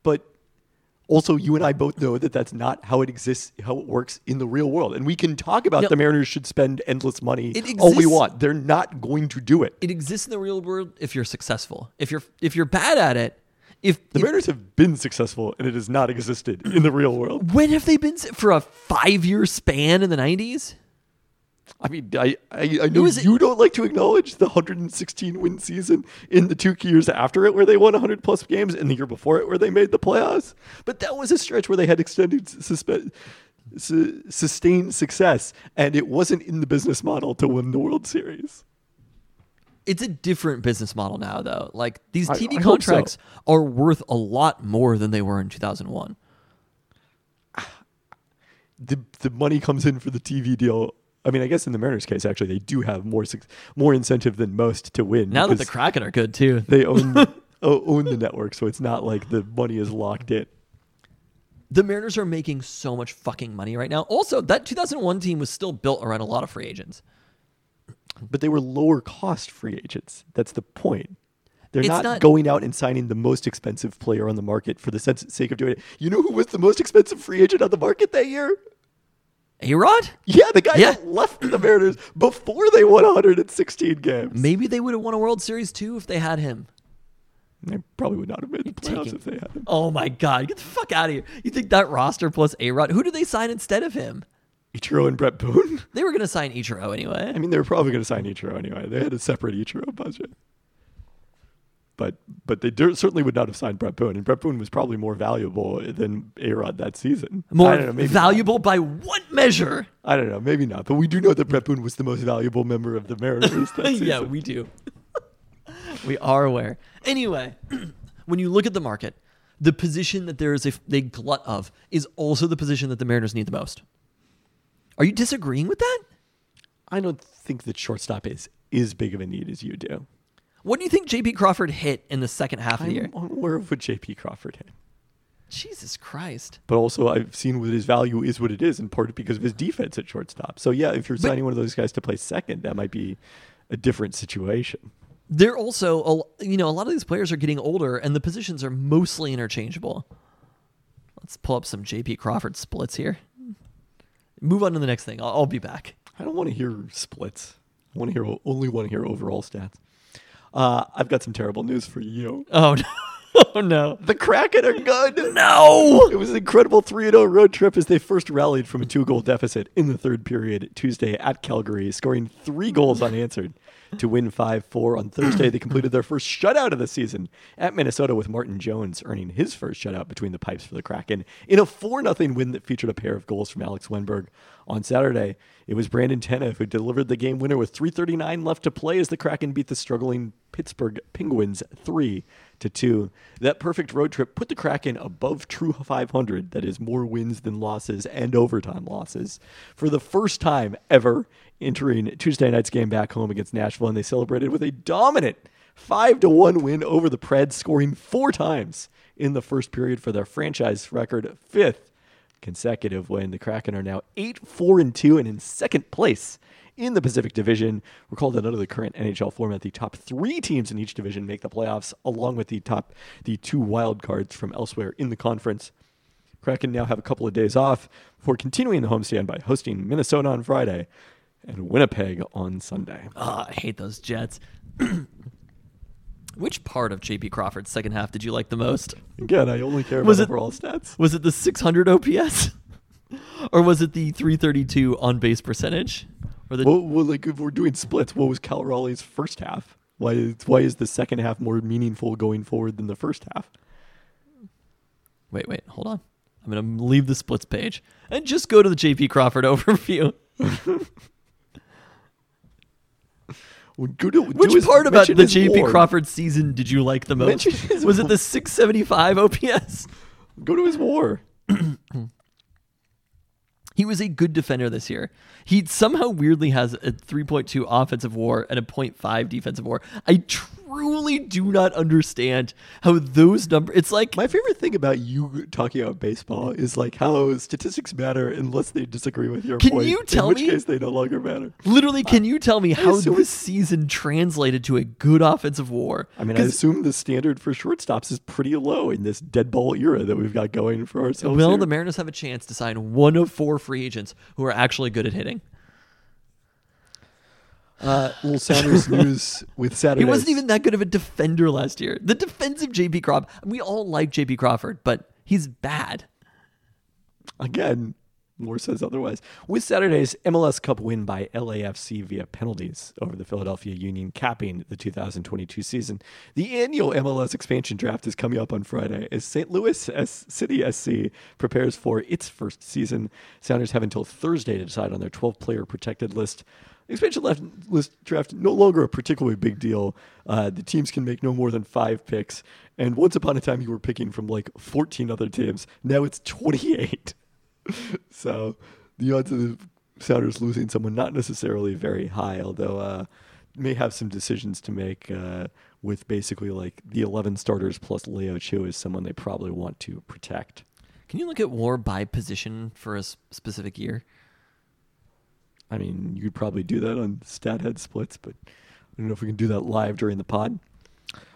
But also, you and I both know that that's not how it exists, how it works in the real world. And we can talk about No. the Mariners should spend endless money It all we want. They're not going to do it. It exists in the real world if you're successful. If you're if you're bad at it, if, The if- Mariners have been successful, and it has not existed in the real world. when have they been for a five year span in the nineties? I mean, I I, I know you don't like to acknowledge the 116 win season in the two years after it, where they won 100 plus games, and the year before it, where they made the playoffs. But that was a stretch where they had extended suspe- su- sustained success, and it wasn't in the business model to win the World Series. It's a different business model now, though. Like these TV I so. contracts are worth a lot more than they were in two thousand one. The the money comes in for the TV deal. I mean, I guess in the Mariners' case, actually, they do have more more incentive than most to win. Now that the Kraken are good too. they own own the network, so it's not like the money is locked in. The Mariners are making so much fucking money right now. Also, that 2001 team was still built around a lot of free agents. but they were lower cost free agents. That's the point. They're not, not- going out and signing the most expensive player on the market for the sense, sake of doing it. You know who was the most expensive free agent on the market that year? A Rod? Yeah, the guy Yeah. that left the Mariners before they won 116 games. Maybe they would have won a World Series too if they had him. They probably would not have made the playoffs taking- if they had him. Oh my God. Get the fuck out of here. You think that roster plus A Rod? Who did they sign instead of him? Ichiro and Brett Boone. They were going to sign Ichiro anyway. I mean, they were probably going to sign Ichiro anyway. They had a separate Ichiro budget. But but they certainly would not have signed Brett Boone, and Brett Boone was probably more valuable than A Rod that season. I More don't know, maybe not. valuable by what measure? I don't know, maybe not, but we do know that Brett Boone was the most valuable member of the Mariners that season. yeah, we do. we are aware. Anyway, when you look at the market, the position that there is a big glut of is also the position that the Mariners need the most. Are you disagreeing with that? I don't think that shortstop is as big of a need as you do. What do you think JP Crawford hit in the second half of the year? I'm unaware of what JP Crawford hit. Jesus Christ. But also, I've seen what his value is what it is, in part because of his defense at shortstop. So, yeah, if you're But- signing one of those guys to play second, that might be a different situation. They're also, a- you know, a lot of these players are getting older and the positions are mostly interchangeable. Let's pull up some JP Crawford splits here. Move on to the next thing. I'll, I'll be back. I don't want to hear splits. I want to hear only want to hear overall stats. Uh, I've got some terrible news for you. Oh, no. Oh, no. The Kraken are good. No! It was an incredible 3 0 road trip as they first rallied from a two goal deficit in the third period Tuesday at Calgary, scoring three goals unanswered to win 5 4. On Thursday, they completed their first shutout of the season at Minnesota with Martin Jones earning his first shutout between the pipes for the Kraken in a 4 0 win that featured a pair of goals from Alex Wennberg. On Saturday, it was Brandon Tanev who delivered the game winner with 3.39 left to play as the Kraken beat the struggling Pittsburgh Penguins 3 to 2. That perfect road trip put the Kraken above true 500, that is more wins than losses and overtime losses, for the first time ever entering Tuesday night's game back home against Nashville and they celebrated with a dominant 5 to 1 win over the Preds, scoring 4 times in the first period for their franchise record 5th consecutive win. The Kraken are now 8 4 and 2 and in second place in the Pacific Division. Recall that under the current NHL format, the top three teams in each division make the playoffs, along with the top the two wild cards from elsewhere in the conference. Kraken now have a couple of days off before continuing the homestand by hosting Minnesota on Friday and Winnipeg on Sunday. Ah, I hate those Jets. Which part of JP Crawford's second half did you like the most? Again, I only care about Was it- overall stats. Was it the 600 OPS? or was it the 332 on base percentage? Or the Well, well, like if we're doing splits, what was Cal Raleigh's first half? Why is why is the second half more meaningful going forward than the first half? Wait, wait, hold on. I'm going to leave the splits page and just go to the JP Crawford overview. Do Which his- part about the JP. Crawford season did you like the most? Was it the 675 OPS? Go to his war. He was a good defender this year. He somehow weirdly has a 3.2 offensive war and a 0.5 defensive war. I truly do not understand how those numbers. It's like My favorite thing about you talking about baseball is like how statistics matter unless they disagree with your Can point. you tell in which me- case they no longer matter. literally. Uh, can you tell me how assume this season translated to a good offensive war? I mean, I assume the standard for shortstops is pretty low in this dead ball era that we've got going for ourselves. well, here. the Mariners have a chance to sign one of four free agents who are actually good at hitting. Uh, little Sounders news with Saturday. He wasn't even that good of a defender last year. The defensive JP Crawford, we all like JP Crawford, but he's bad. Again, Moore says otherwise. With Saturday's MLS Cup win by LAFC via penalties over the Philadelphia Union, capping the 2022 season, the annual MLS expansion draft is coming up on Friday as St. Louis S- City SC prepares for its first season. Sounders have until Thursday to decide on their 12 player protected list. Expansion left list draft no longer a particularly big deal. Uh, the teams can make no more than five picks, and once upon a time you were picking from like 14 other teams. Now it's 28. so the odds of the Sounders losing someone not necessarily very high, although uh, may have some decisions to make uh, with basically like the 11 starters plus Leo Chu is someone they probably want to protect. Can you look at war by position for a specific year? I mean, you could probably do that on StatHead splits, but I don't know if we can do that live during the pod.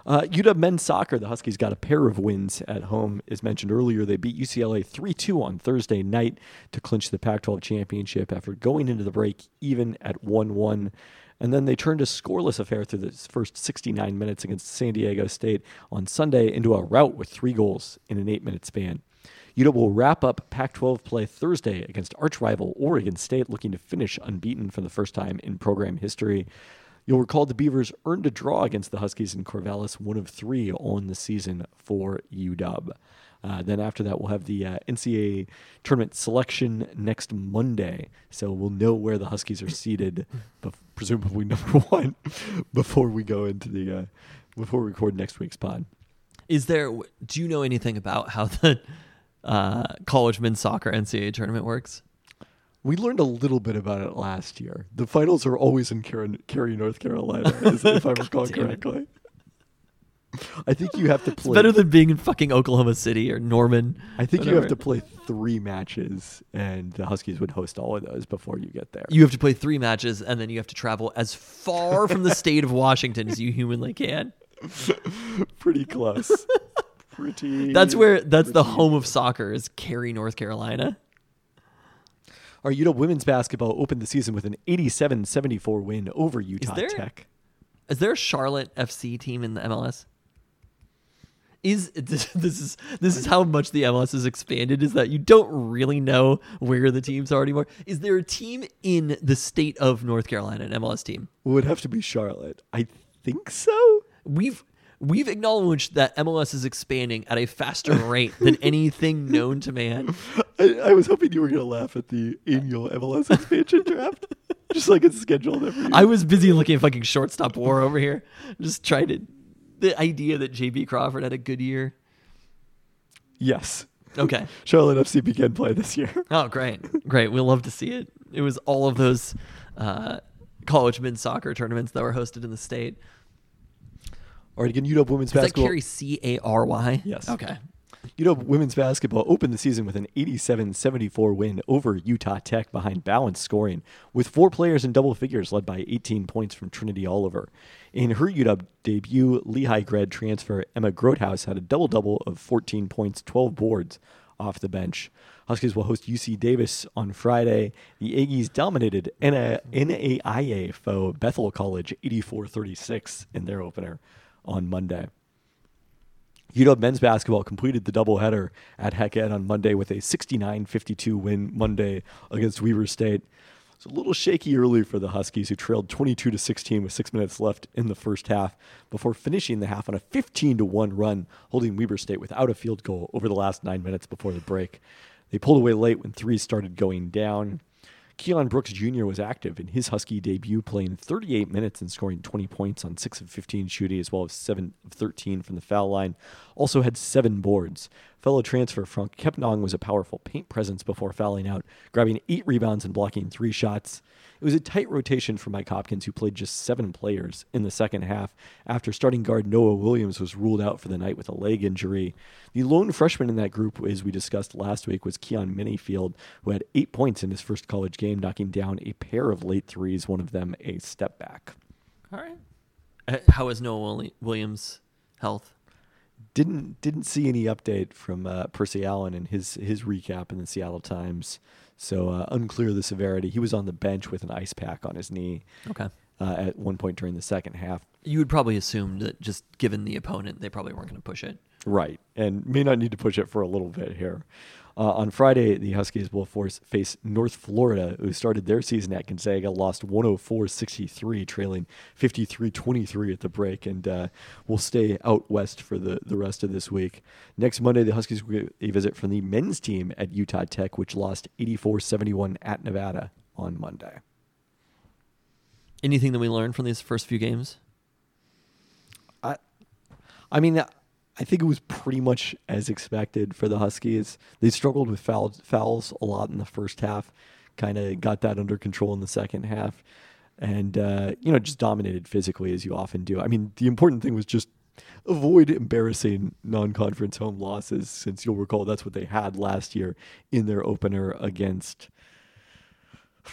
Uh, UW men's soccer, the Huskies got a pair of wins at home. As mentioned earlier, they beat UCLA 3 2 on Thursday night to clinch the Pac 12 championship after going into the break even at 1 1. And then they turned a scoreless affair through the first 69 minutes against San Diego State on Sunday into a rout with three goals in an eight minute span. UW will wrap up Pac 12 play Thursday against arch rival Oregon State, looking to finish unbeaten for the first time in program history. You'll recall the Beavers earned a draw against the Huskies in Corvallis, one of three on the season for UW. Uh, then after that, we'll have the uh, NCAA tournament selection next Monday, so we'll know where the Huskies are seated, bef- presumably number one, before we go into the uh, before we record next week's pod. Is there? Do you know anything about how the uh, college men's soccer NCAA tournament works? We learned a little bit about it last year. The finals are always in Cary, Cary North Carolina, if I recall correctly. I think you have to It's play. better than being in fucking Oklahoma City or Norman. I think you have to play three matches, and the Huskies would host all of those before you get there. You have to play three matches, and then you have to travel as far from the state of Washington as you humanly can. Pretty close. Pretty. That's where that's the home of soccer is Cary, North Carolina. Our UW women's basketball opened the season with an 87-74 win over Utah there- Tech. Is there a Charlotte FC team in the MLS? Is this, this is this is how much the MLS has expanded? Is that you don't really know where the teams are anymore? Is there a team in the state of North Carolina, an MLS team? Would have to be Charlotte. I think so. We've we've acknowledged that MLS is expanding at a faster rate than anything known to man. I, I was hoping you were going to laugh at the annual MLS expansion draft, just like it's scheduled every year. I was busy looking at fucking shortstop war over here, just trying to. The idea that JP Crawford had a good year. yes. Okay. Charlotte FC began play this year. Oh, great, great. We'll love to see it. It was all of those uh, college men's soccer tournaments that were hosted in the state. All right, again, UW women's Does that basketball. carry C A R Y? Yes. Okay. UW women's basketball opened the season with an 87-74 win over Utah Tech behind balanced scoring, with four players in double figures led by 18 points from Trinity Oliver. In her UW debut, Lehigh grad transfer Emma Grothaus had a double-double of 14 points, 12 boards off the bench. Huskies will host UC Davis on Friday. The Aggies dominated NA- NAIA foe Bethel College 84-36 in their opener on Monday. UW men's basketball completed the doubleheader at Hec Ed on Monday with a 69-52 win Monday against Weber State. It's a little shaky early for the Huskies, who trailed 22 to 16 with six minutes left in the first half, before finishing the half on a 15 to one run, holding Weber State without a field goal over the last nine minutes before the break. They pulled away late when threes started going down. Keion Brooks Jr. was active in his Husky debut, playing 38 minutes and scoring 20 points on 6 of 15 shooting, as well as 7 of 13 from the foul line. Also had 7 boards. Fellow transfer Franck Kepnang was a powerful paint presence before fouling out, grabbing 8 rebounds and blocking 3 shots. It was a tight rotation for Mike Hopkins, who played just 7 players in the second half after starting guard Noah Williams was ruled out for the night with a leg injury. The lone freshman in that group, as we discussed last week, was Keyon Menifield, who had 8 points in his first college game, knocking down a pair of late threes, one of them a step back. All right. Uh, How is Noah Williams' health? didn't didn't see any update from uh, Percy Allen in his his recap in the Seattle Times. So uh, unclear the severity. He was on the bench with an ice pack on his knee Okay. uh, at one point during the second half. You would probably assume that just given the opponent, they probably weren't going to push it. Right, and may not need to push it for a little bit here. Uh, on Friday, the Huskies will force, face North Florida, who started their season at Gonzaga, lost 104-63, trailing 53-23 at the break, and uh, will stay out west for the, the rest of this week. Next Monday, the Huskies will get a visit from the men's team at Utah Tech, which lost 84-71 at Nevada on Monday. Anything that we learned from these first few games? I, I mean, I think it was pretty much as expected for the Huskies. They struggled with fouls, fouls a lot in the first half, kind of got that under control in the second half, and uh, you know just dominated physically as you often do. I mean, the important thing was just avoid embarrassing non-conference home losses, since you'll recall that's what they had last year in their opener against.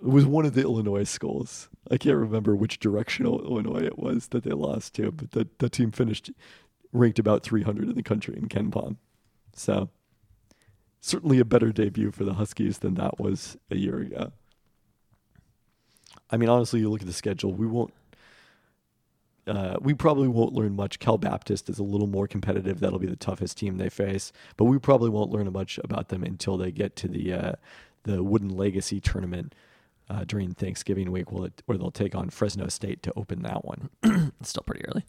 It was one of the Illinois schools. I can't remember which directional Illinois it was that they lost to, but that that team finished ranked about 300 in the country in KenPom. So certainly a better debut for the Huskies than that was a year ago. I mean, honestly, you look at the schedule. We won't. Uh, we probably won't learn much. Cal Baptist is a little more competitive. That'll be the toughest team they face, but we probably won't learn much about them until they get to the uh, the Wooden Legacy tournament uh, during Thanksgiving week, where they'll take on Fresno State to open that one. It's still pretty early.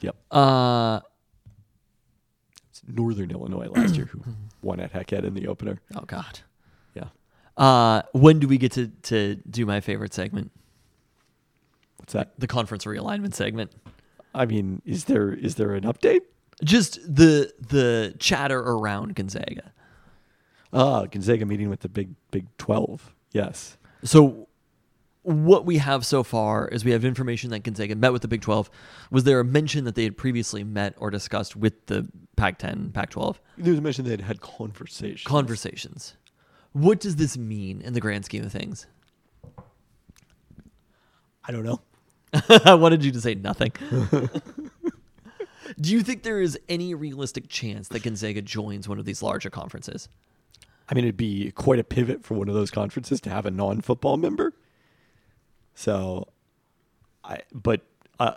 Yep. Uh, It's Northern Illinois last year who won at Hec Ed in the opener. oh God. Yeah. Uh, when do we get to to do my favorite segment, What's that? the conference realignment segment? I mean, is there is there an update? Just the the chatter around Gonzaga. Ah, Gonzaga meeting with the Big Big Twelve. Yes. So what we have so far is we have information that Gonzaga met with the Big 12. Was there a mention that they had previously met or discussed with the Pac-10, Pac-12 There was a mention they had had conversations. conversations? What does this mean in the grand scheme of things? I don't know. I wanted you to say nothing. Do you think there is any realistic chance that Gonzaga joins one of these larger conferences? I mean, it'd be quite a pivot for one of those conferences to have a non-football member. So, I but uh,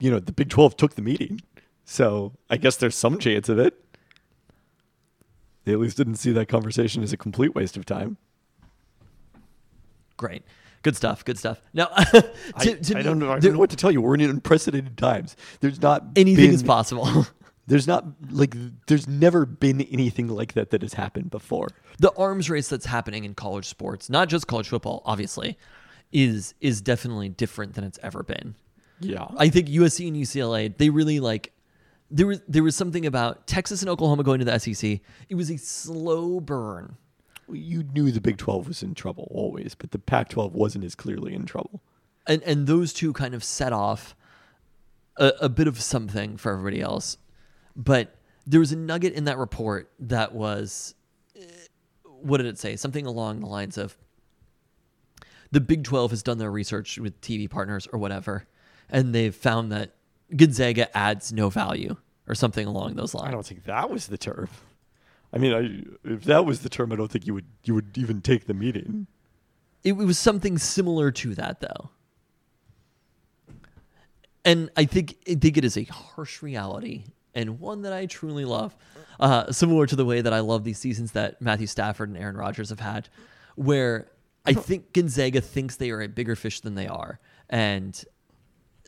you know, the Big Twelve took the meeting, so I guess there's some chance of it. They at least didn't see that conversation as a complete waste of time. Great. Good stuff. Good stuff. Now, to, I, to I don't know. I there- don't know what to tell you. We're in unprecedented times. There's not anything been- is possible. There's not like there's never been anything like that that has happened before. the arms race that's happening in college sports, not just college football, obviously, is is definitely different than it's ever been. Yeah, I think USC and UCLA, they really like there was there was something about Texas and Oklahoma going to the SEC. It was a slow burn. you knew the Big 12 was in trouble always, but the Pac 12 wasn't as clearly in trouble. And and those two kind of set off a, a bit of something for everybody else. But there was a nugget in that report that was eh, what did it say? Something along the lines of the Big 12 has done their research with TV partners or whatever, and they've found that Gonzaga adds no value or something along those lines. I don't think that was the term. I mean, I, if that was the term, I don't think you would you would even take the meeting. It, it was something similar to that, though. And I think I think it is a harsh reality and one that I truly love, uh, similar to the way that I love these seasons that Matthew Stafford and Aaron Rodgers have had, where I think Gonzaga thinks they are a bigger fish than they are, and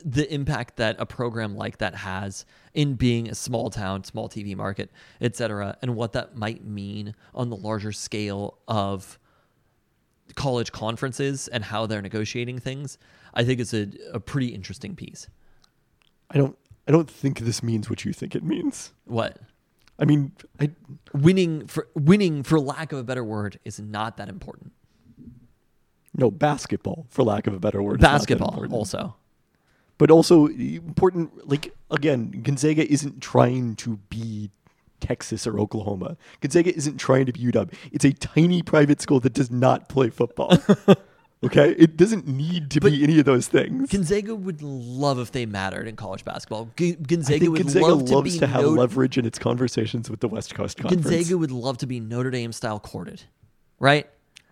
the impact that a program like that has in being a small town, small TV market, et cetera, and what that might mean on the larger scale of college conferences and how they're negotiating things, I think it's a, a pretty interesting piece. I don't I don't think this means what you think it means. What? I mean, I Winning for winning for lack of a better word is not that important. No basketball, for lack of a better word. not Basketball also. but also important. Like again, Gonzaga isn't trying to be Texas or Oklahoma. Gonzaga isn't trying to be UW. It's a tiny private school that does not play football. okay, it doesn't need to be any of those things. Gonzaga would love if they mattered in college basketball. G- Gonzaga would Gonzaga love to loves be to have Notre- leverage in its conversations with the West Coast Conference. Gonzaga would love to be Notre Dame style courted, right?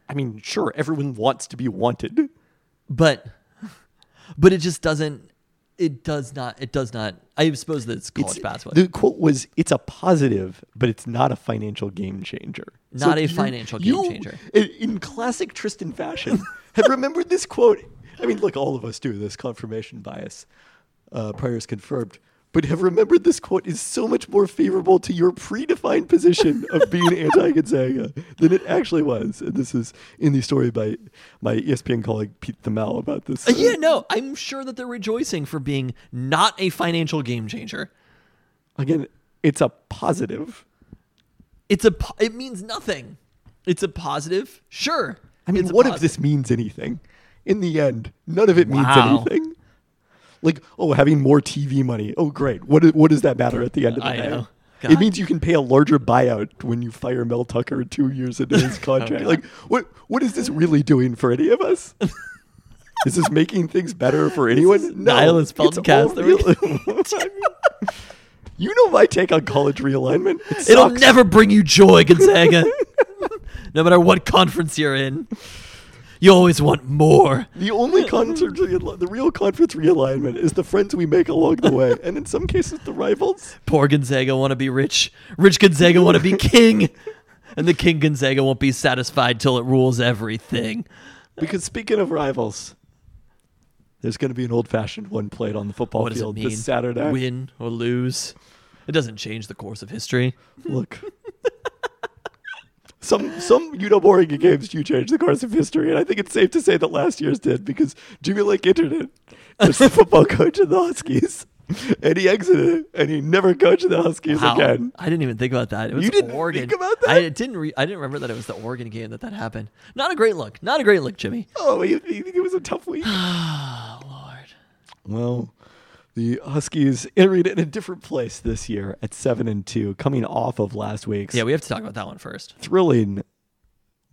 I mean, sure, everyone wants to be wanted. But but it just doesn't. It does not. It does not. I suppose that it's college It's- basketball. The quote was, "It's a positive, but it's not a financial game changer." Not a you- financial game you, changer. In, in classic Tristan fashion, have remembered this quote. I mean, look, all of us do this confirmation bias. Uh, prior is confirmed, but have remembered this quote is so much more favorable to your predefined position of being anti-Gonzaga than it actually was. And this is in the story by my ESPN colleague Pete Thamel about this. Uh, yeah, no, I'm sure that they're rejoicing for being not a financial game changer. Again, it's a positive. It's a. po- It means nothing. It's a positive. Sure. I mean, what if this means anything? In the end, none of it means Wow. anything. Like, oh, having more TV money. Oh, great. What, what does that matter at the end of the I day? know. It means you can pay a larger buyout when you fire Mel Tucker two years into his contract. Oh, God. like, what what is this really doing for any of us? is this making things better for anyone? No, nihilist podcast that we- real- I mean, you know my take on college realignment. It It'll never bring you joy, Gonzaga. no matter what conference you're in, you always want more. The only conference, real- the real conference realignment is the friends we make along the way, and in some cases, the rivals. Poor Gonzaga want to be rich. Rich Gonzaga want to be king. And the king Gonzaga won't be satisfied till it rules everything. Because speaking of rivals, there's going to be an old-fashioned one played on the football what field this Saturday. Win or lose? It doesn't change the course of history. Look. Some some Oregon games do change the course of history, and I think it's safe to say that last year's did because Jimmy Lake entered it as the football coach of the Huskies, and he exited, and he never coached the Huskies Wow. again. I didn't even think about that. It was You didn't Oregon. think about that? I didn't. Re- I didn't remember that it was the Oregon game that that happened. Not a great look. Not a great look, Jimmy. Oh, you, you think it was a tough week? Oh Lord. Well, the Huskies entering in a different place this year at seven and two, coming off of last week's Yeah, we have to talk about that one first. thrilling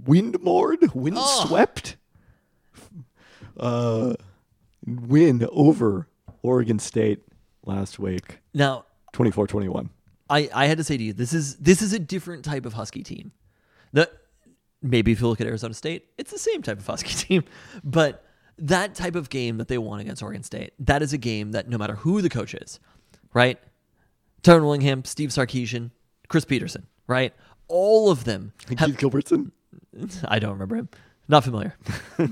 windmoored, windswept uh, win over Oregon State last week, Now, 24-21. I, I had to say to you, this is this is a different type of Husky team. That maybe if you look at Arizona State, it's the same type of Husky team, but that type of game that they won against Oregon State, that is a game that no matter who the coach is, right? Tyrone Willingham, Steve Sarkisian, Chris Petersen, right? All of them have Keith Gilbertson. I don't remember him. Not familiar.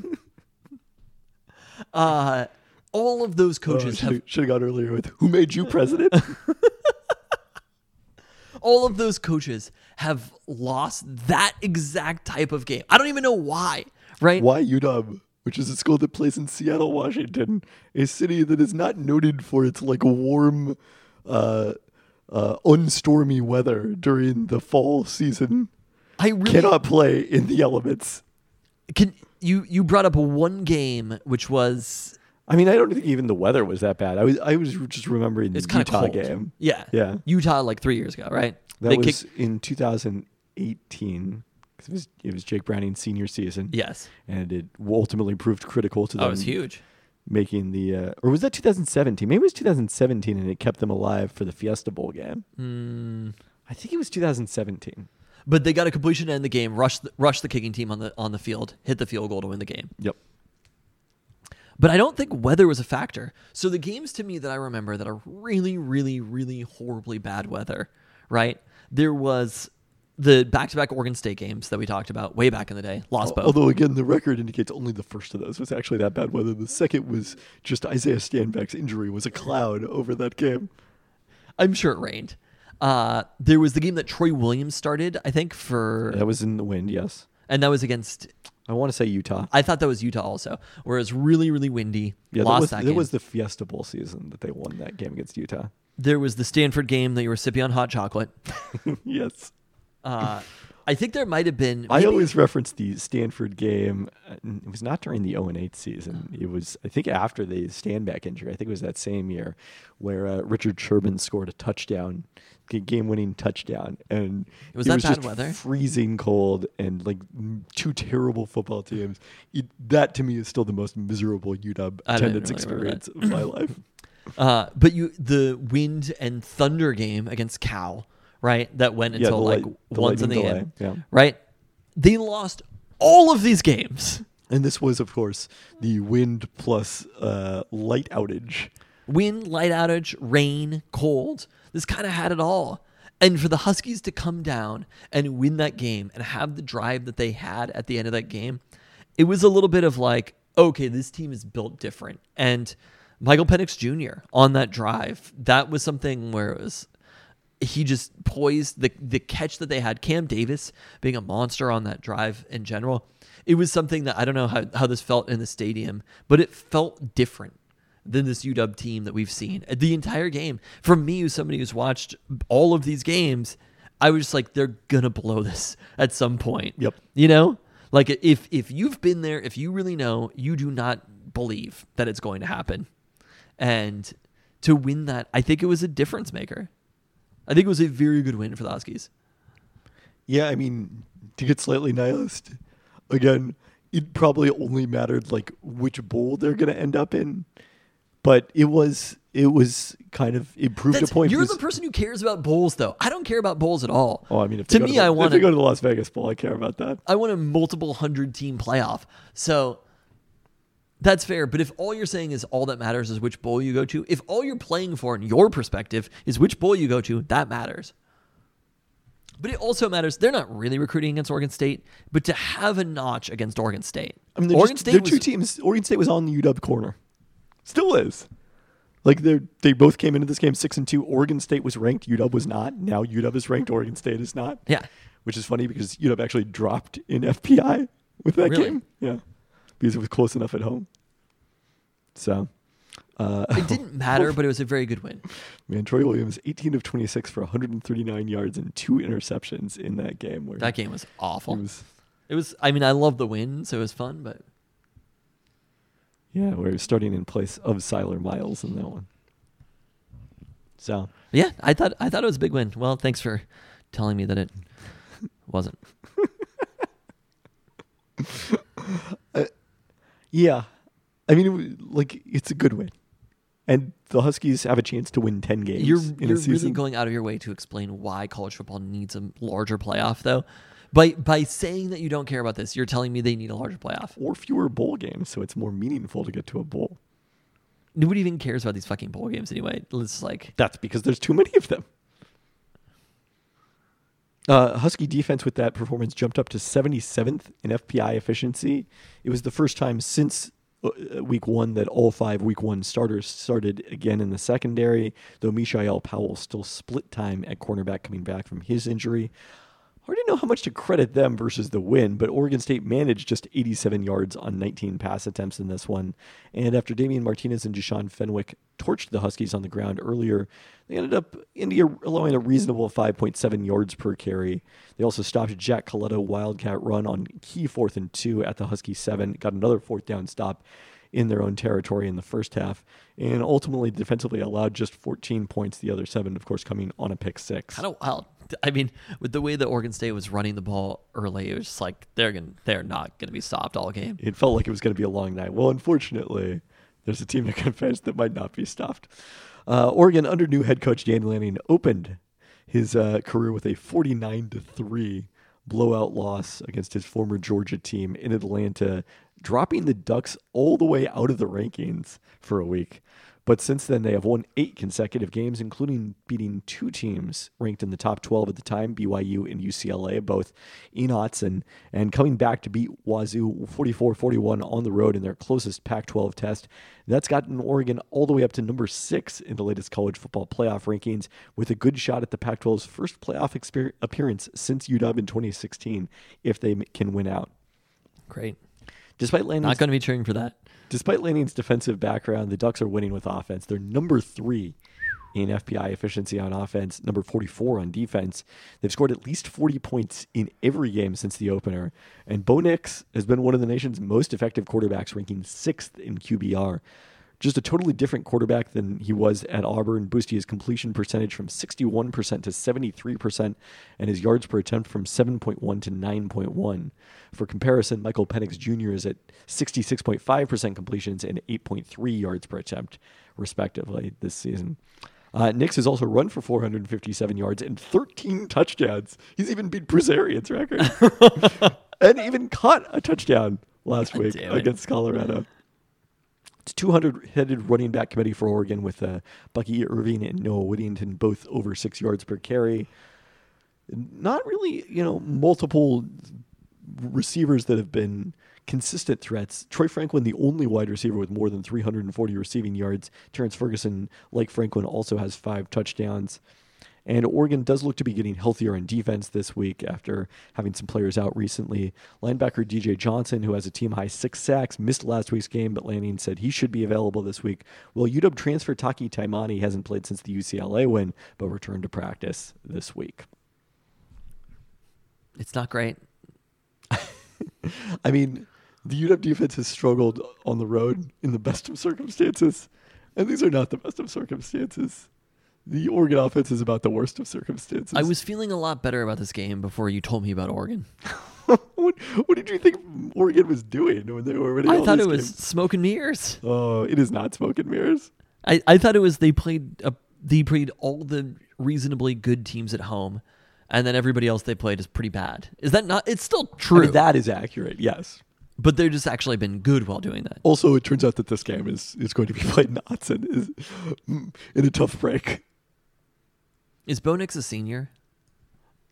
uh, all of those coaches have should have gone earlier with who made you president? all of those coaches have lost that exact type of game. I don't even know why, right? Why UW, which is a school that plays in Seattle, Washington, a city that is not noted for its like warm, uh, uh, unstormy weather during the fall season, I really cannot play in the elements. can you you brought up one game which was I mean, I don't think even the weather was that bad. I was I was just remembering the it's kind Utah cold. game. Yeah. Yeah. Utah like 3 years ago, right? That they was kicked in 2018. It was, it was Jake Browning's senior season. Yes. And it ultimately proved critical to them Oh, it was huge. making the uh, or was that 2017? Maybe it was 2017, and it kept them alive for the Fiesta Bowl game. Mm. I think it was 2017. But they got a completion to end the game, rush the, rush the kicking team on the on the field, hit the field goal to win the game. Yep. But I don't think weather was a factor. So the games to me that I remember that are really, really, really horribly bad weather, right? There was the back-to-back Oregon State games that we talked about way back in the day. Lost both. Although again, the record indicates only the first of those was actually that bad weather. The second was just Isaiah Stanback's injury was a cloud over that game. I'm sure it rained. Uh, there was the game that Troy Williams started, I think, for, That was in the wind. Yes, and that was against. I want to say Utah. I thought that was Utah also, where it was really, really windy. Yeah, that was that that was the Fiesta Bowl season that they won that game against Utah. there was the Stanford game that you were sipping on hot chocolate. yes. Uh, I think there might have been. I always reference the Stanford game. It was not during the 0 and 8 season. It was, I think, after the Stanback injury. I think it was that same year where uh, Richard Sherman scored a touchdown, game winning touchdown. And it Was it that was bad just weather? freezing cold and like two terrible football teams. It, that to me is still the most miserable UW attendance really experience of my life. Uh, but you the wind and thunder game against Cal, right? That went Yeah, until the like light- the once in the lightning end, yeah. right? They lost all of these games. And this was, of course, the wind plus uh, light outage. Wind, light outage, rain, cold. This kind of had it all. And for the Huskies to come down and win that game and have the drive that they had at the end of that game, it was a little bit of like, okay, this team is built different. And Michael Penix Jr. on that drive, that was something where it was he just poised the the catch that they had. Cam Davis being a monster on that drive in general. It was something that I don't know how, how this felt in the stadium, but it felt different than this UW team that we've seen the entire game. From me, who's somebody who's watched all of these games, I was just like, they're gonna blow this at some point. Yep. You know, like if if you've been there, if you really know, you do not believe that it's going to happen, and to win that, I think it was a difference maker. I think it was a very good win for the Huskies. Yeah, I mean, to get slightly nihilist, again, it probably only mattered like which bowl they're going to end up in, but it was it was kind of it proved That's- a point. you're because- the person who cares about bowls, though. I don't care about bowls at all. oh, I mean, to me, the, I if want to go to the Las Vegas Bowl, I care about that. I want a multiple hundred team playoff. So that's fair. But if all you're saying is all that matters is which bowl you go to, if all you're playing for in your perspective is which bowl you go to, that matters. But it also matters. They're not really recruiting against Oregon State, but to have a notch against Oregon State. I mean, Oregon just, State they're was, two teams. Oregon State was on the UW corner, still is. Like they they both came into this game six and two. Oregon State was ranked, UW was not. Now UW is ranked, Oregon State is not. Yeah. which is funny because UW actually dropped in FPI with that Really? game. Yeah, because it was close enough at home. So, uh, It didn't matter, but it was a very good win. man, Troy Williams, 18 of 26 for 139 yards and two interceptions in that game. Where That game was awful. was, It was. I mean, I love the win, so it was fun. But yeah, we're starting in place of Cyler Miles in that one. So, yeah, I thought I thought it was a big win. Well, thanks for telling me that it wasn't. yeah, I mean, it, like it's a good win, and the Huskies have a chance to win 10 games You're in you're a season. really going out of your way to explain why college football needs a larger playoff, though. By by saying that you don't care about this, you're telling me they need a larger playoff. or fewer bowl games, so it's more meaningful to get to a bowl. Nobody even cares about these fucking bowl games anyway. It's like That's because there's too many of them. Uh, Husky defense with that performance jumped up to 77th in FPI efficiency. It was the first time since Uh, week one that all five week one starters started again in the secondary, though Mishael Powell still split time at cornerback coming back from his injury. Hard to know how much to credit them versus the win, but Oregon State managed just 87 yards on 19 pass attempts in this one. And after Damien Martinez and Deshaun Fenwick torched the Huskies on the ground earlier, they ended up India allowing a reasonable 5.7 yards per carry. They also stopped Jack Colletto wildcat run on key fourth and two at the Husky seven, got another fourth down stop in their own territory in the first half, and ultimately defensively allowed just 14 points, the other seven, of course, coming on a pick six. kind of wild. I mean, with the way that Oregon State was running the ball early, it was just like they're gonna they're not gonna be stopped all game. it felt like it was going to be a long night. Well, unfortunately, there's a team can finish that might not be stopped. Uh, Oregon, under new head coach Dan Lanning, opened his uh, career with a 49 to three blowout loss against his former Georgia team in Atlanta, dropping the Ducks all the way out of the rankings for a week. But since then, they have won eight consecutive games, including beating two teams ranked in the top 12 at the time, BYU and UCLA, both Enots, and, and coming back to beat Wazoo 44 41 on the road in their closest Pac 12 test. That's gotten Oregon all the way up to number six in the latest college football playoff rankings, with a good shot at the Pac 12's first playoff exper- appearance since UW in 2016, if they can win out. Great. Despite Lanning's Not going to be cheering for that. Despite Lanning's defensive background, the Ducks are winning with offense. They're number three in FPI efficiency on offense, number 44 on defense. They've scored at least 40 points in every game since the opener. And Bo Nix has been one of the nation's most effective quarterbacks, ranking sixth in QBR. Just a totally different quarterback than he was at Auburn, boosting his completion percentage from 61% to 73% and his yards per attempt from 7.1 to 9.1. For comparison, Michael Penix Jr. is at 66.5% completions and 8.3 yards per attempt, respectively, this season. Uh, Nix has also run for 457 yards and 13 touchdowns. He's even beat Bruce Arians' record and even caught a touchdown last week against Colorado. It's 200 headed running back committee for Oregon with uh, Bucky Irving and Noah Whittington both over six yards per carry. Not really, you know, multiple receivers that have been consistent threats. Troy Franklin, the only wide receiver with more than 340 receiving yards. Terrance Ferguson, like Franklin, also has five touchdowns. And Oregon does look to be getting healthier in defense this week after having some players out recently. Linebacker DJ Johnson, who has a team high six sacks, missed last week's game, but Lanning said he should be available this week. Well, UW transfer Taki Taimani hasn't played since the UCLA win, but returned to practice this week. It's not great. I mean, the UW defense has struggled on the road in the best of circumstances, and these are not the best of circumstances. The Oregon offense is about the worst of circumstances. I was feeling a lot better about this game before you told me about Oregon. what, what did you think Oregon was doing when they were winning I thought it was smoke and mirrors. Oh, it is not smoke and mirrors. I, I thought it was they played a, they played all the reasonably good teams at home, and then everybody else they played is pretty bad. Is that not? It's still I true, mean, that is accurate. Yes. but they're just actually been good while doing that. Also, it turns out that this game is, is going to be played in Autzen is mm, in a tough break. Is Bo Nix a senior?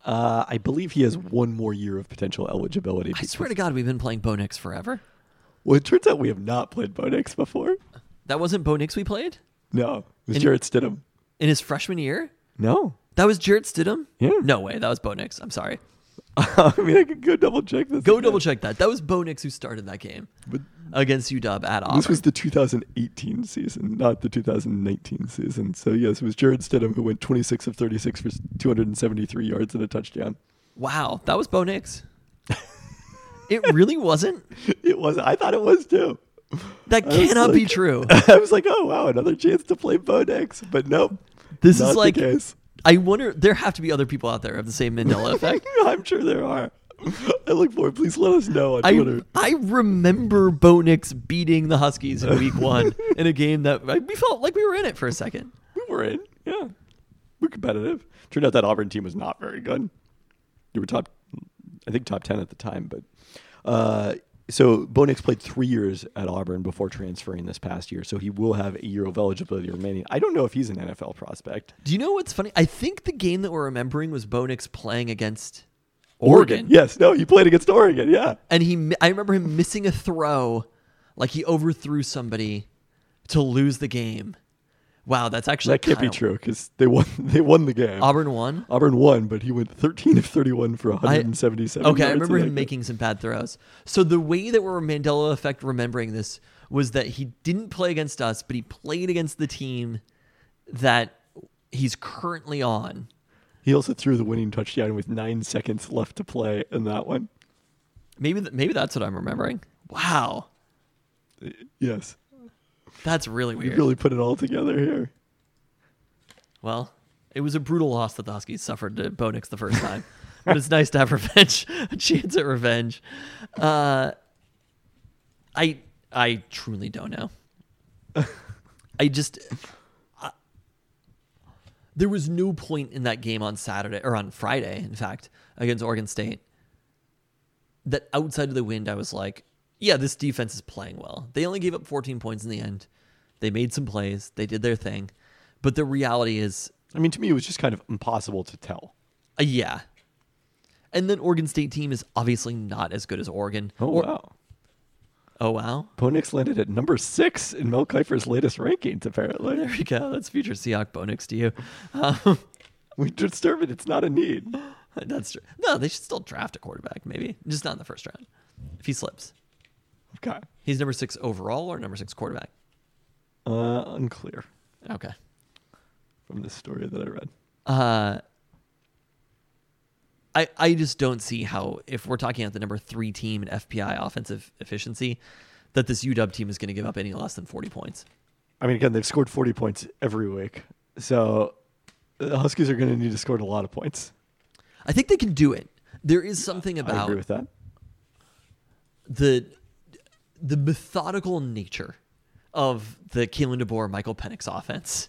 Uh, I believe he has one more year of potential eligibility. I swear to God, we've been playing Bo Nix forever. Well, it turns out we have not played Bo Nix before. That wasn't Bo Nix we played No, it was And- Jarrett Stidham. in his freshman year. No. That was Jarrett Stidham. Yeah. No way. That was Bo Nix. I'm sorry. I mean, I could go double check this. Go again. double check that. That was Bo Nix who started that game But against UW at Auburn. this was the 2018 season, not the 2019 season. So, yes, it was Jarrett Stidham who went 26 of 36 for 273 yards and a touchdown. wow. That was Bo Nix. it really wasn't. It was. I thought it was too. That I cannot be true. I was like, oh, wow, another chance to play Bo Nix. But nope. This not is like the case. I wonder. There have to be other people out there of the same Mandela effect. I'm sure there are. I look forward. Please let us know on I Twitter. I remember Bo Nix beating the Huskies in Week One in a game that we felt like we were in it for a second. We were in. Yeah. We're competitive. Turned out that Auburn team was not very good. You were top, I think, top 10 at the time. But uh, so Bo Nix played three years at Auburn before transferring this past year. So he will have a year of eligibility remaining. I don't know if he's an NFL prospect. Do you know what's funny? I think the game that we're remembering was Bo Nix playing against Oregon. Yes. No, he played against Oregon. Yeah. and he, I remember him missing a throw, like he overthrew somebody to lose the game. Wow, that's actually That can't be true because they won. They won the game. Auburn won. Auburn won, but he went 13 of 31 for 177. Okay, I remember him game. making some bad throws. So the way that we're Mandela effect remembering this was that he didn't play against us, but he played against the team that he's currently on. He also threw the winning touchdown with nine seconds left to play in that one. Maybe th- maybe that's what I'm remembering. Wow, Yes. That's really You weird. really put it all together here. Well, it was a brutal loss that the Huskies suffered to Bo Nix the first time. but it's nice to have revenge, a chance at revenge. Uh, I I truly don't know. I just I- there was no point in that game on Saturday or on Friday, in fact, against Oregon State that outside of the wind I was like, yeah, this defense is playing well. They only gave up 14 points in the end. They made some plays, they did their thing. But the reality is, I mean, to me, it was just kind of impossible to tell. uh, yeah. And then Oregon State team is obviously not as good as Oregon. Oh, Or- wow. Oh wow. Bo Nix landed at number six in Mel Kiper's latest rankings, apparently. There we go. That's future Seahawk Bo Nix to you. Um, We determined it's not a need. that's true. No, they should still draft a quarterback, maybe. Just not in the first round. If he slips. Okay. He's number six overall or number six quarterback? Uh, unclear Okay. from this story that I read. Uh I I just don't see how if we're talking about the number three team in FPI offensive efficiency, that this UW team is going to give up any less than forty points. I mean, again, they've scored 40 points every week. So the Huskies are going to need to score a lot of points. I think they can do it. There is something I about agree with that. the the methodical nature of the Kalen DeBoer Michael Penix offense,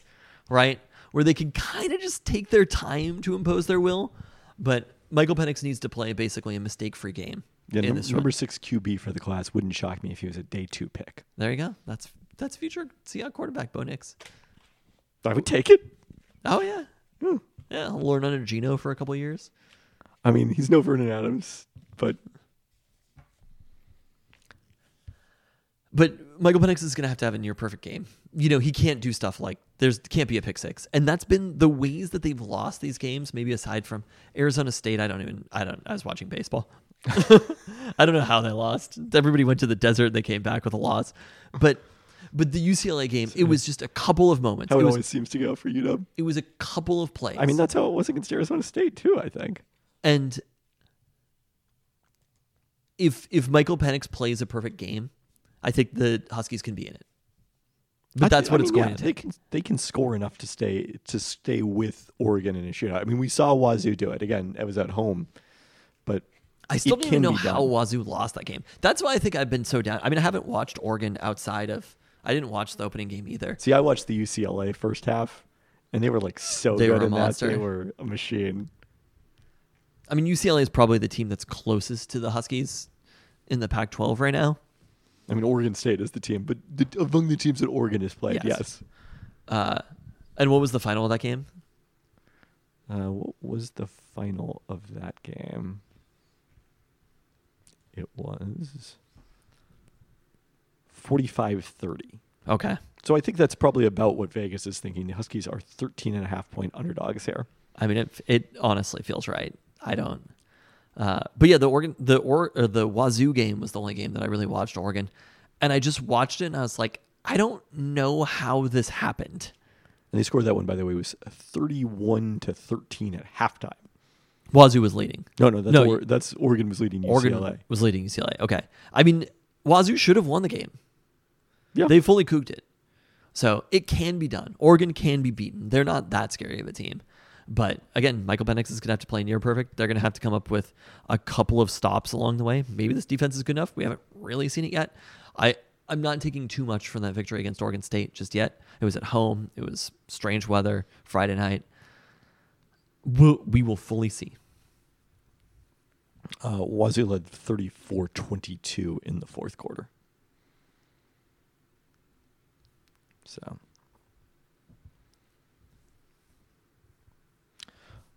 right? Where they can kind of just take their time to impose their will, but Michael Penix needs to play basically a mistake-free game Yeah, in num- this number six QB for the class wouldn't shock me if he was a day two pick. There you go. That's that's future Seahawks quarterback Bo Nix. I would take it. Oh yeah, yeah. I'll learn under Geno for a couple years. I mean, he's no Vernon Adams, but But Michael Penix is going to have to have a near perfect game. You know, he can't do stuff like there's can't be a pick six, and that's been the ways that they've lost these games. Maybe aside from Arizona State, I don't even. I don't. I was watching baseball. I don't know how they lost. Everybody went to the desert. and They came back with a loss, but but the UCLA game, it was just a couple of moments. how It it was always seems to go for UW. it was a couple of plays. I mean, that's how it was against Arizona State too. I think. And if if Michael Penix plays a perfect game, I think the Huskies can be in it. But I that's what I it's mean, going yeah, to They take. can they can score enough to stay to stay with Oregon in a shootout. I mean, we saw Wazoo do it again. It was at home, but I still don't even know how done. Wazoo lost that game. That's why I think I've been so down. I mean, I haven't watched Oregon outside of. I didn't watch the opening game either. See, I watched the UCLA first half, and they were like so They good were a in that. monster. They were a machine. I mean, UCLA is probably the team that's closest to the Huskies in the Pac-12 right now. I mean, Oregon State is the team, but the, among the teams that Oregon has played, Yes. yes. Uh, and what was the final of that game? Uh, what was the final of that game? It was 45 30. Okay. So I think that's probably about what Vegas is thinking. The Huskies are 13 and a half point underdogs here. I mean, it it honestly feels right. I don't. Uh, but yeah, the Oregon, the or, or the Wazoo game was the only game that I really watched Oregon, and I just watched it and I was like, I don't know how this happened. And they scored that one, by the way, was 31 to 13 at halftime. Wazoo was leading. No, no, that's, No, or, that's Oregon was leading UCLA. Oregon was leading UCLA. Okay. I mean, Wazoo should have won the game. Yeah. They fully cooked it. So it can be done. Oregon can be beaten. They're not that scary of a team. But again, Michael Penix is going to have to play near perfect. They're going to have to come up with a couple of stops along the way. Maybe this defense is good enough. We haven't really seen it yet. I, I'm not taking too much from that victory against Oregon State just yet. It was at home. It was strange weather, Friday night. We'll, we will fully see. Uh, Wazoo led 34 22 in the fourth quarter. So.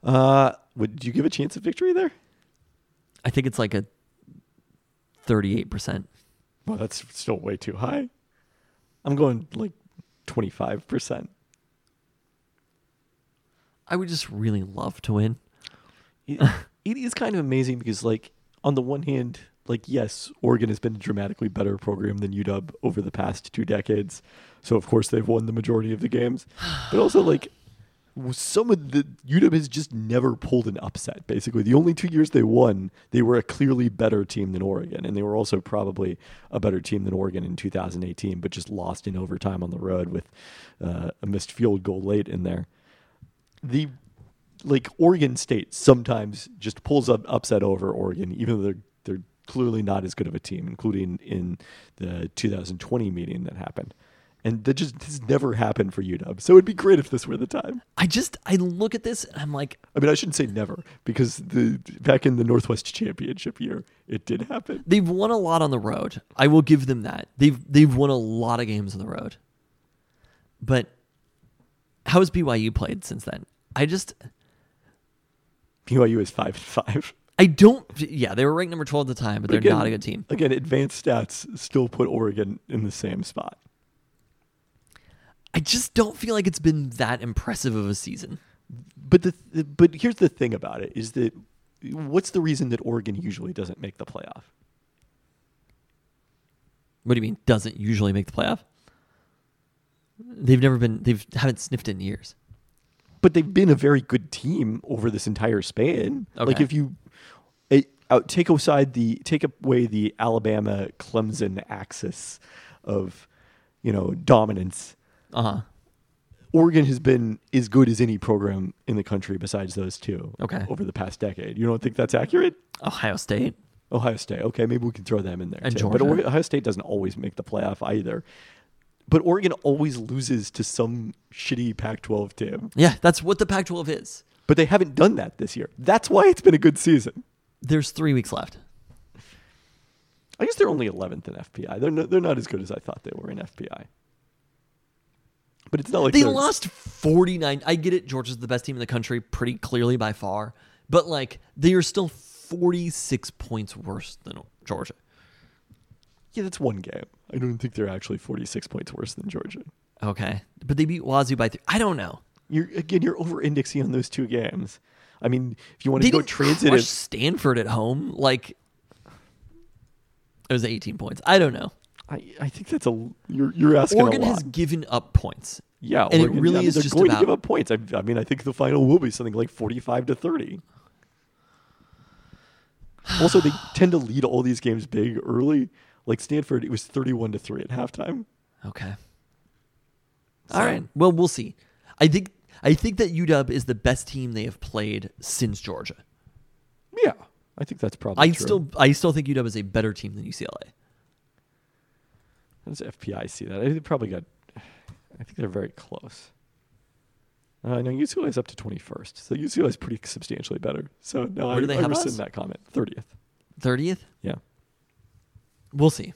Uh, would you give a chance of victory there? I think it's like a 38%. Well, that's still way too high. I'm going like 25%. I would just really love to win. it, it is kind of amazing because like on the one hand like yes oregon has been a dramatically better program than uw over the past two decades so of course they've won the majority of the games but also like some of the uw has just never pulled an upset basically the only two years they won they were a clearly better team than oregon and they were also probably a better team than oregon in 2018 but just lost in overtime on the road with uh, a missed field goal late in there the like Oregon State sometimes just pulls up upset over Oregon, even though they're they're clearly not as good of a team, including in the 2020 meeting that happened. And that just has never happened for UW. So it'd be great if this were the time. I just I look at this and I'm like, I mean, I shouldn't say never because the back in the Northwest Championship year, it did happen. they've won a lot on the road. I will give them that. They've they've won a lot of games on the road. But how has BYU played since then? I just BYU is five and five. I don't yeah, they were ranked number 12 at the time, but, they're again- not a good team. Again, advanced stats still put Oregon in the same spot. I just don't feel like it's been that impressive of a season. But the, but here's the thing about it is that what's the reason that Oregon usually doesn't make the playoff? What do you mean doesn't usually make the playoff? They've never been they've haven't sniffed in years. But they've been a very good team over this entire span. Like if you it, out, take aside the take away the Alabama Clemson axis of you know dominance, Uh-huh. Oregon has been as good as any program in the country besides those two. Okay. over the past decade. You don't think that's accurate? Ohio State. Ohio State. Okay, maybe we can throw them in there. And too. But Georgia. Ore- Ohio State doesn't always make the playoff either. But Oregon always loses to some shitty Pac-12 team. Yeah, that's what the Pac-12 is. But they haven't done that this year. That's why it's been a good season. There's 3 weeks left. I guess they're only 11th in FPI. They're no, they're not as good as I thought they were in FPI. But it's not like They lost 49. I get it. Georgia's the best team in the country pretty clearly by far. But like they are still 46 points worse than Georgia. Yeah, that's one game. I don't think they're actually 46 points worse than Georgia. Okay. But they beat Wazoo by 3. I don't know. You're again, you're over-indexing on those two games. I mean, if you want They to go transitive, Stanford at home like it was 18 points. I don't know. I, I think that's a you're you're asking Oregon a lot. has given up points. Yeah, And it really I mean, is they're just going about- to give up points. I, I mean, I think the final will be something like forty-five to thirty. also, they tend to lead all these games big early. Like Stanford, it was thirty-one to three at halftime. Okay. So- All right. Well, we'll see. I think I think that UW is the best team they have played since Georgia. Yeah, I think that's probably. I true. still I still think UW is a better team than UCLA. How does FPI see that? They probably got. I think they're very close. Uh, no, UCLA is up to twenty-first, so UCLA is pretty substantially better. So no, Where I, do they I have rescind us? that comment. Thirtieth. 30th? Yeah. We'll see.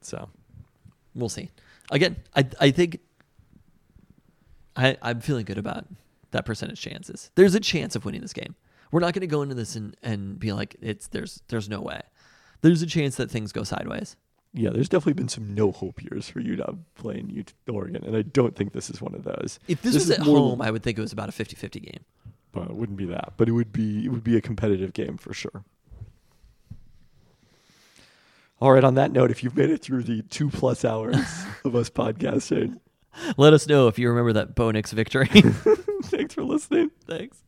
So We'll see. Again, I I think I I'm feeling good about that percentage chances. There's a chance of winning this game. We're not going to go into this and, and be like it's there's there's no way. There's a chance that things go sideways. Yeah, there's definitely been some no hope years for Utah playing Ut- Oregon, and I don't think this is one of those. If this, This was is at home, I would think it was about a 50-50 game. Well, it wouldn't be that, but it would be it would be a competitive game for sure. All right. On that note, if you've made it through the two plus hours of us podcasting, Let us know if you remember that Bo Nix victory. thanks for listening. Thanks.